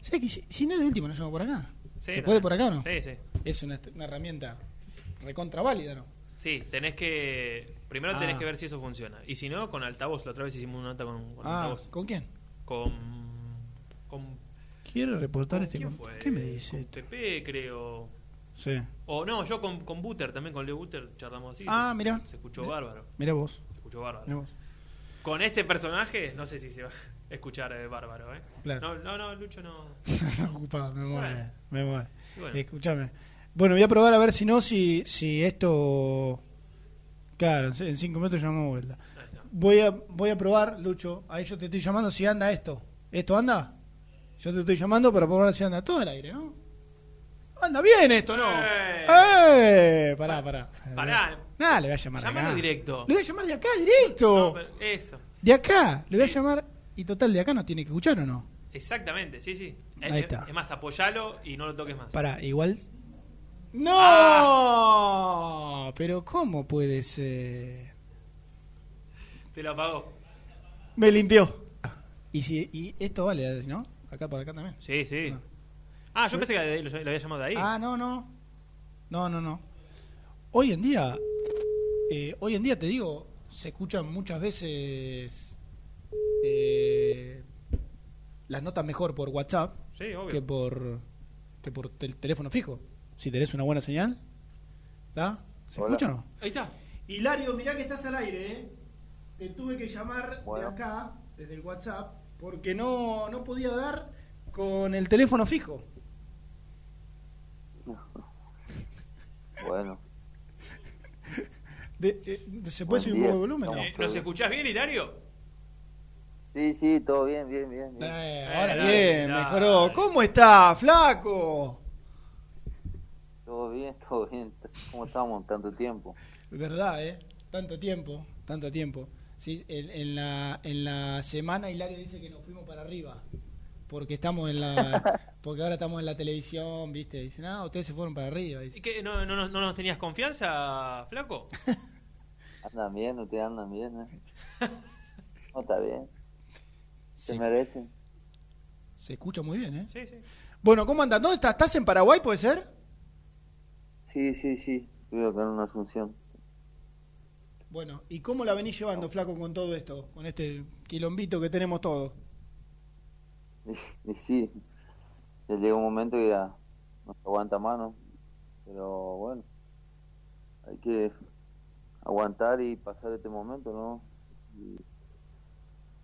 ¿Sabes que si, si no es de último, no llamo por acá? Sí, ¿Se no. puede por acá o no? Sí, sí. Es una, una herramienta recontra válida, ¿no? Sí, tenés que. Primero tenés Ah. que ver si eso funciona. Y si no, con altavoz. La otra vez hicimos una nota con, con Ah, altavoz. ¿con quién? Con. Con. Quiero reportar ¿con este. quién con- fue? ¿Qué me dice? Con TP, creo. Sí. O no, yo con, con Butter también, con Leo Butter, charlamos así. Ah, se- mirá. Se, escuchó Mirá. bárbaro. Mirá vos. Se escuchó bárbaro. Mirá vos. Con este personaje, no sé si se va a escuchar eh, bárbaro, ¿eh? Claro. No, no, no, Lucho no. Ocupado, me mueve. Bueno. Me mueve. Y bueno. Escúchame. Bueno, voy a probar a ver si no, si, si esto. Claro, en cinco minutos llamamos vuelta. Voy a, voy a probar, Lucho. Ahí yo te estoy llamando si anda esto. ¿Esto anda? Yo te estoy llamando para probar si anda todo al aire, ¿no? Anda bien esto, ¿no? ¡Eh! Pará, pará. Pará. Nah, le voy a llamar de Llamalo acá. directo. Le voy a llamar de acá, directo. No, pero eso. De acá. Le voy a llamar. Y total, de acá nos tiene que escuchar o no. Exactamente, sí, sí. Es, Ahí está. es más, apoyalo y no lo toques más. Pará, igual. ¡No! Ah. Pero ¿cómo puede ser? Te lo apagó. Me limpió. Y si y esto vale, ¿no? Acá por acá también. Sí, sí. Ah, yo pensé que lo, lo había llamado de ahí. Ah, no, no. No, no, no. Hoy en día, eh, hoy en día te digo, se escuchan muchas veces eh, las notas mejor por WhatsApp Sí, obvio. que por que por tel- teléfono fijo. Si tenés una buena señal, ¿está? ¿Se Hola. escucha o no? Ahí está. Hilario, mirá que estás al aire, ¿eh? Te tuve que llamar Bueno. de acá, desde el WhatsApp, porque no, no podía dar con el teléfono fijo. Bueno, De- eh, ¿Se puede Buen subir un poco de volumen? Eh, ¿Nos escuchás bien, Hilario? sí, sí, todo bien, bien, bien. bien. Eh, ahora bien, dale. mejoró. ¿Cómo está, flaco? Todo bien, todo bien. ¿Cómo estamos tanto tiempo? Verdad, ¿eh? Tanto tiempo, tanto tiempo. Sí, en, en la, en la semana Hilario dice que nos fuimos para arriba. Porque estamos en la. Porque ahora estamos en la televisión, ¿viste? Dicen, ah, ustedes se fueron para arriba. Dice. ¿Y qué, no, no, no, no nos tenías confianza, flaco? ¿Andan bien? ¿Ustedes andan bien? Eh? No, está bien. Se Sí. merecen. Se escucha muy bien, ¿eh? Sí, sí. Bueno, ¿cómo andas? ¿Dónde estás? ¿Estás en Paraguay, puede ser? Sí, sí, sí. Estoy acá en una asunción. Bueno, ¿y cómo la venís llevando, flaco, con todo esto? Con este quilombito que tenemos todos. Y, y sí, ya llega un momento que ya no se aguanta más, ¿no? Pero bueno, hay que aguantar y pasar este momento, ¿no? Y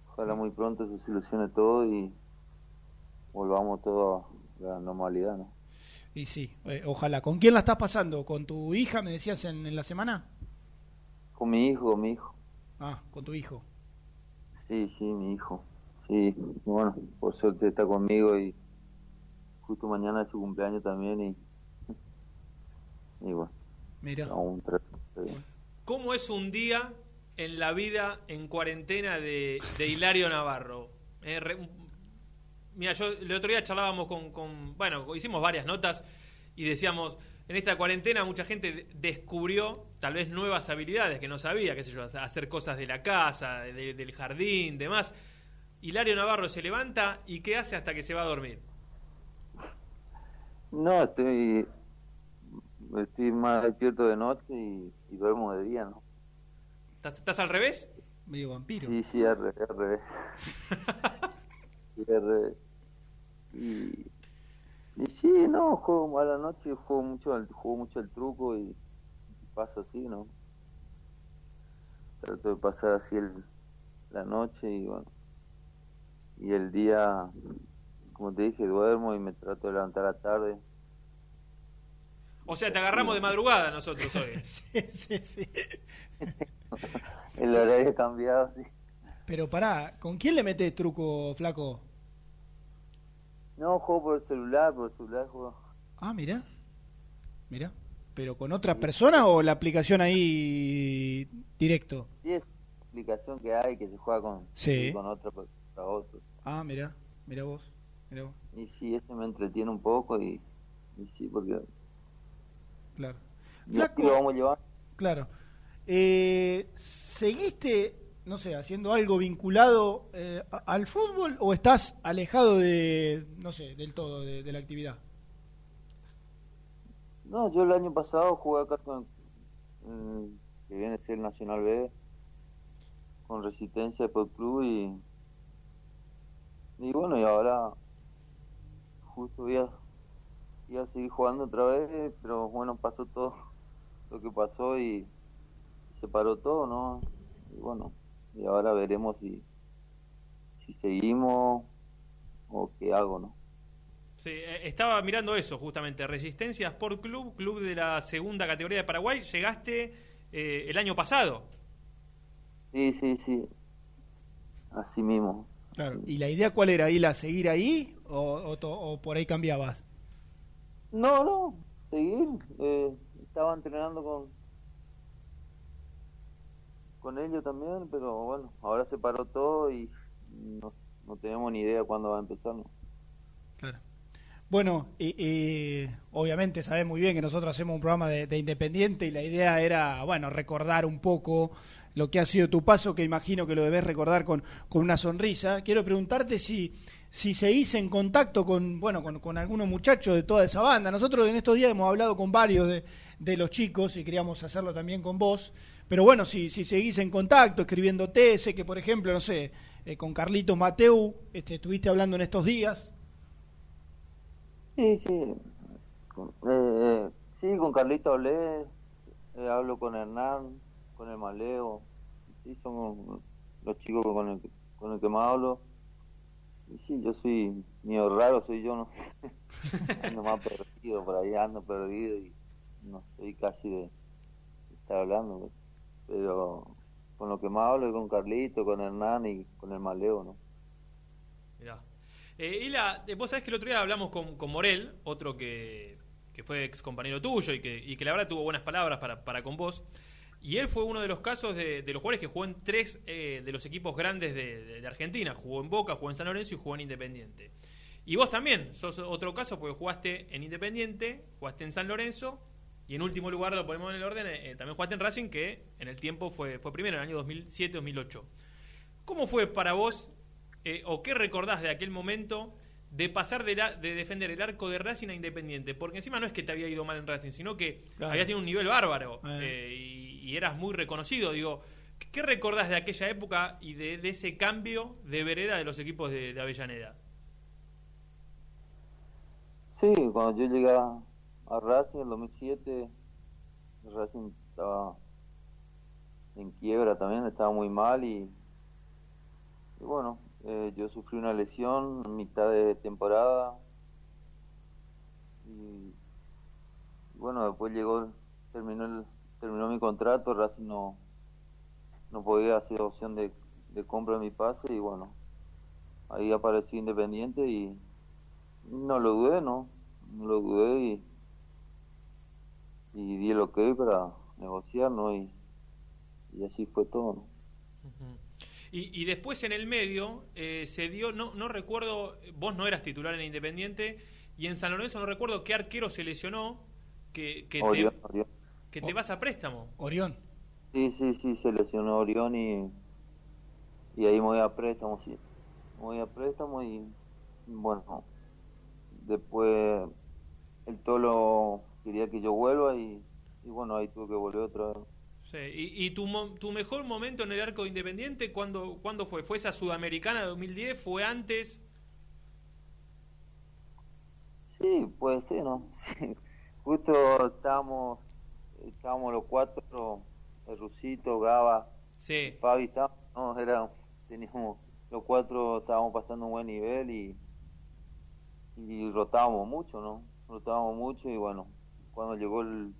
ojalá muy pronto se solucione todo y volvamos todo a la normalidad, ¿no? Y sí, eh, ojalá. ¿Con quién la estás pasando? ¿Con tu hija, me decías en, en la semana? Con mi hijo, con mi hijo. Ah, con tu hijo. Sí, sí, mi hijo. Sí, bueno, por suerte está conmigo y justo mañana es su cumpleaños también y, y bueno, Mira. aún trato de- ¿Cómo es un día en la vida en cuarentena de, de Hilario Navarro? Eh, re- mira, yo el otro día charlábamos con, con- Bueno, hicimos varias notas y decíamos, en esta cuarentena mucha gente de- descubrió tal vez nuevas habilidades que no sabía, qué sé yo, hacer cosas de la casa, de- del jardín, demás. Hilario Navarro se levanta y ¿qué hace hasta que se va a dormir? No, estoy, estoy más despierto de noche y, y duermo de día, ¿no? ¿Estás, estás al revés? Medio vampiro. Sí, sí, al revés, al revés. Sí, al revés. Y, y sí, no, juego a la noche, juego mucho al, juego mucho al truco y pasa así, ¿no? Trato de pasar así el, la noche y bueno. Y el día como te dije, duermo y me trato de levantar a la tarde. O sea, te agarramos de madrugada nosotros hoy. sí, sí, sí. El horario ha cambiado, sí. Pero pará, ¿con quién le metes truco, flaco? No, juego por el celular, por el celular juego. Ah, mira. Mira. ¿Pero con otra persona o la aplicación ahí directo? Sí, es la aplicación que hay que se juega con, Sí. con otra per- para otro. Ah, mira. Mira vos. Mira vos. Y sí, ese me entretiene un poco y, y sí, porque Claro. lo vamos llevando. Claro. Eh, ¿Seguiste, no sé, haciendo algo vinculado eh, al fútbol o estás alejado de, no sé, del todo de, la actividad? No, yo el año pasado jugué acá con mm, que viene a ser Nacional B con Resistencia por club y y bueno y ahora justo voy a, iba a seguir jugando otra vez pero bueno pasó todo lo que pasó y se paró todo no y bueno y ahora veremos si si seguimos o qué hago no Sí, eh, estaba mirando eso justamente. Resistencia Sport Club, club de la segunda categoría de Paraguay. Llegaste eh, el año pasado. sí sí sí así mismo Claro. ¿Y la idea cuál era? ¿Ir a seguir ahí o, o to- o por ahí cambiabas? No, no, seguir. Eh, estaba entrenando con con ellos también, pero bueno, ahora se paró todo y no, tenemos ni idea cuándo va a empezar. ¿no? Bueno, eh, obviamente sabes muy bien que nosotros hacemos un programa de, de Independiente y la idea era, bueno, recordar un poco lo que ha sido tu paso, que imagino que lo debes recordar con, con una sonrisa. Quiero preguntarte si, si seguís en contacto con, bueno, con, con algunos muchachos de toda esa banda. Nosotros en estos días hemos hablado con varios de, de los chicos y queríamos hacerlo también con vos. Pero bueno, si, si seguís en contacto, escribiéndote, sé que por ejemplo, no sé, eh, con Carlitos Mateu, este, estuviste hablando en estos días. Sí, sí. Con- eh, sí, con Carlito hablé, eh, hablo con Hernán, con el Maleo. Sí, son los chicos con el, con el que más hablo. Y sí, yo soy medio raro, soy yo, ¿no? ando más perdido, por ahí ando perdido y no soy casi de estar hablando. pues. Pero con lo que más hablo es con Carlito, con Hernán y con el Maleo, ¿no? Mirá. Eh, Hila, eh, vos sabés que el otro día hablamos con, con Morel, otro que, que fue ex compañero tuyo y que, y que la verdad tuvo buenas palabras para, para con vos. Y él fue uno de los casos de, de los jugadores que jugó en tres eh, de los equipos grandes de, de- de Argentina. Jugó en Boca, jugó en San Lorenzo y jugó en Independiente. Y vos también sos otro caso porque jugaste en Independiente, jugaste en San Lorenzo y en último lugar, lo ponemos en el orden, eh, también jugaste en Racing que en el tiempo fue, fue primero, en el año 2007-2008. ¿Cómo fue para vos, eh, o qué recordás de aquel momento de pasar de, la- de defender el arco de Racing a Independiente? Porque encima no es que te había ido mal en Racing, sino que Claro. habías tenido un nivel bárbaro Eh. eh, y, y eras muy reconocido. Digo, ¿qué recordás de aquella época y de, de ese cambio de vereda de los equipos de, de Avellaneda? Sí, cuando yo llegué a, a Racing en el 2007, el Racing estaba en quiebra también, estaba muy mal y, bueno, eh, yo sufrí una lesión en mitad de temporada y, y bueno, después llegó, terminó el, terminó mi contrato, Racing no, no podía hacer opción de, de compra de mi pase y bueno, ahí apareció Independiente y no lo dudé, no, no lo dudé y, y di el ok para negociar, ¿no? Y, y así fue todo, ¿no? Y, y después en el medio eh, se dio, no, no recuerdo, vos no eras titular en Independiente y en San Lorenzo no recuerdo qué arquero se lesionó que, que, Orión, te, Orión. que te vas a préstamo. Orión. Sí, sí, sí, se lesionó Orión y, y ahí me voy a préstamo, sí. Me voy a préstamo y bueno, después el Tolo quería que yo vuelva y, y bueno, ahí tuve que volver otra vez. Sí, ¿Y, y tu, mejor momento en el arco de Independiente cuándo, cuándo fue? ¿Fue esa Sudamericana de 2010? ¿Fue antes? Sí, puede ser, ¿no? Sí. Justo estábamos, estábamos los cuatro, el Rusito, Gaba, Sí. Fabi, estábamos, no, era, teníamos, los cuatro estábamos pasando un buen nivel y, y rotábamos mucho, ¿no? Rotábamos mucho y bueno, cuando llegó el,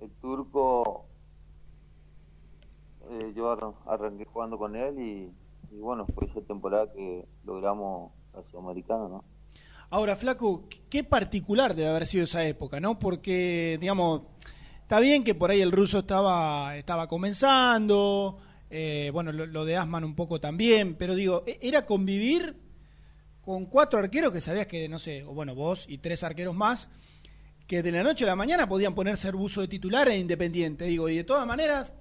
el turco, eh, yo arran- arranqué jugando con él y, bueno, fue esa temporada que logramos la Sudamericana, ¿no? Ahora, Flaco, qué particular debe haber sido esa época, ¿no? Porque, digamos, está bien que por ahí el ruso estaba, estaba comenzando, eh, bueno, lo, lo de Asman un poco también, pero digo, e- era convivir con cuatro arqueros que sabías que, no sé, o bueno, vos y tres arqueros más, que de la noche a la mañana podían ponerse buzo de titular e independiente, digo, y de todas maneras,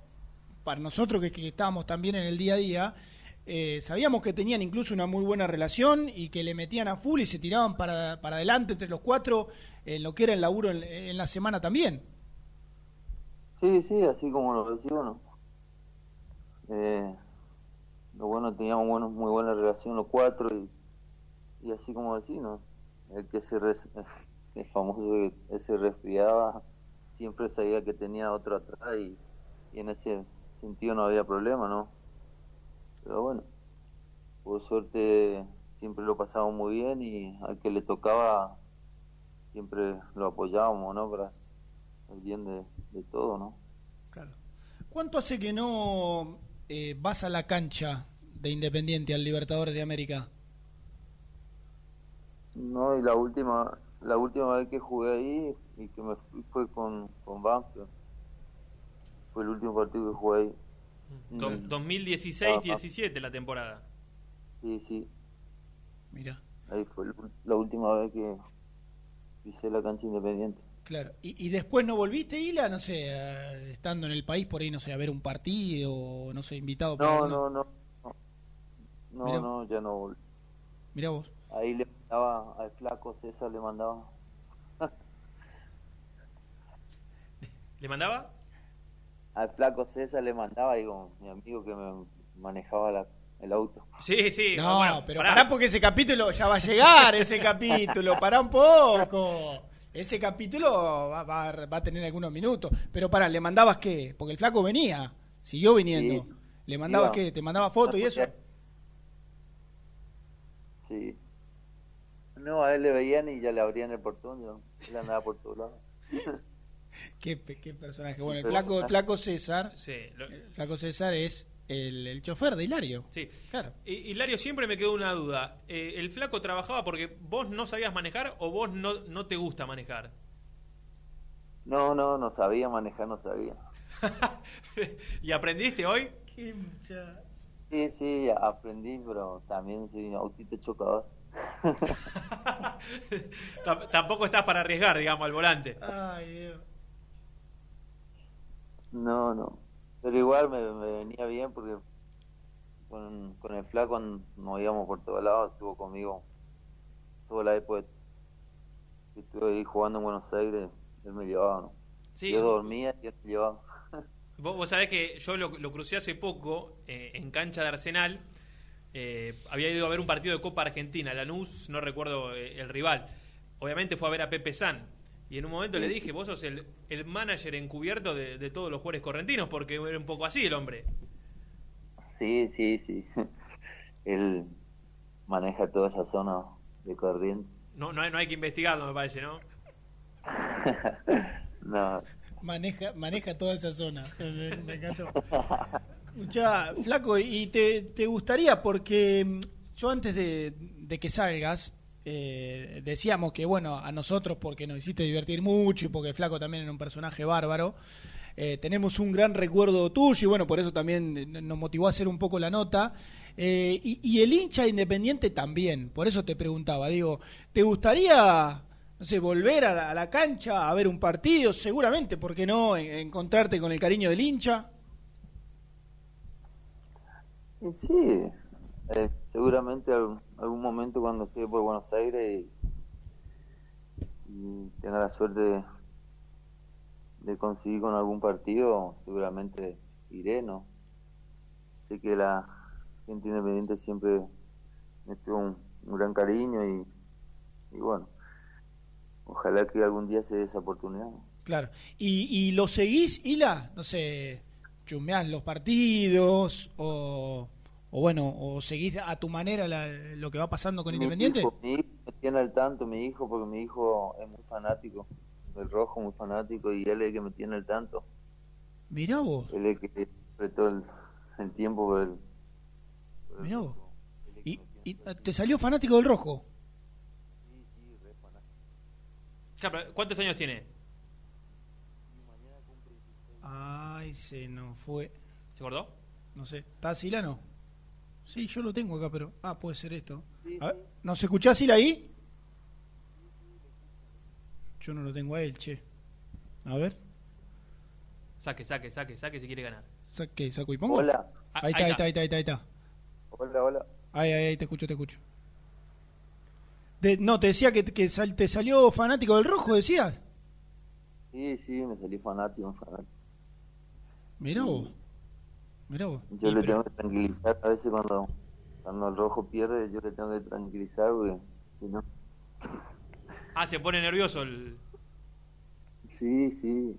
para nosotros que, estábamos también en el día a día, eh, sabíamos que tenían incluso una muy buena relación y que le metían a full y se tiraban para, para adelante entre los cuatro en lo que era el laburo en, la semana también. Sí, sí, así como lo decía uno. Eh, lo bueno, teníamos buenos, muy buena relación los cuatro y, y así como ¿no? El que se el famoso que ese resfriaba siempre sabía que tenía otro atrás y, y en ese sentido no había problema, ¿no? Pero bueno, por suerte siempre lo pasábamos muy bien y al que le tocaba siempre lo apoyábamos, ¿no? Para el bien de, de todo, ¿no? ¿Cuánto hace que no eh, vas a la cancha de Independiente al Libertadores de América? No, y la última la última vez que jugué ahí y que me fui fue con, con Banfield. Fue el último partido que jugué ahí. Do- Mm. 2016-17 la temporada. Sí, sí. Mira. Ahí fue el- la última vez que pisé la cancha independiente. Claro. ¿Y, y después no volviste, Ila? No sé, eh, estando en el país por ahí, no sé, a ver un partido, o no sé, invitado No, no, no. No, no, Mirá. no, ya no volví. Mirá vos. Ahí le mandaba al flaco César, le mandaba. ¿Le mandaba? Al flaco César le mandaba, digo, mi amigo que me manejaba la- el auto. Sí, sí. No, bueno, pero pará. pará. porque ese capítulo ya va a llegar, ese capítulo, pará un poco. Ese capítulo va, va- va a tener algunos minutos. Pero pará, ¿le mandabas qué? Porque el flaco venía, siguió viniendo. Sí. ¿Le mandabas Iba. qué? ¿Te mandaba fotos y eso? Sí. No, a él le veían y ya le abrían el portón, yo, él andaba por todos lados. Qué, pe- qué personaje. Bueno, el flaco, el flaco César, Sí, lo- el flaco César es el, el chofer de Hilario. Sí. Claro. Y, Hilario, siempre me quedó una duda. Eh, ¿El flaco trabajaba porque vos no sabías manejar o vos no, no te gusta manejar? No, no, no sabía manejar, no sabía. ¿Y aprendiste hoy? Sí, sí, aprendí, pero también soy un autito chocador. Tam- Tampoco estás para arriesgar, digamos, al volante. Ay, Dios. No, no. Pero igual me, me venía bien porque con, con el flaco nos íbamos por todos lados, estuvo conmigo toda la época que estuve ahí jugando en Buenos Aires, él me llevaba, ¿no? Sí. Yo dormía y él me llevaba. Vos, vos sabés que yo lo, lo crucé hace poco eh, en cancha de Arsenal. Eh, había ido a ver un partido de Copa Argentina, Lanús, no recuerdo eh, el rival. Obviamente fue a ver a Pepe San. Y en un momento le dije, vos sos el, el manager encubierto de, de todos los jugadores correntinos, porque era un poco así el hombre. Sí, sí, sí. Él maneja toda esa zona de corriente. No, no, hay, no hay que investigarlo, me parece, ¿no? No, Maneja, maneja toda esa zona. Me, me encantó. Flaco, y te, te gustaría, porque mm, yo antes de, que salgas, eh, decíamos que, bueno, a nosotros, porque nos hiciste divertir mucho y porque flaco también era un personaje bárbaro, eh, tenemos un gran recuerdo tuyo y, bueno, por eso también eh, nos motivó a hacer un poco la nota. Y, el hincha independiente también, por eso te preguntaba, digo, ¿te gustaría volver a la, cancha a ver un partido, seguramente, ¿por qué no? En- encontrarte con el cariño del hincha. Y sí, eh, seguramente algún, momento cuando esté por Buenos Aires y, tenga la suerte de, conseguir con algún partido, seguramente iré, ¿no? Sé que la gente independiente siempre me tuvo un, gran cariño y, y bueno, ojalá que algún día se dé esa oportunidad. Claro. ¿Y, y lo seguís, Hila? No sé, chumeás los partidos o, o bueno, o seguís a tu manera la- lo que va pasando con Mi Independiente? hijo, mi hijo me tiene al tanto, mi hijo, porque mi hijo es muy fanático del rojo, muy fanático, y él es el que me tiene al tanto. Mirá vos, Él es el que apretó el, el tiempo por el, por el mirá vos. ¿Y, y te salió fanático del rojo? Ya, pero ¿Cuántos años tiene? Ay, se nos fue. ¿Se acordó? No sé. ¿Está Sila no? Sí, yo lo tengo acá, pero. Ah, puede ser esto. A ver, ¿Nos escuchás Sila ahí? Yo no lo tengo a él, che. A ver. Saque, saque, saque, saque si quiere ganar. Saque, saco y pongo. Hola. Ah, Ahí está, ahí está, ahí está, ahí está. Ahí, está. Hola, hola. ahí, ahí, ahí, te escucho, te escucho. De- no, te decía que, que sal- te salió fanático del rojo, decías. Sí, sí, me salí fanático, fanático. Mirá vos. Mirá vos. Yo Y le pero- tengo que tranquilizar a veces cuando, cuando el rojo pierde, yo le tengo que tranquilizar porque si no. Ah, se pone nervioso el... Sí, sí.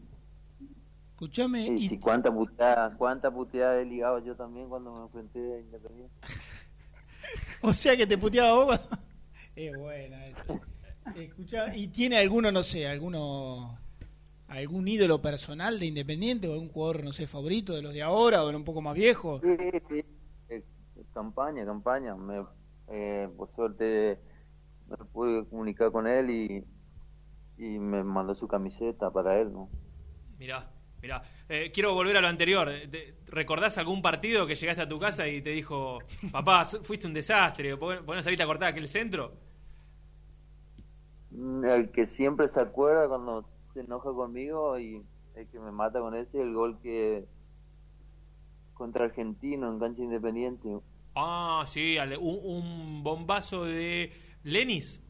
Escuchame. Y cuánta puteada, cuánta puteada he ligado yo también cuando me enfrenté a Independiente. O sea que te puteaba vos. Es buena esa. Escuchá, ¿y tiene alguno, no sé, alguno algún ídolo personal de Independiente o algún jugador, no sé, favorito de los de ahora o de un poco más viejo? Sí, sí. Eh, campaña, campaña. Me, eh, por suerte me pude comunicar con él y, y me mandó su camiseta para él, ¿no? Mirá, mirá. Eh, quiero volver a lo anterior. ¿Te- ¿Recordás algún partido que llegaste a tu casa y te dijo, papá, fuiste un desastre, ¿por por qué no saliste a cortar aquel centro? Mm, El que siempre se acuerda cuando se enoja conmigo y el que me mata con ese, el gol que contra Argentino en cancha independiente. Ah, sí, un, un bombazo de Lenis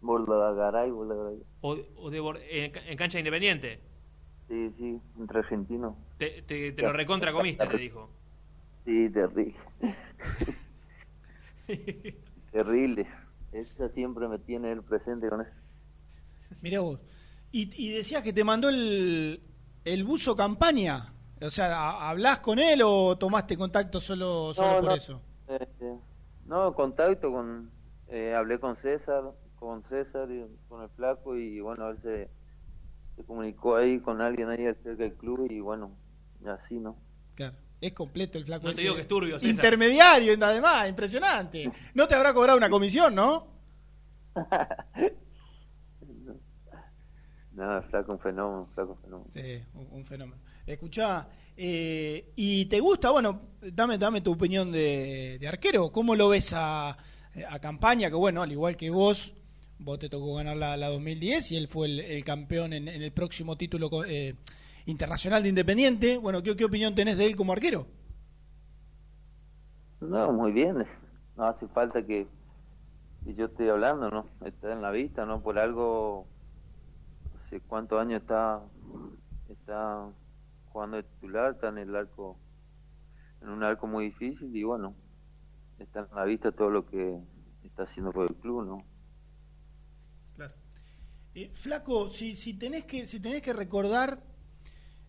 Bordagaray, Bordagaray. o, o de en, ca- en cancha independiente. Sí, sí, entre argentinos. Te, te- te lo recontra comiste, te dijo. Sí, terrible. terrible. Esa siempre me tiene él presente con eso. Mirá vos. Y, y decías que te mandó el, el buzo campaña. O sea, ¿ha- ¿hablás con él o tomaste contacto solo, solo No, por no. eso? Este, no, contacto con... eh, hablé con César, con César y con el flaco y bueno, él se, se comunicó ahí con alguien ahí cerca del club y bueno, y así, ¿no? Claro. Es completo el flaco. No te ese. digo que es turbio, César. Intermediario, además, impresionante. No te habrá cobrado una comisión, ¿no? No, el flaco un fenómeno, flaco un fenómeno. Sí, un, un fenómeno. Escuchá, eh, ¿y te gusta? Bueno, dame, dame tu opinión de, de arquero. ¿Cómo lo ves a, a Campaña? Que bueno, al igual que vos, vos te tocó ganar la, la 2010 y él fue el, el campeón en, en el próximo título eh, internacional de Independiente. Bueno, ¿qué, ¿qué opinión tenés de él como arquero? No, muy bien. No hace falta que, que yo esté hablando, ¿no? Está en la vista, ¿no? Por algo, cuántos años está, está jugando de titular, está en el arco, en un arco muy difícil y bueno, está en la vista todo lo que está haciendo por el club, ¿no? Eh, Flaco, si, si, tenés que, si tenés que recordar,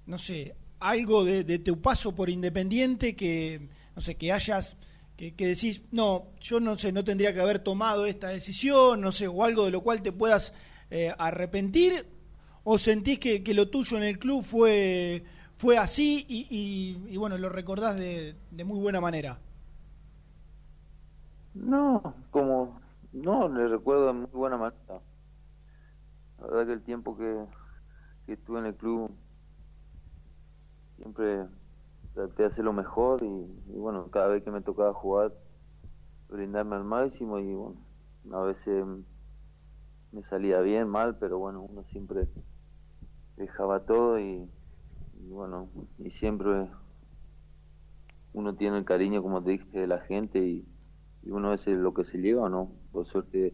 no sé, algo de, de tu paso por Independiente que, no sé, que hayas, que, que decís, no, yo no sé, no tendría que haber tomado esta decisión, no sé, o algo de lo cual te puedas eh, arrepentir, o sentís que, que lo tuyo en el club fue, fue así y, y- bueno, lo recordás de, de muy buena manera. No, como, no, le recuerdo de muy buena manera. La verdad que el tiempo que, que estuve en el club siempre traté de hacer lo mejor y bueno, cada vez que me tocaba jugar, brindarme al máximo y bueno, a veces me salía bien, mal, pero bueno, uno siempre dejaba todo y, bueno, y siempre uno tiene el cariño, como te dije, de la gente y, y uno veces lo que se lleva, ¿no? Por suerte,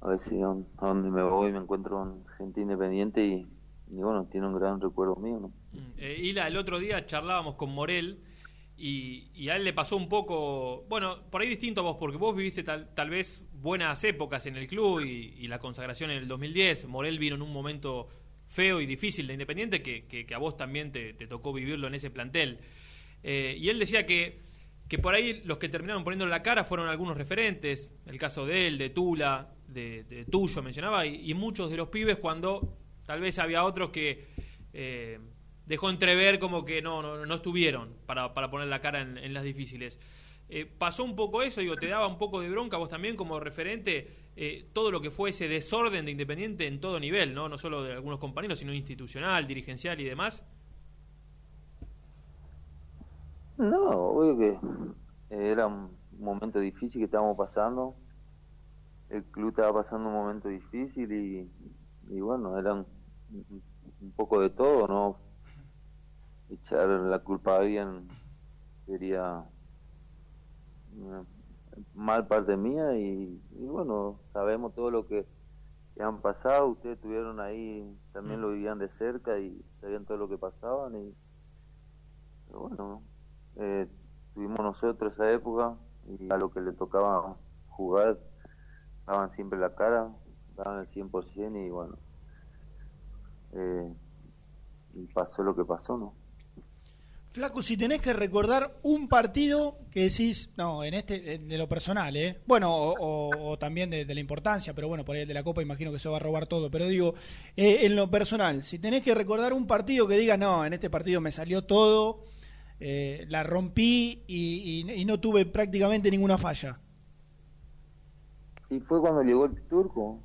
a veces a don- a donde me voy me encuentro con gente independiente y, y bueno, tiene un gran recuerdo mío, ¿no? Eh, Hila, el otro día charlábamos con Morel y, y a él le pasó un poco, bueno, por ahí distinto a vos, porque vos viviste tal, tal vez buenas épocas en el club y, y la consagración en el 2010. Morel vino en un momento feo y difícil de Independiente que, que- a vos también te, tocó vivirlo en ese plantel. Eh, y él decía que, que por ahí los que terminaron poniendo la cara fueron algunos referentes, el caso de él, de Tula, de, Tuyo mencionaba, y, y muchos de los pibes cuando tal vez había otros que eh, dejó entrever como que no, no, no estuvieron para, para poner la cara en, en las difíciles. Eh, pasó un poco eso, digo, te daba un poco de bronca vos también como referente eh, todo lo que fue ese desorden de Independiente en todo nivel, ¿no? No solo de algunos compañeros, sino institucional, dirigencial y demás. No, obvio que eh, era un momento difícil que estábamos pasando. El club estaba pasando un momento difícil y, bueno, era un, un poco de todo, ¿no? Echar la culpa a alguien sería mal parte mía y, y bueno, sabemos todo lo que, que han pasado. Ustedes estuvieron ahí, también lo vivían de cerca y sabían todo lo que pasaban y pero bueno, eh, tuvimos nosotros esa época y a lo que le tocaba jugar daban siempre la cara, daban el 100% y bueno, eh, y pasó lo que pasó, ¿no? Flaco, si tenés que recordar un partido que decís, no, en este, de lo personal, ¿eh? Bueno, o, también de, la importancia, pero bueno, por ahí el de la Copa imagino que se va a robar todo, pero digo, eh, en lo personal, si tenés que recordar un partido que digas, no, en este partido me salió todo, eh, la rompí y, y- y no tuve prácticamente ninguna falla. Y fue cuando llegó el turco,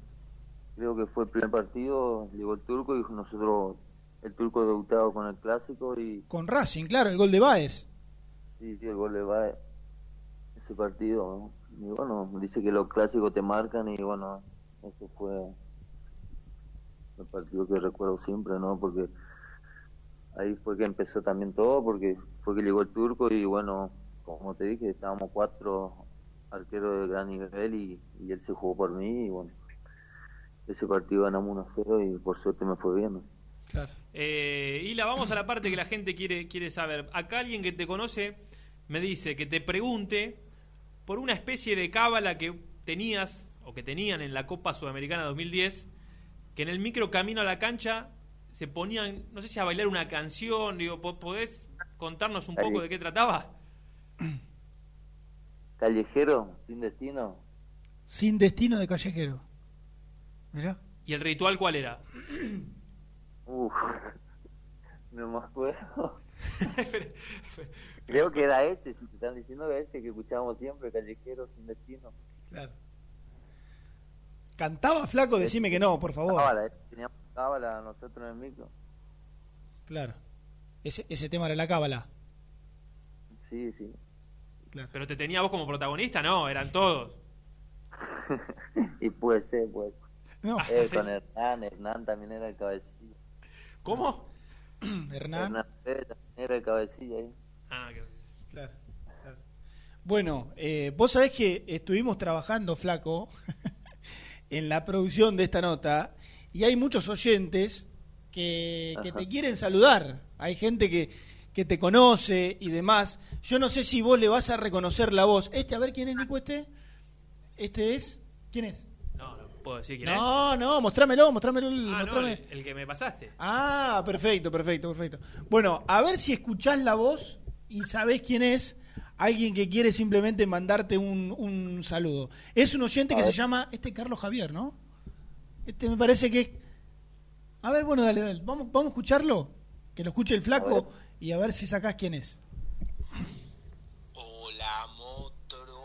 creo que fue el primer partido, llegó el turco y nosotros, el turco debutado con el clásico y Con Racing, claro, el gol de Baez. Sí, sí, el gol de Baez, ese partido. ¿no? Y bueno, dice que los clásicos te marcan y bueno, ese fue el partido que recuerdo siempre, ¿no? Porque ahí fue que empezó también todo, porque fue que llegó el turco y bueno, como te dije, estábamos cuatro arqueros de gran nivel y, y él se jugó por mí y bueno, ese partido ganamos 1-0 y por suerte me fue bien. ¿no? Eh, y la vamos a la parte que la gente quiere, quiere saber. Acá alguien que te conoce me dice que te pregunte por una especie de cábala que tenías o que tenían en la Copa Sudamericana 2010, que en el micro camino a la cancha se ponían, no sé si a bailar una canción, digo, ¿po- ¿podés contarnos un poco de qué trataba? Callejero, sin destino. Sin destino de callejero. Mirá. ¿Y el ritual cuál era? Uf, no me acuerdo. Creo que era ese, si te están diciendo que ese que escuchábamos siempre, Callejero sin destino. Claro. ¿Cantaba flaco? Decime que no, por favor. Cábala, eh, teníamos cábala nosotros en el micro. Claro. Ese, ese tema era la cábala. Sí, sí. Pero te tenía vos como protagonista, no, eran todos. y puede ser, pues. No. Eh, con Hernán, Hernán también era el cabecilla. ¿Cómo? Hernán. Hernán era el cabecilla ahí. Ah, Claro, claro. Bueno, eh, vos sabés que estuvimos trabajando, flaco, en la producción de esta nota y hay muchos oyentes que, que te quieren saludar. Hay gente que, que te conoce y demás. Yo no sé si vos le vas a reconocer la voz. Este, a ver quién es Nico este. Este es. ¿Quién es? No, no puedo decir quién es. No, no, mostrámelo, mostrámelo. el- Ah, no, el, el que me pasaste. Ah, perfecto, perfecto, perfecto. Bueno, a ver si escuchás la voz y sabés quién es. Alguien que quiere simplemente mandarte un, un saludo. Es un oyente que se llama este Carlos Javier, ¿no? Este me parece que. A ver, bueno, dale, dale. Vamos, vamos a escucharlo. Que lo escuche el flaco y a ver si sacás quién es. Hola, Motro.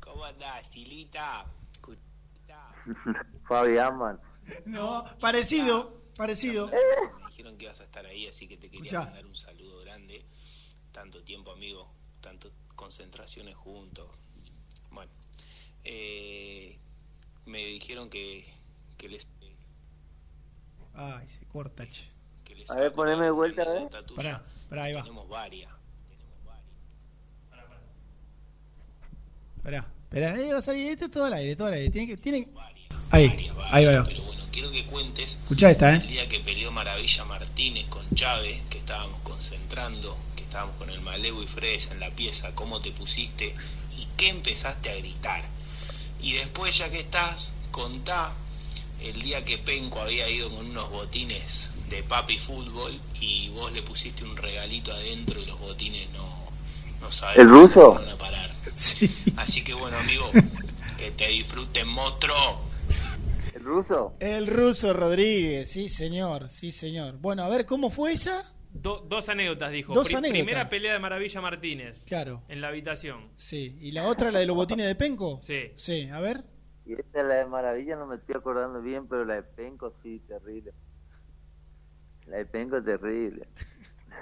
¿Cómo andás, Silita? Fabi Aman. No, parecido, parecido. Me dijeron que ibas a estar ahí, así que te quería Escuchá. mandar un saludo grande. Tanto tiempo, amigo, tanto concentraciones juntos. Bueno, eh, me dijeron que, que les... Ay, se corta, che. Que les A ver, poneme de vuelta, a ver. Pará, pará, ahí va. Tenemos varias. Esperá, esperá, eh, va a salir esto es todo al aire, todo al aire. Tiene que, tiene... Ahí, ahí va, ahí va. Pero bueno, quiero que cuentes Escuchá esta, ¿eh? el día que peleó Maravilla Martínez con Chávez, que estábamos concentrando, que estábamos con el Maleu y Fredes en la pieza, cómo te pusiste y qué empezaste a gritar. Y después, ya que estás, contá el día que Penco había ido con unos botines de papi fútbol y vos le pusiste un regalito adentro y los botines no, no sabemos ¿El ruso? dónde van a parar. Así que bueno, amigo, que te disfruten, monstruo. ¿El ruso? El ruso Rodríguez, sí señor, sí señor. Bueno, a ver, ¿cómo fue esa? Do- dos anécdotas, dijo. Dos Pri- anécdotas. Primera pelea de Maravilla Martínez. Claro. En la habitación. Sí. ¿Y la otra, la de los botines de Penco? Sí. Sí, a ver. Y esta la de Maravilla no me estoy acordando bien, pero la de Penco sí, terrible. La de Penco terrible.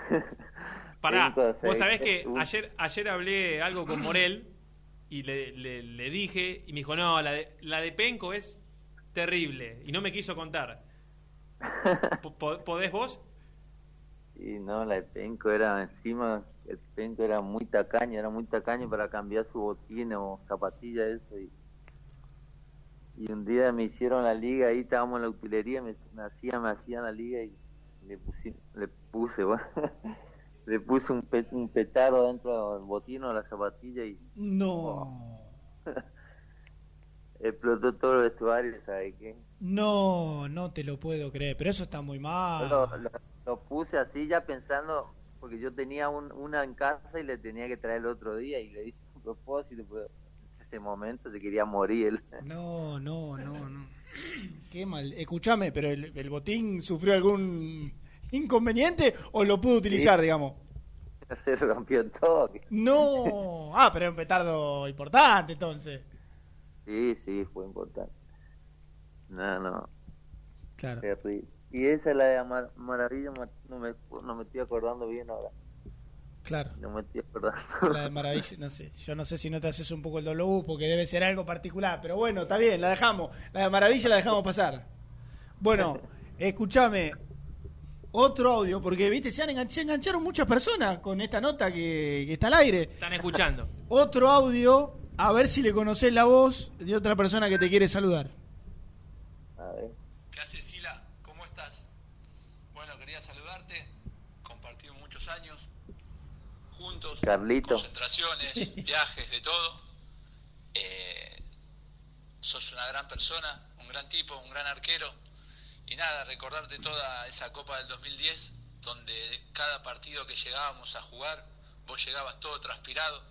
Pará, Penco, vos sabés que ayer, ayer hablé algo con Morel y le, le- le dije y me dijo, no, la de, la de Penco es terrible y no me quiso contar. Po- po- ¿Podés vos? Y no, la de Penco era encima, el Penco era muy tacaño, era muy tacaño para cambiar su botín o zapatilla, eso. Y, y un día me hicieron la liga, ahí estábamos en la utilería, me, me hacían, me hacían la liga y le, pusi- le puse, bueno, le puse un, pe- un petardo dentro del botín o la zapatilla y No. explotó todo el vestuario, ¿sabes qué? No, no te lo puedo creer, pero eso está muy mal. Lo, lo- lo puse así ya pensando, porque yo tenía un- una en casa y le tenía que traer el otro día y le hice un propósito, pero en ese momento se quería morir él. No, no, no, no. Qué mal. Escúchame, pero el, el botín sufrió algún inconveniente o lo pudo utilizar, Sí. digamos. se rompió todo. No. Ah, pero era un petardo importante entonces. Sí, sí, fue importante. No, no. Claro. Terrible. Y esa es la de Mar- Maravilla, ma- no me, no me estoy acordando bien ahora. Claro. No me estoy acordando. La de maravilla, no sé. Yo no sé si no te haces un poco el dolor porque debe ser algo particular, pero bueno, está bien, la dejamos. La de maravilla la dejamos pasar. Bueno, escúchame. Otro audio, porque viste, se, han engan- se engancharon muchas personas con esta nota que, que está al aire. Están escuchando. Otro audio, a ver si le conocés la voz de otra persona que te quiere saludar. A ver. ¿Qué haces, Sila? ¿Cómo estás? Bueno, quería saludarte. Compartimos muchos años juntos. Carlito. Concentraciones, viajes, de todo. Eh, sos una gran persona, un gran tipo, un gran arquero. Y nada, recordarte toda esa Copa del 2010, donde cada partido que llegábamos a jugar, vos llegabas todo transpirado,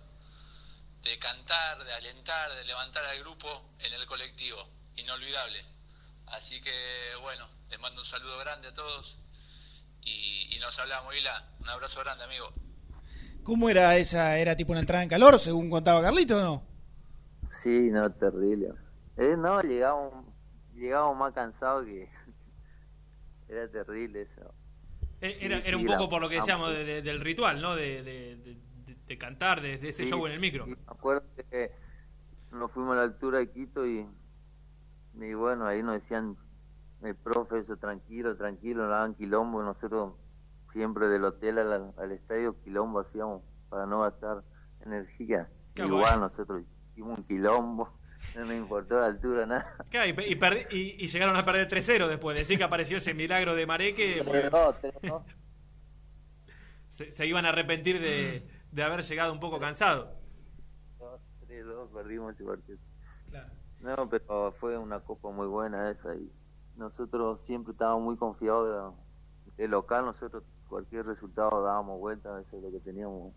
de cantar, de alentar, de levantar al grupo en el colectivo. Inolvidable. Así que bueno, les mando un saludo grande a todos y, y nos hablamos, Hila. Un abrazo grande, amigo. ¿Cómo era esa? ¿Era tipo una entrada en calor, según contaba Carlito o no? Sí, no, terrible. Eh, no, llegamos, llegamos más cansados que... Era terrible eso. Eh, Era, un poco por lo que decíamos de- de- del ritual, ¿no? De, de- de- cantar, de, de ese Sí, show en el micro. me acuerdo que nos fuimos a la altura de Quito y, y bueno, ahí nos decían el profe, eso, tranquilo, tranquilo, nos daban quilombo, y nosotros siempre del hotel al, al estadio quilombo hacíamos para no gastar energía. Qué Igual nosotros hicimos un quilombo, no nos importó la altura, nada. Claro, y, y perdi- y- y llegaron a perder 3-0 después. Decir que apareció ese milagro de Mareque. porque se, se iban a arrepentir de, de haber llegado un poco cansado. Dos, tres, dos, perdimos ese partido. Claro. No, pero fue una copa muy buena esa y nosotros siempre estábamos muy confiados de, de local, nosotros cualquier resultado dábamos vuelta, eso es lo que teníamos,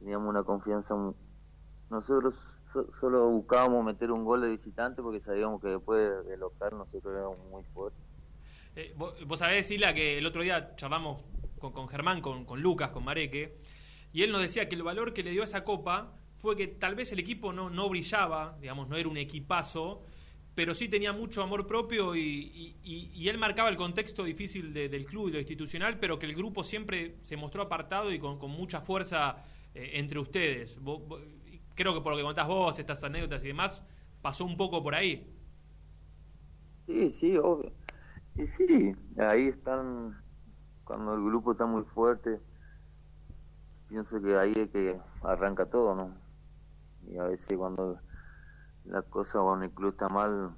teníamos una confianza. Nosotros so- solo buscábamos meter un gol de visitante porque sabíamos que después de, de local nosotros éramos muy fuertes. Eh, vos, vos sabés, Sila, que el otro día charlamos con, con Germán, con, con Lucas, con Mareque, y él nos decía que el valor que le dio a esa copa fue que tal vez el equipo no, no brillaba, digamos, no era un equipazo, pero sí tenía mucho amor propio y, y- y- él marcaba el contexto difícil de- del club y lo institucional, pero que el grupo siempre se mostró apartado y con, mucha fuerza eh, entre ustedes. Vos- creo que por lo que contás vos, estas anécdotas y demás, pasó un poco por ahí. Sí, sí, obvio. Y sí, ahí están, cuando el grupo está muy fuerte, pienso que ahí es que arranca todo, ¿no? Y a veces cuando la cosa o en el club está mal,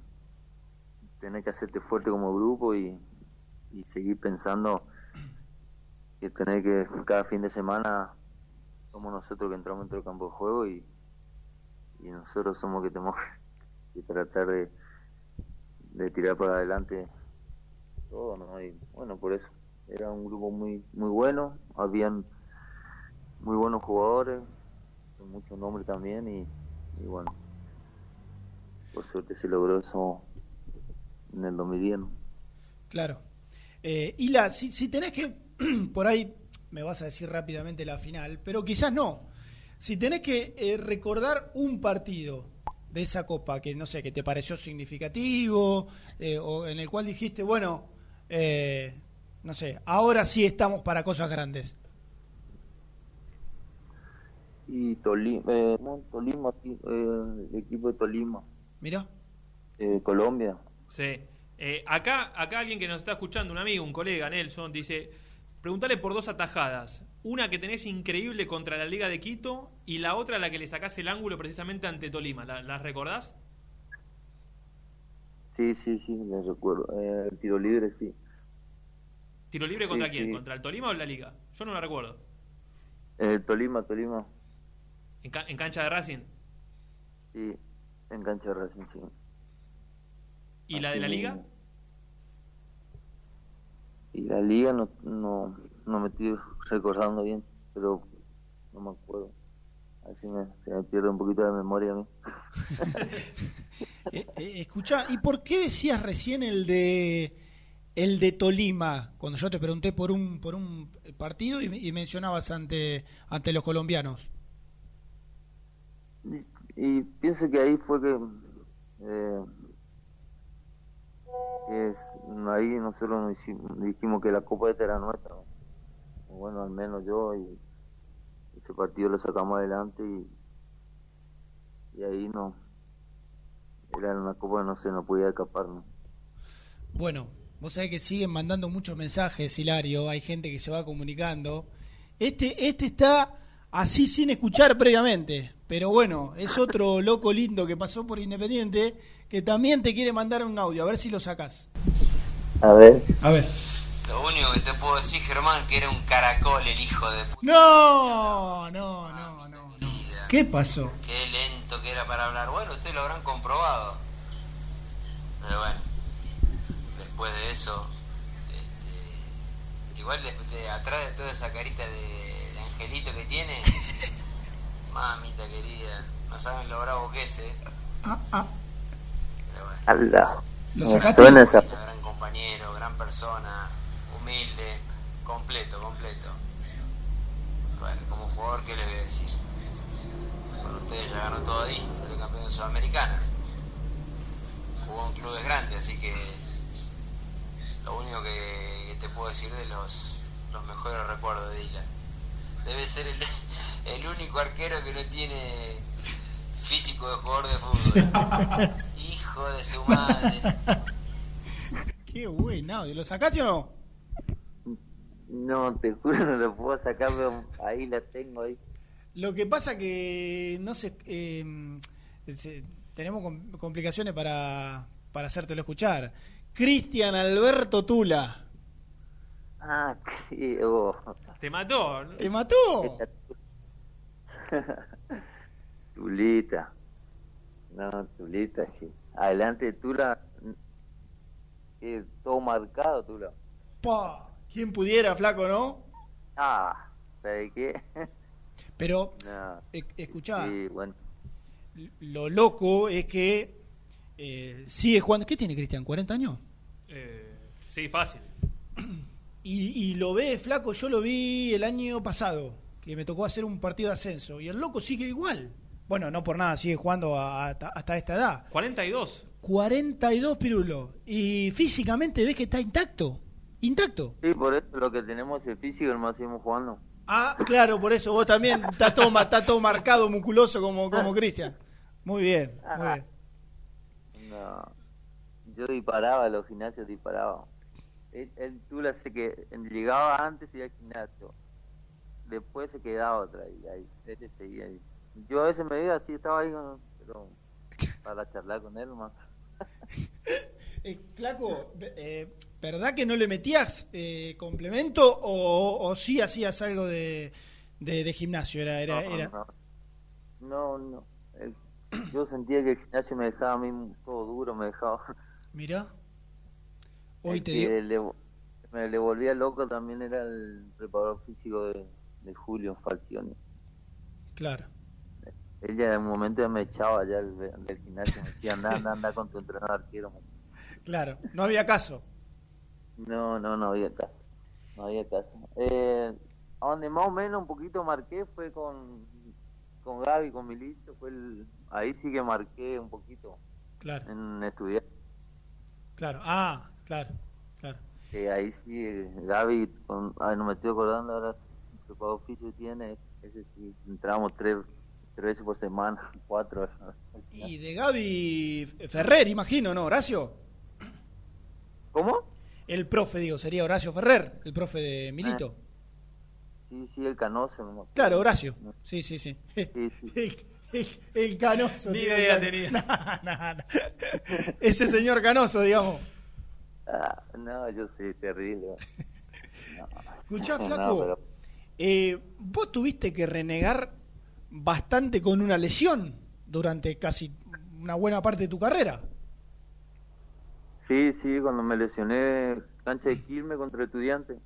tenés que hacerte fuerte como grupo y, y seguir pensando que tenés que cada fin de semana somos nosotros que entramos dentro del campo de juego y, y nosotros somos que tenemos que tratar de, de tirar para adelante todo, ¿no? Y bueno, por eso era un grupo muy muy bueno, habían muy buenos jugadores, con mucho nombre también y, y bueno, por suerte se logró eso en el 2010. ¿no? Claro. Eh, Hila, si, si tenés que, por ahí me vas a decir rápidamente la final, pero quizás no. Si tenés que eh, recordar un partido de esa copa que no sé, que te pareció significativo, eh, o en el cual dijiste, bueno, eh, no sé, ahora sí estamos para cosas grandes. Y Tolima, eh, Tolima, sí, eh, el equipo de Tolima, Mira. eh, Colombia. Sí. Eh, acá, acá alguien que nos está escuchando, un amigo, un colega, Nelson, dice, preguntale por dos atajadas. Una que tenés increíble contra la Liga de Quito y la otra la que le sacás el ángulo precisamente ante Tolima. ¿La, ¿Las recordás? Sí, sí, sí, me recuerdo. Eh, el tiro libre, sí. ¿Tiro libre contra Sí, quién? sí. ¿Contra el Tolima o la Liga? Yo no la recuerdo. Eh, Tolima, Tolima, ¿En, ca- en cancha de Racing? sí, en cancha de Racing, sí. ¿Y la de la Liga? Y la liga no, no, no me estoy recordando bien, pero no me acuerdo. Así me, se me pierde un poquito la memoria a mí. Eh, eh, escuchá, ¿y por qué decías recién el de el de Tolima cuando yo te pregunté por un por un partido y, y mencionabas ante ante los colombianos? Y, pienso que ahí fue que, eh, es, ahí nosotros nos hicimos- dijimos que la Copa esta era nuestra. ¿no? Bueno, al menos yo y ese partido lo sacamos adelante y, y ahí no. Era una Copa que no se nos podía escapar. ¿no? Bueno, vos sabés que siguen mandando muchos mensajes, Hilario, hay gente que se va comunicando. Este este está así sin escuchar previamente, pero bueno, es otro loco lindo que pasó por Independiente que también te quiere mandar un audio, a ver si lo sacás. A ver. A ver. Lo único que te puedo decir, Germán, que era un caracol el hijo de puta. No, no, no, no, no. ¿Qué pasó? Qué lento que era para hablar. Bueno, ustedes lo habrán comprobado. Pero bueno, después de eso, este, igual de, de atrás de toda esa carita de, de angelito que tiene, mamita querida, no saben lo bravo que es, ¿eh? Ah, ah. Pero bueno. Allah. Lo Me sacaste. suena esa- Gran compañero, gran persona, humilde, completo, completo. Bueno, como jugador, ¿qué les voy a decir? Con ustedes ya ganó todo ahí, salió campeón de Sudamericana. Jugó en clubes grandes, así que lo único que, que te puedo decir de los, los mejores recuerdos de Dylan. Debe ser el, el único arquero que no tiene físico de jugador de fútbol. Hijo de su madre. Qué buen audio, ¿lo sacaste o no? No, te juro, no lo puedo sacar, pero ahí la tengo ahí. Lo que pasa que no sé, eh, se- tenemos com- complicaciones para, para hacértelo escuchar. Cristian Alberto Tula. Ah, sí, oh. ¿Te mató? ¿Te mató? Tulita. No, Tulita, sí. Adelante de Tula. eh, todo marcado, Tula. Pa, ¿Quién pudiera, flaco, no? Ah, ¿sabes qué? Pero, No. e- escuchá, Sí, bueno. lo loco es que eh, sigue jugando. ¿Qué tiene Cristian? ¿40 años? Eh, sí, fácil. Y, y lo ve, flaco, yo lo vi el año pasado, que me tocó hacer un partido de ascenso. Y el loco sigue igual. Bueno, no por nada, sigue jugando a- hasta, hasta esta edad. 42. 42 pirulos. Y físicamente ves que está intacto. Intacto. Sí, por eso lo que tenemos es el físico, más seguimos jugando. Ah, claro, por eso vos también estás todo, estás todo marcado, musculoso como, como Cristian. Muy bien, muy bien. No. Yo disparaba, a los gimnasios disparaba. El, el Tula sé que llegaba antes y iba al gimnasio. Después se quedaba otra y ahí, este seguía ahí. Yo a veces me veía así, estaba ahí, pero para charlar con él más. Eh, flaco, eh, ¿verdad que no le metías eh, complemento o, o sí hacías algo de, de, de gimnasio? Era, era, No, era... no. No. El- yo sentía que el gimnasio me dejaba a mí todo duro, me dejaba. Mira. Hoy El te que digo. le- me le volvía loco también era el preparador físico de, de Julio Falcioni. Claro. Ella en un momento me echaba ya del, del gimnasio, me decía, anda, anda, anda con tu entrenador arquero. Claro, no había caso. No, no, no había caso. No había caso. Eh, donde más o menos un poquito marqué fue con, con Gaby, con Milito. Fue el, ahí sí que marqué un poquito Claro, en estudiar. claro. Ah, claro, claro. Que ahí sí, eh, Gaby, con, ay, no me estoy acordando ahora qué preparador físico tiene. Ese sí, entramos tres, tres veces por semana, cuatro. Y de Gaby Ferrer, imagino, ¿no, Horacio? ¿Cómo? El profe, digo, sería Horacio Ferrer, el profe de Milito. Sí, sí, el canoso. no. Claro, Horacio. Sí, sí, sí. Sí, sí. El, el- el canoso. Ni idea tenía. No, no, no. Ese señor canoso, digamos. Ah, no, yo soy terrible. Escuchá, No, flaco. pero- eh, vos tuviste que renegar bastante con una lesión durante casi una buena parte de tu carrera. Sí, sí, cuando me lesioné cancha de Quilmes contra estudiantes.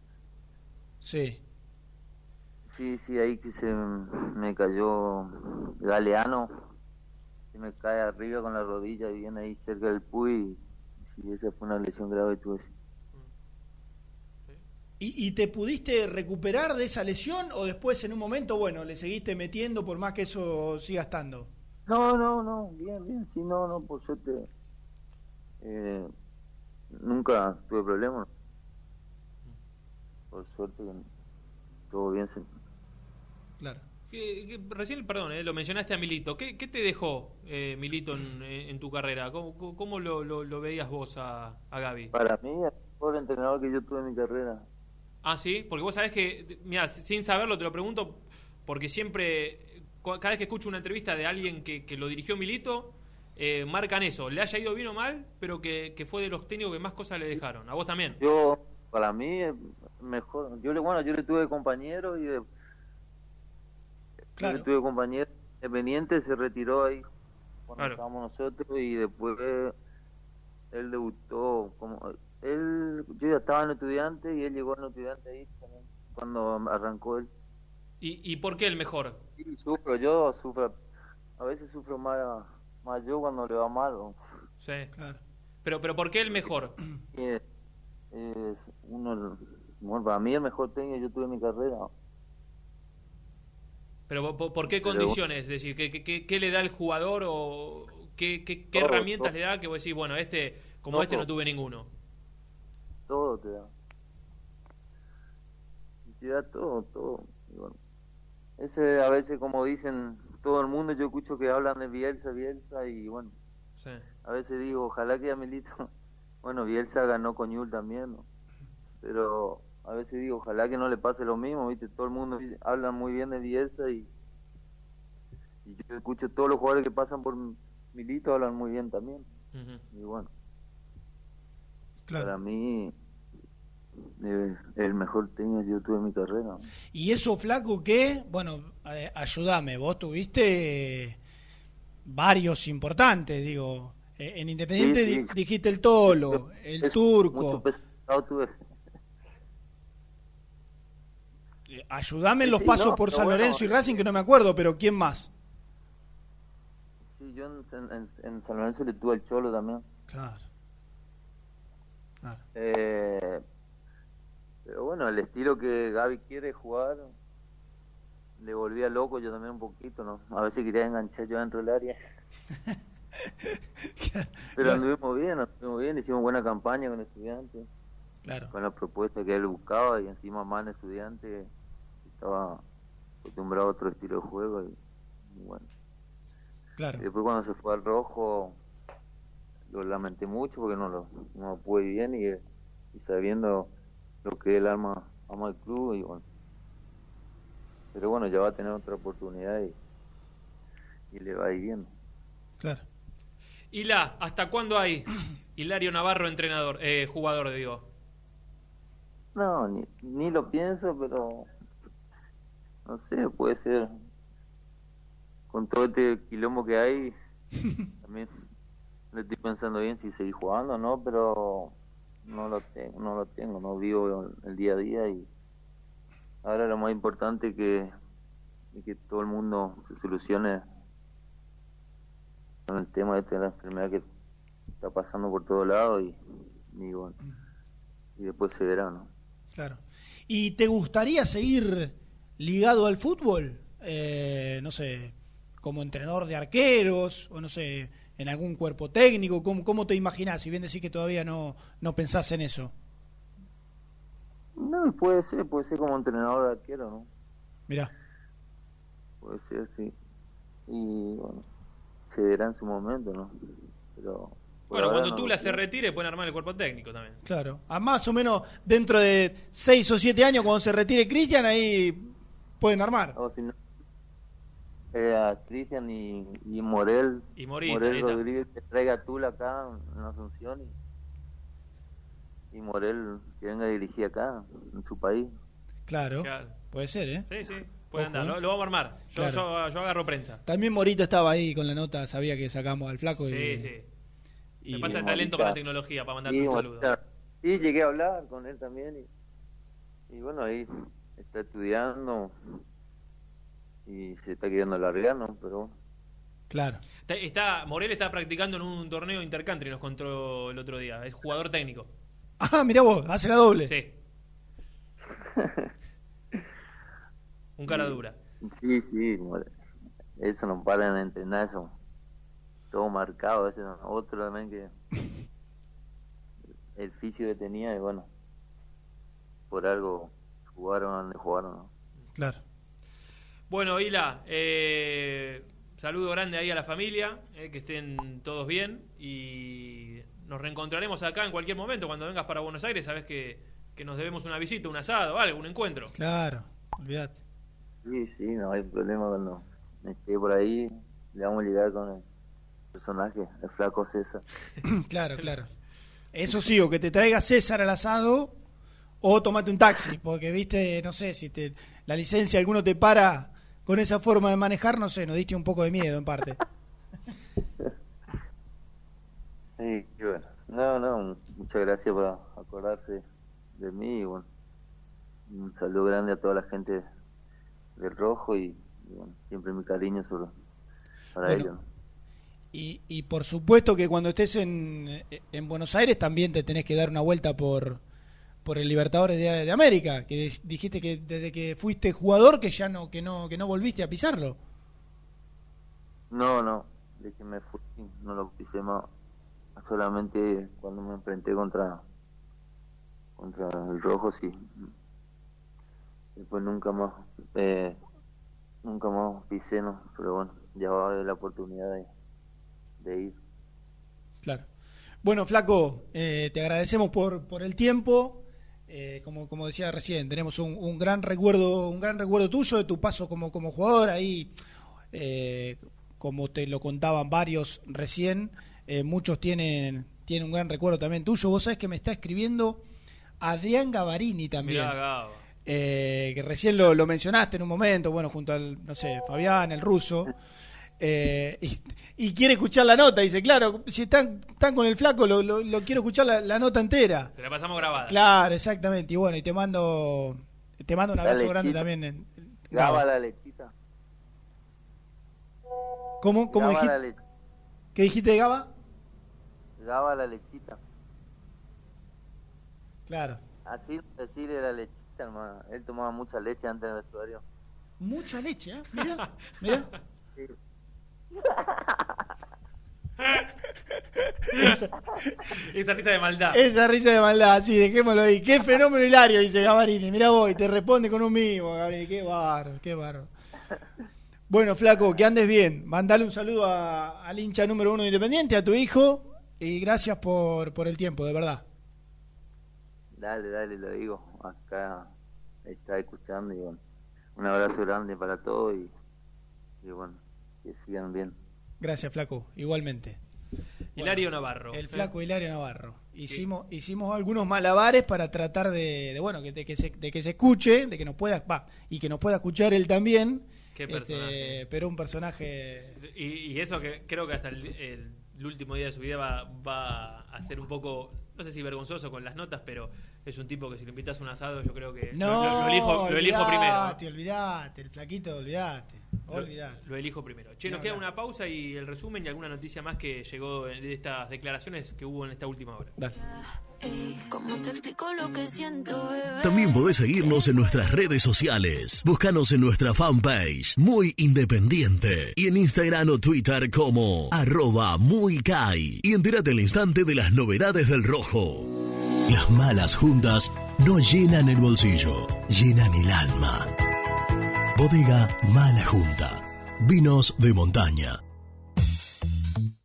Sí. Sí, sí, ahí que se me cayó Galeano. Se me cae arriba con la rodilla y viene ahí cerca del puy. Sí, esa fue una lesión grave tuve. ¿Y, y te pudiste recuperar de esa lesión o después en un momento, bueno, le seguiste metiendo por más que eso siga estando? No, no, no, bien, bien, sí, no, no, por suerte. Eh, nunca tuve problemas. Por suerte, todo bien. Claro. Que- que recién, perdón, eh, lo mencionaste a Milito. ¿Qué, qué te dejó eh, Milito en, en tu carrera? ¿Cómo, cómo- lo, lo- lo veías vos a, a Gaby? Para mí, el mejor entrenador que yo tuve en mi carrera. Ah, sí, porque vos sabés que, mira, sin saberlo te lo pregunto, porque siempre, cada vez que escucho una entrevista de alguien que, que lo dirigió Milito, eh, marcan eso, le haya ido bien o mal, pero que, que fue de los técnicos que más cosas le dejaron. ¿A vos también? Yo, para mí, mejor. Yo le, bueno, yo le tuve compañero y de, yo le tuve compañero independiente, se retiró ahí cuando Claro. estábamos nosotros y después él debutó como él yo ya estaba en estudiante y él llegó en estudiante ahí también, cuando arrancó él ¿Y, ¿Y por qué el mejor? y sufro yo sufro a veces sufro más más yo cuando le va mal o- Sí. Pero, pero ¿por qué el mejor? es, es uno bueno, para mí el mejor técnico yo tuve en mi carrera Pero ¿por, por qué condiciones? Es decir, ¿qué, qué- le da el jugador o qué, qué- qué Todo, herramientas todo. le da que vos decís, bueno, este, como Todo. este no tuve ninguno? todo te da. Te da todo, todo. Y bueno, ese a veces como dicen todo el mundo, yo escucho que hablan de Bielsa, Bielsa y bueno, Sí. a veces digo, ojalá que Amelito, bueno, Bielsa ganó con Yul también, ¿no? pero a veces digo, ojalá que no le pase lo mismo, ¿viste? Todo el mundo habla muy bien de Bielsa y, y yo escucho todos los jugadores que pasan por Milito hablan muy bien también. Ujú. Y bueno, Claro. para mí es el mejor técnico que yo tuve en mi carrera. Y eso, flaco, que, bueno, eh, ayúdame, vos tuviste varios importantes, digo. Eh, en Independiente Sí, di- sí. dijiste el Tolo, el Es Turco. mucho pesado tuve. Eh, Ayúdame en los sí, pasos no, por San bueno, Lorenzo y Racing, que no me acuerdo, pero ¿quién más? Sí, yo en, en- en San Lorenzo le tuve al Cholo también. Claro. Eh, pero bueno, el estilo que Gaby quiere jugar le volvía loco yo también un poquito, ¿no? A veces quería enganchar yo dentro del área. Pero anduvimos bien, anduvimos bien, hicimos buena campaña con estudiantes. Claro. Con la propuesta que él buscaba y encima más en estudiante estaba acostumbrado a otro estilo de juego y, y bueno. Claro. Y después cuando se fue al rojo lo lamenté mucho porque no lo, no lo pude bien y, y sabiendo lo que él ama, ama el club y bueno. Pero bueno, ya va a tener otra oportunidad y, y le va a ir bien. Claro. Hila, ¿hasta cuándo hay Hilario Navarro entrenador, eh, jugador, digo? No, ni, ni lo pienso, pero no sé, puede ser. Con todo este quilombo que hay, también le estoy pensando bien si seguir jugando o no, pero no lo tengo, no lo tengo, no vivo el día a día y, ahora lo más importante es que, es que todo el mundo se solucione con el tema este de la enfermedad que está pasando por todos lados y, y bueno, y después se verá, ¿no? Claro. ¿Y te gustaría seguir ligado al fútbol? Eh, no sé, como entrenador de arqueros o no sé, en algún cuerpo técnico. ¿Cómo, cómo te imaginás? Si bien decís que todavía no, no pensás en eso. No, puede ser, puede ser como entrenador de arquero, ¿no? Mirá. Puede ser, sí. Y bueno, se verá en su momento, ¿no? Pero. Bueno, cuando no tú lo la sé. se retire, pueden armar el cuerpo técnico también. Claro. A más o menos dentro de seis o siete años, cuando se retire Cristian, ahí pueden armar. O si no, eh, a Cristian y, y Morel, Y Morita, Morel. Rodríguez que traiga a Tula acá en Asunción y, y Morel que venga a dirigir acá en su país. Claro. Claro. Puede ser, ¿eh? Sí, sí. Pueden Ojo, andar, lo, lo vamos a armar. Yo, Claro. yo, yo agarro prensa. También Morita estaba ahí con la nota, sabía que sacamos al flaco. Sí, y, sí. y- Me pasa el talento con la tecnología para mandarte Sí, un saludo. Morita. Sí, llegué a hablar con él también y, y bueno, ahí está estudiando y se está queriendo largar, ¿no? Pero. Claro. Está, está- Morel está practicando en un torneo intercountry, nos contó el otro día. Es jugador técnico. Ah, mira vos, hace la doble. Sí. Un cara dura. Sí, sí, eso no paran de entrenar, eso. Todo marcado, ese otro también que el físico que tenía y bueno, por algo jugaron jugaron, ¿no? Claro. Bueno, Hila, eh, saludo grande ahí a la familia, eh, que estén todos bien y nos reencontraremos acá en cualquier momento cuando vengas para Buenos Aires. Sabes que, que nos debemos una visita, un asado, algo, un encuentro. Claro, olvídate. Sí, sí, no hay problema cuando esté por ahí, le vamos a llegar con el personaje, el flaco César. claro, claro. Eso sí, o que te traiga César al asado o tomate un taxi, porque viste, no sé, si te, la licencia alguno te para con esa forma de manejar, no sé, nos diste un poco de miedo en parte. Sí, y bueno, no, no, muchas gracias por acordarse de mí y bueno, un saludo grande a toda la gente del Rojo y, y bueno, siempre mi cariño sobre, para Bueno. ellos. Y, y por supuesto que cuando estés en, en Buenos Aires también te tenés que dar una vuelta por, por el Libertadores de, de América, que dijiste que desde que fuiste jugador que ya no que no que no volviste a pisarlo. No, no, de que me fui, no lo pisé más, solamente cuando me enfrenté contra contra el Rojo, sí. Después nunca más, eh, nunca más pisé, no, pero bueno, ya va a haber la oportunidad de, de ir. Claro. Bueno, Flaco, eh, te agradecemos por, por el tiempo. Eh, como, como decía recién, tenemos un, un gran recuerdo, un gran recuerdo tuyo de tu paso como, como jugador ahí, eh, como te lo contaban varios recién, eh, muchos tienen, tienen un gran recuerdo también tuyo. Vos sabés que me está escribiendo Adrián Gavarini también. Mirá, eh, que recién lo, lo mencionaste en un momento, bueno, junto al, no sé, Fabián, el ruso, eh, y, y quiere escuchar la nota, dice, claro, si están, están con el flaco, lo, lo- lo quiero escuchar la, la nota entera. Se la pasamos grabada. Claro, exactamente, y bueno, y te mando, te mando un abrazo Dale, grande también. En, Gaba la lechita. ¿Cómo, cómo Gaba la dijiste? lech- ¿Qué dijiste de Gaba? Gaba la lechita. Claro. Así decirle la lechita, hermano. Él tomaba mucha leche antes del vestuario. Mucha leche, ¿eh? Mirá, mirá. Esa, Esa risa de maldad. esa risa de maldad, sí, dejémoslo ahí. Qué fenómeno hilario, dice Gavarini. Mirá vos, y te responde con un mimo, Gavarini. Qué barro, qué barro. Bueno, flaco, que andes bien. Mandale un saludo a- al hincha número uno de Independiente, a tu hijo, y gracias por, por el tiempo, de verdad. Dale, dale, lo digo. Acá está escuchando y bueno. Un abrazo grande para todos y, y bueno, que sigan bien. Gracias, flaco, igualmente. Hilario Navarro. El flaco Hilario Navarro. Hicimos, hicimos algunos malabares para tratar de, de, bueno, que, de, que se, de que se escuche, de que nos pueda, va, y que nos pueda escuchar él también. Qué Este, personaje. pero un personaje Y, y eso que creo que hasta el, el- el último día de su vida va, va a ser un poco, no sé si vergonzoso con las notas, pero es un tipo que si lo invitas a un asado, yo creo que No, lo, lo elijo, lo elijo primero. olvidate, olvidate, el flaquito, olvidate. Lo- elijo primero. Che, nos queda una pausa y el resumen y alguna noticia más que llegó de estas declaraciones que hubo en esta última hora. ¿Cómo te explico lo que siento, bebé? También podés seguirnos en nuestras redes sociales. Búscanos en nuestra fanpage, Muy Independiente. Y en Instagram o Twitter como arroba muy Kai. Y entérate al instante de las novedades del rojo. Las malas juntas no llenan el bolsillo, llenan el alma. Bodega Mala Junta. Vinos de montaña.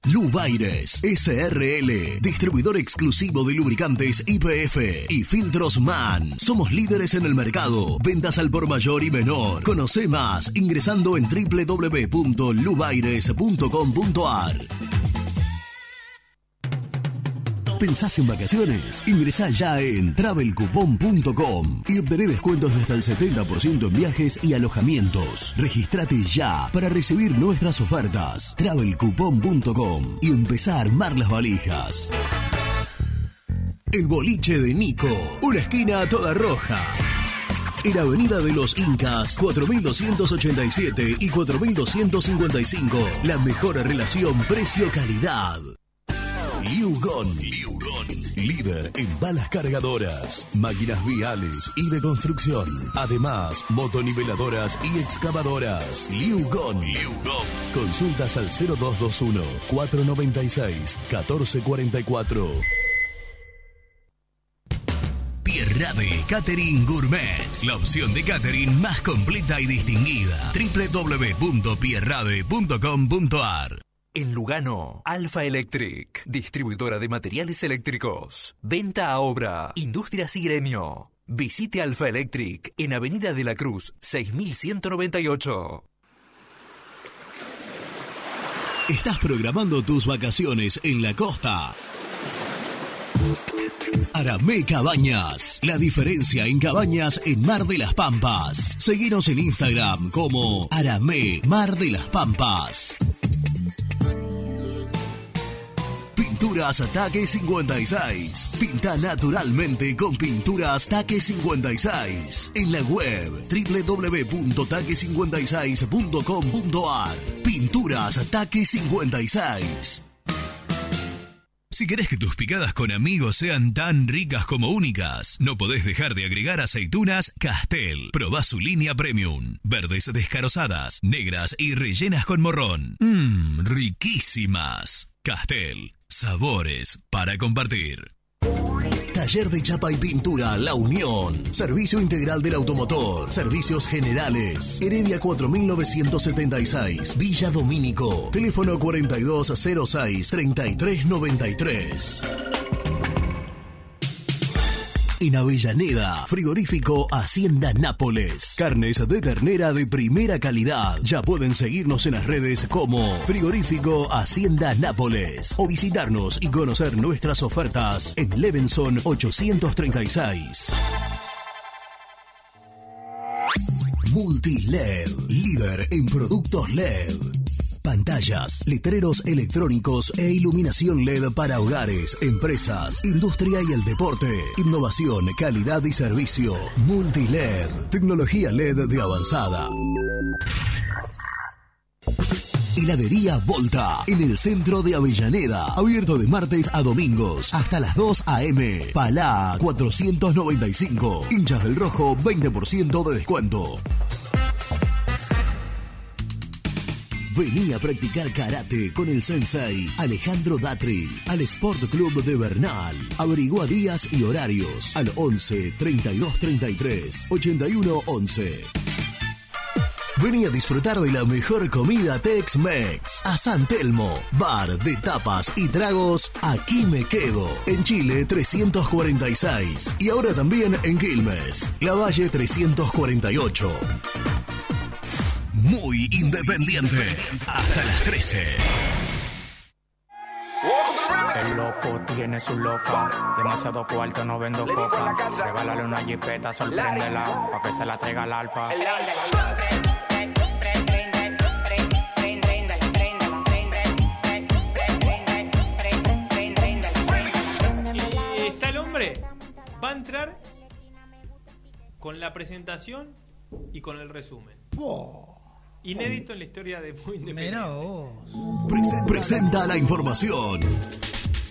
Lubaires SRL, distribuidor exclusivo de lubricantes IPF y filtros MAN. Somos líderes en el mercado. Ventas al por mayor y menor. Conoce más ingresando en www.lubaires.com.ar. ¿Pensás en vacaciones? Ingresá ya en travelcoupon.com y obtené descuentos de hasta el 70% en viajes y alojamientos. Registrate ya para recibir nuestras ofertas. travelcoupon.com y empezá a armar las valijas. El boliche de Nico, una esquina toda roja. En Avenida de los Incas, 4287 y 4255. La mejor relación precio-calidad. Liugon. Líder en balas cargadoras, máquinas viales y de construcción. Además, motoniveladoras y excavadoras. Liugon. Consultas al 0221 496 1444. Pierrade Catering Gourmet, la opción de catering más completa y distinguida. www.pierrade.com.ar En Lugano, Alfa Electric, distribuidora de materiales eléctricos. Venta a obra, industrias y gremio. Visite Alfa Electric en Avenida de la Cruz, 6198. ¿Estás programando tus vacaciones en la costa? Aramé Cabañas, la diferencia en cabañas en Mar de las Pampas. Seguinos en Instagram como Aramé Mar de las Pampas. Pinturas Ataque 56. Pinta naturalmente con Pinturas Taque 56. En la web www.taque56.com.ar. Pinturas Ataque 56. Si querés que tus picadas con amigos sean tan ricas como únicas, no podés dejar de agregar aceitunas Castel. Probá su línea premium. Verdes descarozadas, negras y rellenas con morrón. Mmm, riquísimas. Castel. Sabores para compartir. Taller de Chapa y Pintura La Unión. Servicio integral del automotor. Servicios generales. Heredia 4976. Villa Domínico. Teléfono 4206-3393. En Avellaneda, frigorífico Hacienda Nápoles. Carnes de ternera de primera calidad. Ya pueden seguirnos en las redes como frigorífico Hacienda Nápoles o visitarnos y conocer nuestras ofertas en Levenson 836. Multiled, líder en productos LED. Pantallas, letreros electrónicos e iluminación LED para hogares, empresas, industria y el deporte. Innovación, calidad y servicio. Multiled, tecnología LED de avanzada. Heladería Volta, en el centro de Avellaneda. Abierto de martes a domingos, hasta las 2 a.m. Palá 495. Hinchas del Rojo, 20% de descuento. Vení a practicar karate con el sensei Alejandro Datri al Sport Club de Bernal. Averigua días y horarios al 11 32 33 81 11. Vení a disfrutar de la mejor comida Tex-Mex a San Telmo, bar de tapas y tragos Aquí me quedo, en Chile 346 y ahora también en Quilmes, La Valle 348. Muy independiente, hasta las 13. El loco tiene su loca, demasiado cuarto, no vendo coca. Regálale una jipeta, sorpréndela, pa' que se la traiga al alfa. Y está el hombre Va a entrar con la presentación y con el resumen. Inédito en la historia de Muy Independiente. Presen- presenta la información.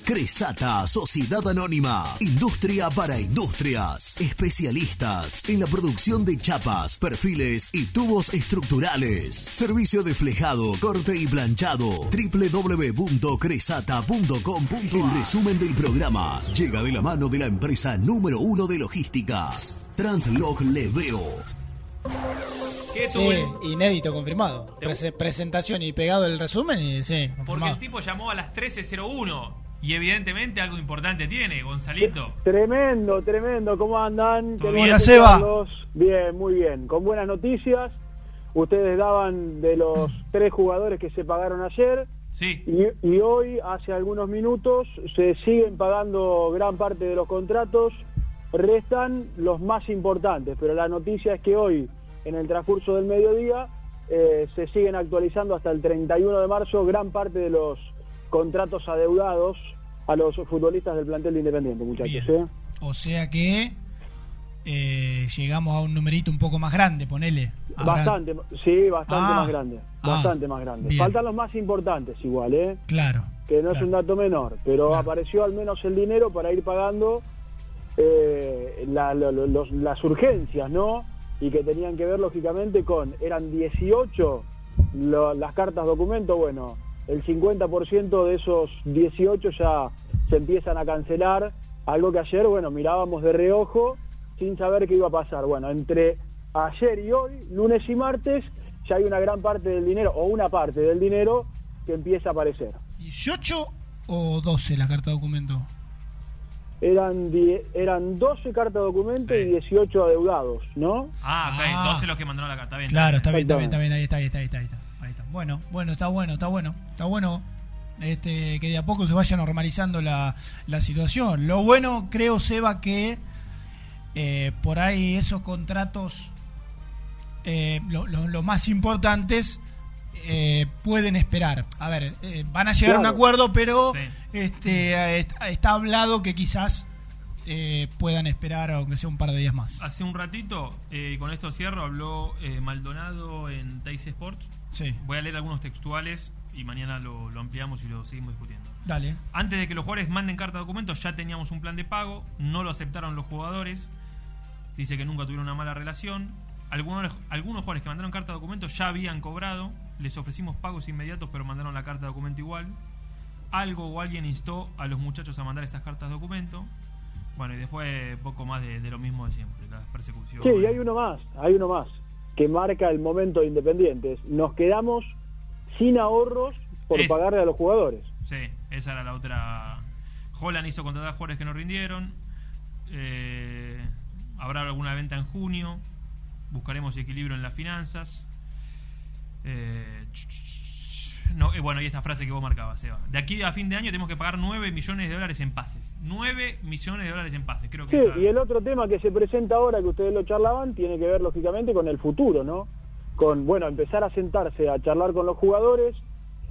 Cresata, Sociedad Anónima, Industria para Industrias, especialistas en la producción de chapas, perfiles y tubos estructurales. Servicio de flejado, corte y planchado. www.cresata.com. El resumen del programa llega de la mano de la empresa número uno de logística, Translog Leveo. ¿Qué Sí, inédito, confirmado. Prese- presentación y pegado el resumen y sí, Porque el tipo llamó a las 13.01 y evidentemente algo importante tiene, Gonzalito. Tremendo, tremendo. ¿Cómo andan? Hola, Seba. Bien, muy bien. Con buenas noticias. Ustedes daban de los tres jugadores que se pagaron ayer. Sí. Y, y hoy, hace algunos minutos, se siguen pagando gran parte de los contratos. Restan los más importantes, pero la noticia es que hoy, en el transcurso del mediodía, eh, se siguen actualizando hasta el 31 de marzo gran parte de los contratos adeudados a los futbolistas del plantel de Independiente, muchachos. ¿eh? O sea que eh, llegamos a un numerito un poco más grande, ponele. Bastante, sí, bastante Ah, más grande. ah, Bastante más grande. bien. Faltan los más importantes igual, ¿eh? Claro. que no es un dato menor, pero apareció al menos el dinero para ir pagando eh, la- los- las urgencias, ¿no? Y que tenían que ver lógicamente con, eran 18 lo- las cartas documento, bueno, el 50% de esos 18 ya se empiezan a cancelar, algo que ayer, bueno, mirábamos de reojo sin saber qué iba a pasar. Bueno, entre ayer y hoy, lunes y martes, ya hay una gran parte del dinero, o una parte del dinero, que empieza a aparecer. ¿18 o 12 la carta documento? Eran, die- eran 12 cartas de documento y 18 adeudados, ¿no? Ah, está bien, 12 los que mandaron la carta. Está bien. Claro, está bien, está bien, está bien, ahí está, ahí está, ahí está, ahí está, ahí está. Bueno, bueno, está bueno, está bueno, está bueno este, que de a poco se vaya normalizando la, la situación. Lo bueno, creo, Seba, que eh, por ahí esos contratos, eh, lo, lo- lo más importantes, eh, pueden esperar. A ver, eh, van a llegar a un acuerdo, pero este, está, hablado que quizás eh, puedan esperar, aunque sea un par de días más. Hace un ratito, eh, y con esto cierro, habló eh, Maldonado en Teis Sports. Sí. Voy a leer algunos textuales y mañana lo, lo ampliamos y lo seguimos discutiendo. Dale. Antes de que los jugadores manden carta de documentos, ya teníamos un plan de pago, no lo aceptaron los jugadores. Dice que nunca tuvieron una mala relación. Algunos, algunos jugadores que mandaron carta de documentos ya habían cobrado. Les ofrecimos pagos inmediatos, pero mandaron la carta de documento igual. Algo o alguien instó a los muchachos a mandar esas cartas de documento. Bueno, y después poco más de, de lo mismo de siempre, la persecución. Sí, y hay uno más, hay uno más, que marca el momento de Independientes. Nos quedamos sin ahorros por Es- pagarle a los jugadores. Sí, esa era la otra. Holland hizo contratar jugadores que no rindieron. Eh, habrá alguna venta en junio. Buscaremos equilibrio en las finanzas. Eh, no, eh, bueno, y esta frase que vos marcabas, Seba. De aquí a fin de año tenemos que pagar 9 millones de dólares en pases. 9 millones de dólares en pases. Creo que Sí, esa- y el otro tema que se presenta ahora, que ustedes lo charlaban, tiene que ver lógicamente con el futuro, ¿no? Con, bueno, empezar a sentarse a charlar con los jugadores,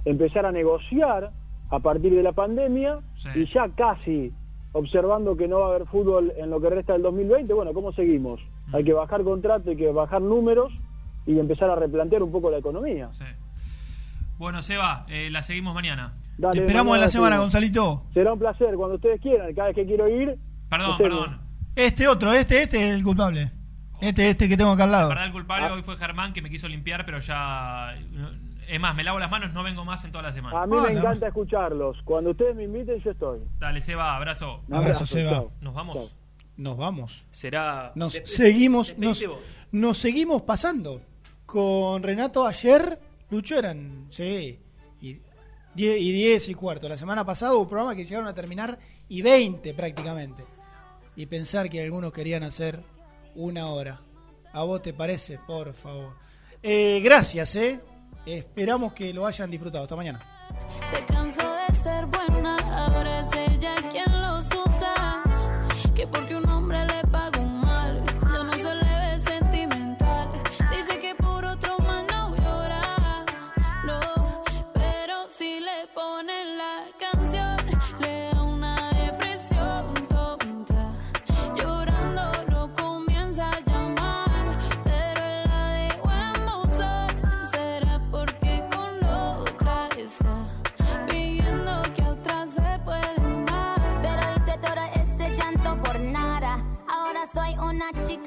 empezar a negociar a partir de la pandemia y ya casi observando que no va a haber fútbol en lo que resta del 2020, bueno, ¿cómo seguimos? Hay que bajar contrato, hay que bajar números y empezar a replantear un poco la economía. Bueno, Seba, eh, la seguimos mañana. Dale, Te esperamos en la semana, seguimos. Gonzalito. Será un placer, cuando ustedes quieran, cada vez que quiero ir. Perdón, ustedes- perdón. Este otro, este, este es el culpable. Este, este que tengo acá al lado. Para el culpable hoy fue Germán que me quiso limpiar, pero ya. Es más, me lavo las manos, no vengo más en toda la semana. A mí me encanta escucharlos. Cuando ustedes me inviten, yo estoy. Dale, Seba, abrazo. Un abrazo, Seba. chao. Nos vamos. Chao. Nos vamos. Será. Nos seguimos, nos, nos seguimos pasando. Con Renato ayer, Lucho eran, sí, y 10 y 10 y cuarto. La semana pasada hubo programas que llegaron a terminar y 20 prácticamente. Y pensar que algunos querían hacer una hora. ¿A vos te parece? Por favor. Eh, gracias, ¿eh? Esperamos que lo hayan disfrutado. Hasta mañana. Se cansó de ser buena, ahora es ella quien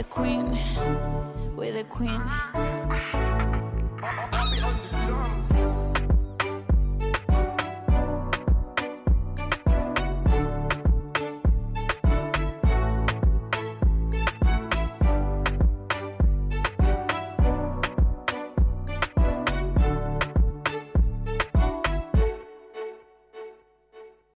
the Queen, we're the Queen.